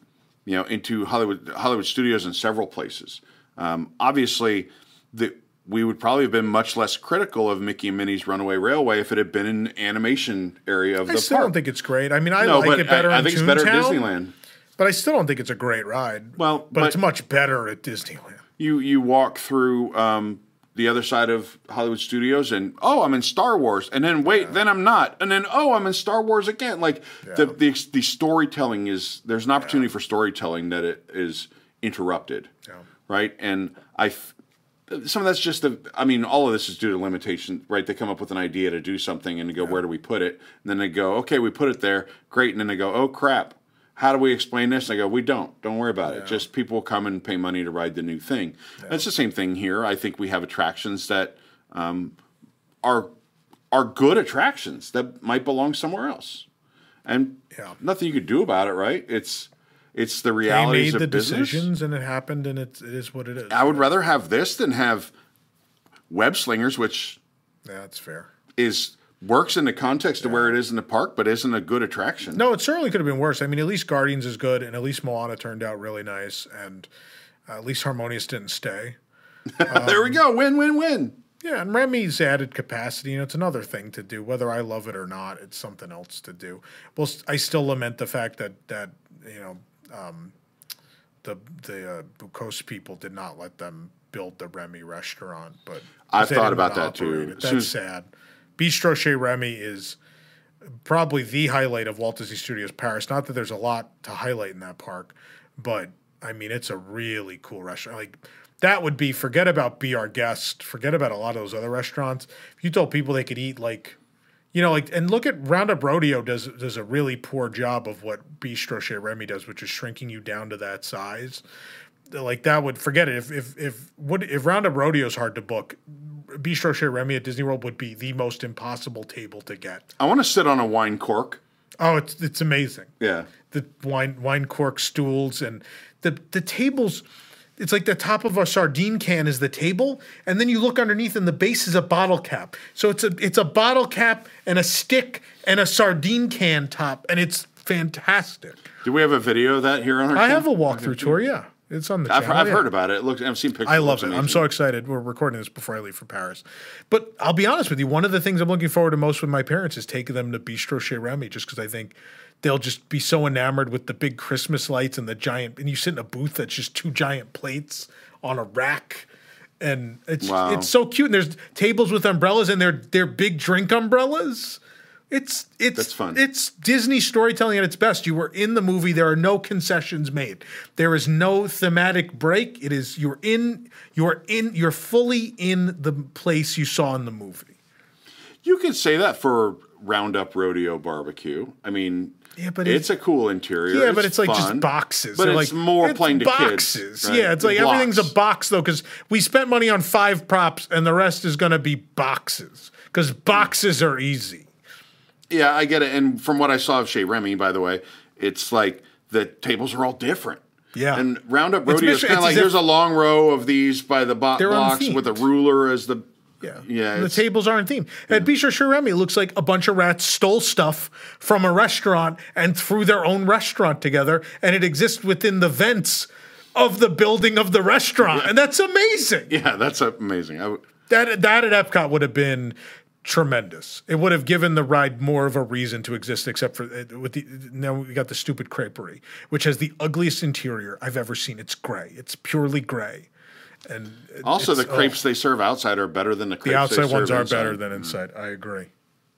you know into Hollywood Hollywood studios in several places. Um, obviously, the we would probably have been much less critical of Mickey and Minnie's Runaway Railway if it had been an animation area of I the park. I still don't think it's great. I mean, I no, like it better I, I in think it's better at Disneyland. But I still don't think it's a great ride. Well, but, but- it's much better at Disneyland. You you walk through um, the other side of Hollywood Studios, and oh, I'm in Star Wars, and then wait, then I'm not, and then oh, I'm in Star Wars again. Like the, the the storytelling is there's an opportunity for storytelling that it is interrupted, right? And I. f- Some of that's just the. I mean, all of this is due to limitation, right? They come up with an idea to do something, and they go, "Where do we put it?" And then they go, "Okay, we put it there, great." And then they go, "Oh crap, how do we explain this?" And I go, "We don't. Don't worry about it. Just people come and pay money to ride the new thing." It's the same thing here. I think we have attractions that um, are are good attractions that might belong somewhere else, and Yeah. nothing you could do about it, right? It's it's the They realities made of the business. decisions, and it happened, and it, it is what it is. I would rather have this than have web slingers, which yeah, that's fair. is works in the context of where it is in the park, but isn't a good attraction. No, it certainly could have been worse. I mean, at least Guardians is good, and at least Moana turned out really nice, and uh, at least Harmonious didn't stay. [laughs] there we go. Win, win, win. Yeah, and Remy's added capacity, you know, it's another thing to do. Whether I love it or not, it's something else to do. Well, I still lament the fact that that you know um, the the uh, Bukos people did not let them build the Remy restaurant. But I've thought about that, too. operate it. As That's sad. Bistro Chez Remy is probably the highlight of Walt Disney Studios Paris. Not that there's a lot to highlight in that park, but I mean it's a really cool restaurant. Like that would be forget about be our guest, forget about a lot of those other restaurants. If you told people they could eat like you know, like and look at Roundup Rodeo does does a really poor job of what Bistro Chez Remy does, which is shrinking you down to that size. Like that would forget it. If if if what if Roundup Rodeo is hard to book, Bistro Chez Remy at Disney World would be the most impossible table to get. I want to sit on a wine cork. Oh, it's it's amazing. Yeah. The wine wine cork stools and the the tables. It's like the top of a sardine can is the table, and then you look underneath, and the base is a bottle cap. So it's a it's a bottle cap and a stick and a sardine can top, and it's fantastic. Do we have a video of that here on our I channel? have a walkthrough tour. Yeah, it's on the I've, channel. I've yeah. heard about it. it looks, I've seen pictures. I love it. I'm so excited. We're recording this before I leave for Paris. But I'll be honest with you, one of the things I'm looking forward to most with my parents is taking them to Bistro Chez Remy just because I think they'll just be so enamored with the big Christmas lights and the giant and you sit in a booth that's just two giant plates on a rack. And it's Wow. it's so cute. And there's tables with umbrellas and they're they're big drink umbrellas. It's it's That's fun. It's Disney storytelling at its best. You were in the movie. There are no concessions made. There is no thematic break. It is you're in. You're in. You're fully in the place you saw in the movie. You could say that for Roundup Rodeo Barbecue. I mean, Yeah, but it's a cool interior. Yeah, but it's like just boxes. But They're it's like, more it's playing to boxes. kids. right? Yeah, it's like Blocks. everything's a box though, because we spent money on five props, and the rest is going to be boxes because boxes are easy. Yeah, I get it. And from what I saw of Chez Remy, by the way, it's like the tables are all different. Yeah. And Roundup Rodeo is kind of like here's a long row of these by the bo- blocks unthemed. with a ruler as the. Yeah, Yeah, the tables aren't themed. At Bistro Chez Remy, looks like a bunch of rats stole stuff from a restaurant and threw their own restaurant together, and it exists within the vents of the building of the restaurant, and that's amazing. Yeah, that's amazing. I w- That that at Epcot would have been tremendous. It would have given the ride more of a reason to exist, except for uh, with the now we got the stupid creperie, which has the ugliest interior I've ever seen. It's gray. It's purely gray, and also, the it's- oh. crepes they serve outside are better than the crepes the outside ones are inside. better than inside. I agree,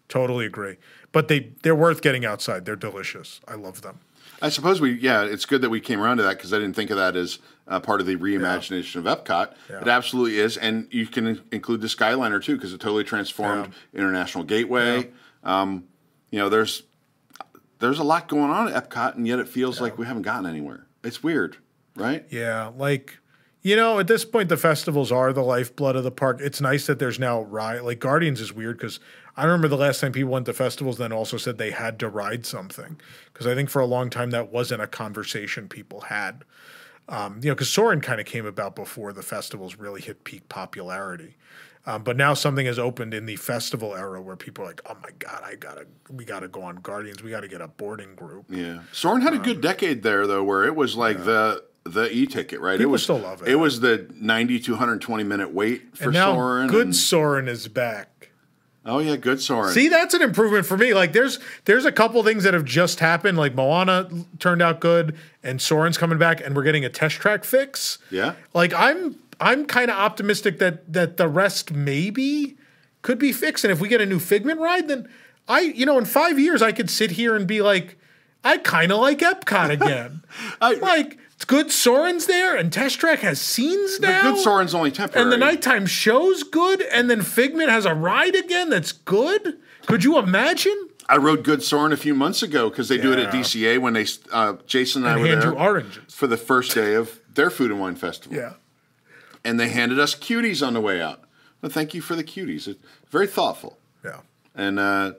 totally agree. But they they're worth getting outside. They're delicious. I love them. I suppose we, yeah, it's good that we came around to that because I didn't think of that as uh, part of the reimagination of Epcot. It absolutely is, and you can include the Skyliner too because it totally transformed International Gateway. Um, you know, there's there's a lot going on at Epcot, and yet it feels like we haven't gotten anywhere. It's weird, right? Yeah, like you know, at this point, the festivals are the lifeblood of the park. It's nice that there's now ride. Like Guardians is weird because I remember the last time people went to festivals, then also said they had to ride something because I think for a long time that wasn't a conversation people had. Um, you know, because Soarin' kind of came about before the festivals really hit peak popularity. Um, but now something has opened in the festival era where people are like, "Oh my god, I gotta, we gotta go on Guardians. We gotta get a boarding group." Yeah, Soarin' had a good decade there though, where it was like the the e ticket, right? People it was still love it. It was the 90 to 120 minute wait for And now Soarin'. good and- Soarin' is back. Oh yeah, good Soarin'. See, that's an improvement for me. Like, there's there's a couple things that have just happened. Like Moana turned out good, and Soren's coming back, and we're getting a test track fix. Yeah. Like I'm I'm kind of optimistic that that the rest maybe could be fixed, and if we get a new Figment ride, then I you know in five years I could sit here and be like, I kind of like Epcot again. [laughs] I- like good Soren's there, and Test Track has scenes The now. good Soren's only temporary. And the nighttime show's good, and then Figment has a ride again that's good. Could you imagine? I rode Good Soarin' a few months ago because they do it at DCA when they uh, Jason and, I were there oranges. for the first day of their food and wine festival. Yeah. and they handed us cuties on the way out. Well, thank you for the cuties. It's very thoughtful, Yeah. and uh,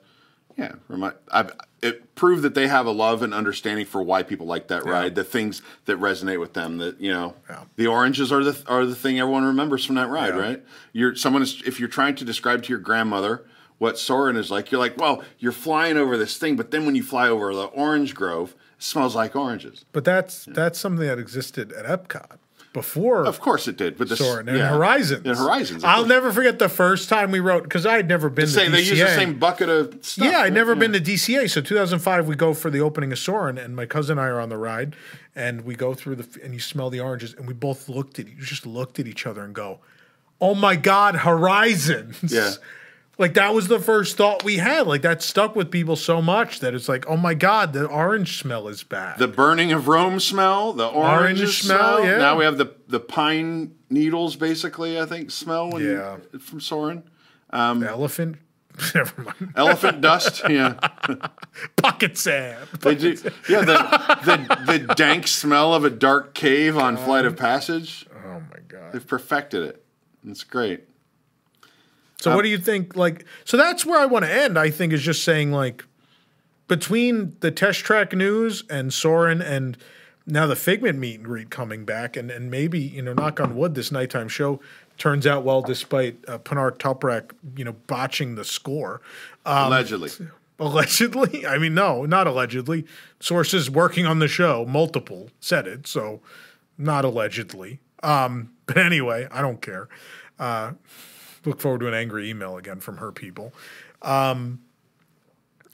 yeah, remind, I, it proved that they have a love and understanding for why people like that ride, the things that resonate with them. That you know, Yeah. the oranges are the are the thing everyone remembers from that ride, Yeah. right? You're someone is if you're trying to describe to your grandmother what Soarin' is like, you're like, well, you're flying over this thing, but then when you fly over the orange grove, it smells like oranges. But that's that's something that existed at Epcot before Of course it did, but the Soarin' and yeah. Horizons. And Horizons. I'll course. never forget the first time we rode because I had never been to Say DCA. they use the same bucket of stuff. Yeah, I'd never been to DCA. So 2005, we go for the opening of Soarin', and my cousin and I are on the ride, and we go through the, and you smell the oranges, and we both looked at, you just looked at each other and go, "Oh my God, Horizons!" Yeah. Like that was the first thought we had. Like that stuck with people so much that it's like, "Oh my God, the orange smell is bad. The burning of Rome smell, the orange, Orange smell, smell. yeah. Now we have the the pine needles, basically. I think smell when Yeah. from Soarin'. Um, elephant. [laughs] Never mind. Elephant dust. [laughs] Yeah, Pocket sand. they do. Yeah, the, the [laughs] the dank smell of a dark cave on Flight of Passage. Oh my God. They've perfected it. It's great. So what do you think? Like, so that's where I want to end. I think is just saying like, between the test track news and Soarin' and now the Figment meet and greet coming back, and and maybe you know, knock on wood, this nighttime show turns out well despite uh, Pinar Toprak, you know, botching the score. Um, Allegedly. Allegedly, [laughs] I mean, no, not allegedly. Sources working on the show, multiple said it, so not allegedly. Um, [laughs] but anyway, I don't care. Uh, look forward to an angry email again from her people. Um,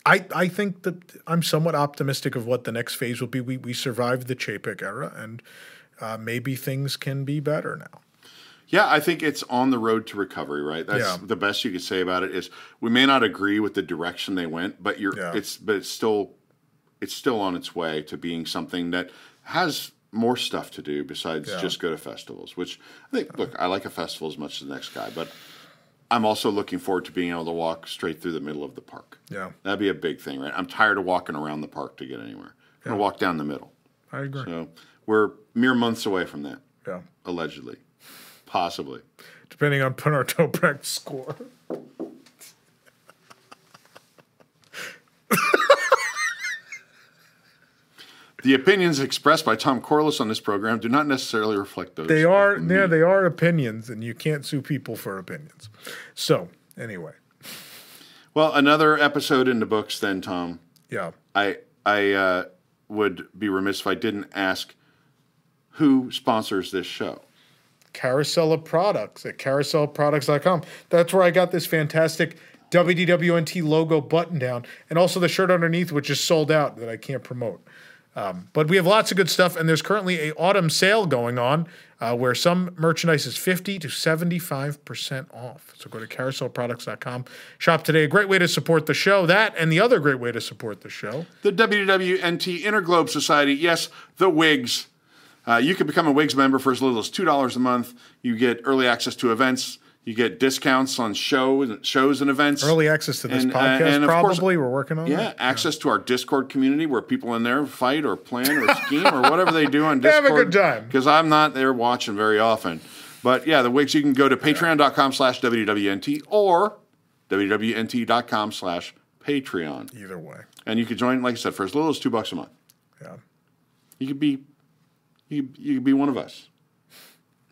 I I think that I'm somewhat optimistic of what the next phase will be. We we survived the Chapek era, and uh, maybe things can be better now. Yeah, I think it's on the road to recovery, right? That's Yeah. the best you could say about it is we may not agree with the direction they went, but you're Yeah. it's but it's still it's still on its way to being something that has more stuff to do besides Yeah. just go to festivals, which I think look, I like a festival as much as the next guy, but I'm also looking forward to being able to walk straight through the middle of the park. Yeah, That'd be a big thing, right? I'm tired of walking around the park to get anywhere. I'm gonna walk down the middle. I agree. So we're mere months away from that, Yeah, allegedly, possibly. depending on Bernard Toprak's [laughs] score. The opinions expressed by Tom Corless on this program do not necessarily reflect those. They are me. they are opinions, and you can't sue people for opinions. So anyway, Well, another episode in the books, then, Tom. yeah, I I uh, would be remiss if I didn't ask who sponsors this show. Carousel of Products at carouselproducts.com. That's where I got this fantastic WDWNT logo button down, and also the shirt underneath, which is sold out that I can't promote. Um, but we have lots of good stuff, and there's currently a autumn sale going on uh, where some merchandise is 50 to 75% off. So go to carouselproducts.com. Shop today. A great way to support the show. That and the other great way to support the show. The WWNT Interglobe Society, yes, the WIGS. Uh, you can become a WIGS member for as little as $2 a month. You get early access to events. You get discounts on show, shows and events. Early access to this And, uh, podcast, and of course- probably. We're working on Yeah, access to our Discord community where people in there fight or plan or scheme or whatever they do on [laughs] They have Discord. a good time. Because I'm not there watching very often. But yeah, the Wigs, you can go to patreon.com slash WWNT or WWNT.com slash Patreon. Either way. And you can join, like I said, for as little as two bucks a month. Yeah. You could be you you could be one of us.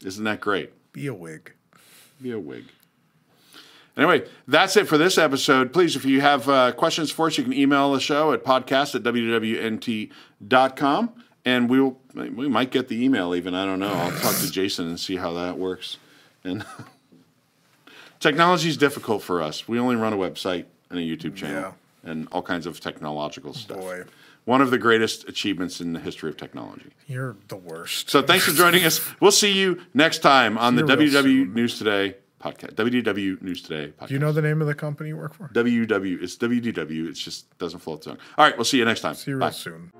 Isn't that great? Be a wig. Be a wig. Anyway, that's it for this episode. Please, if you have uh, questions for us, you can email the show at podcast at wwnt.com. And we'll, we might get the email even. I don't know. I'll talk to Jason and see how that works. And [laughs] technology is difficult for us. We only run a website and a YouTube channel and all kinds of technological stuff. Boy one of the greatest achievements in the history of technology. You're the worst. So thanks for joining us. We'll see you next time on the WW soon. News Today podcast. WW News Today podcast. Do you know the name of the company you work for? WW. It's WDW. It just doesn't float tongue. All right. We'll see you next time. See you Bye. real soon.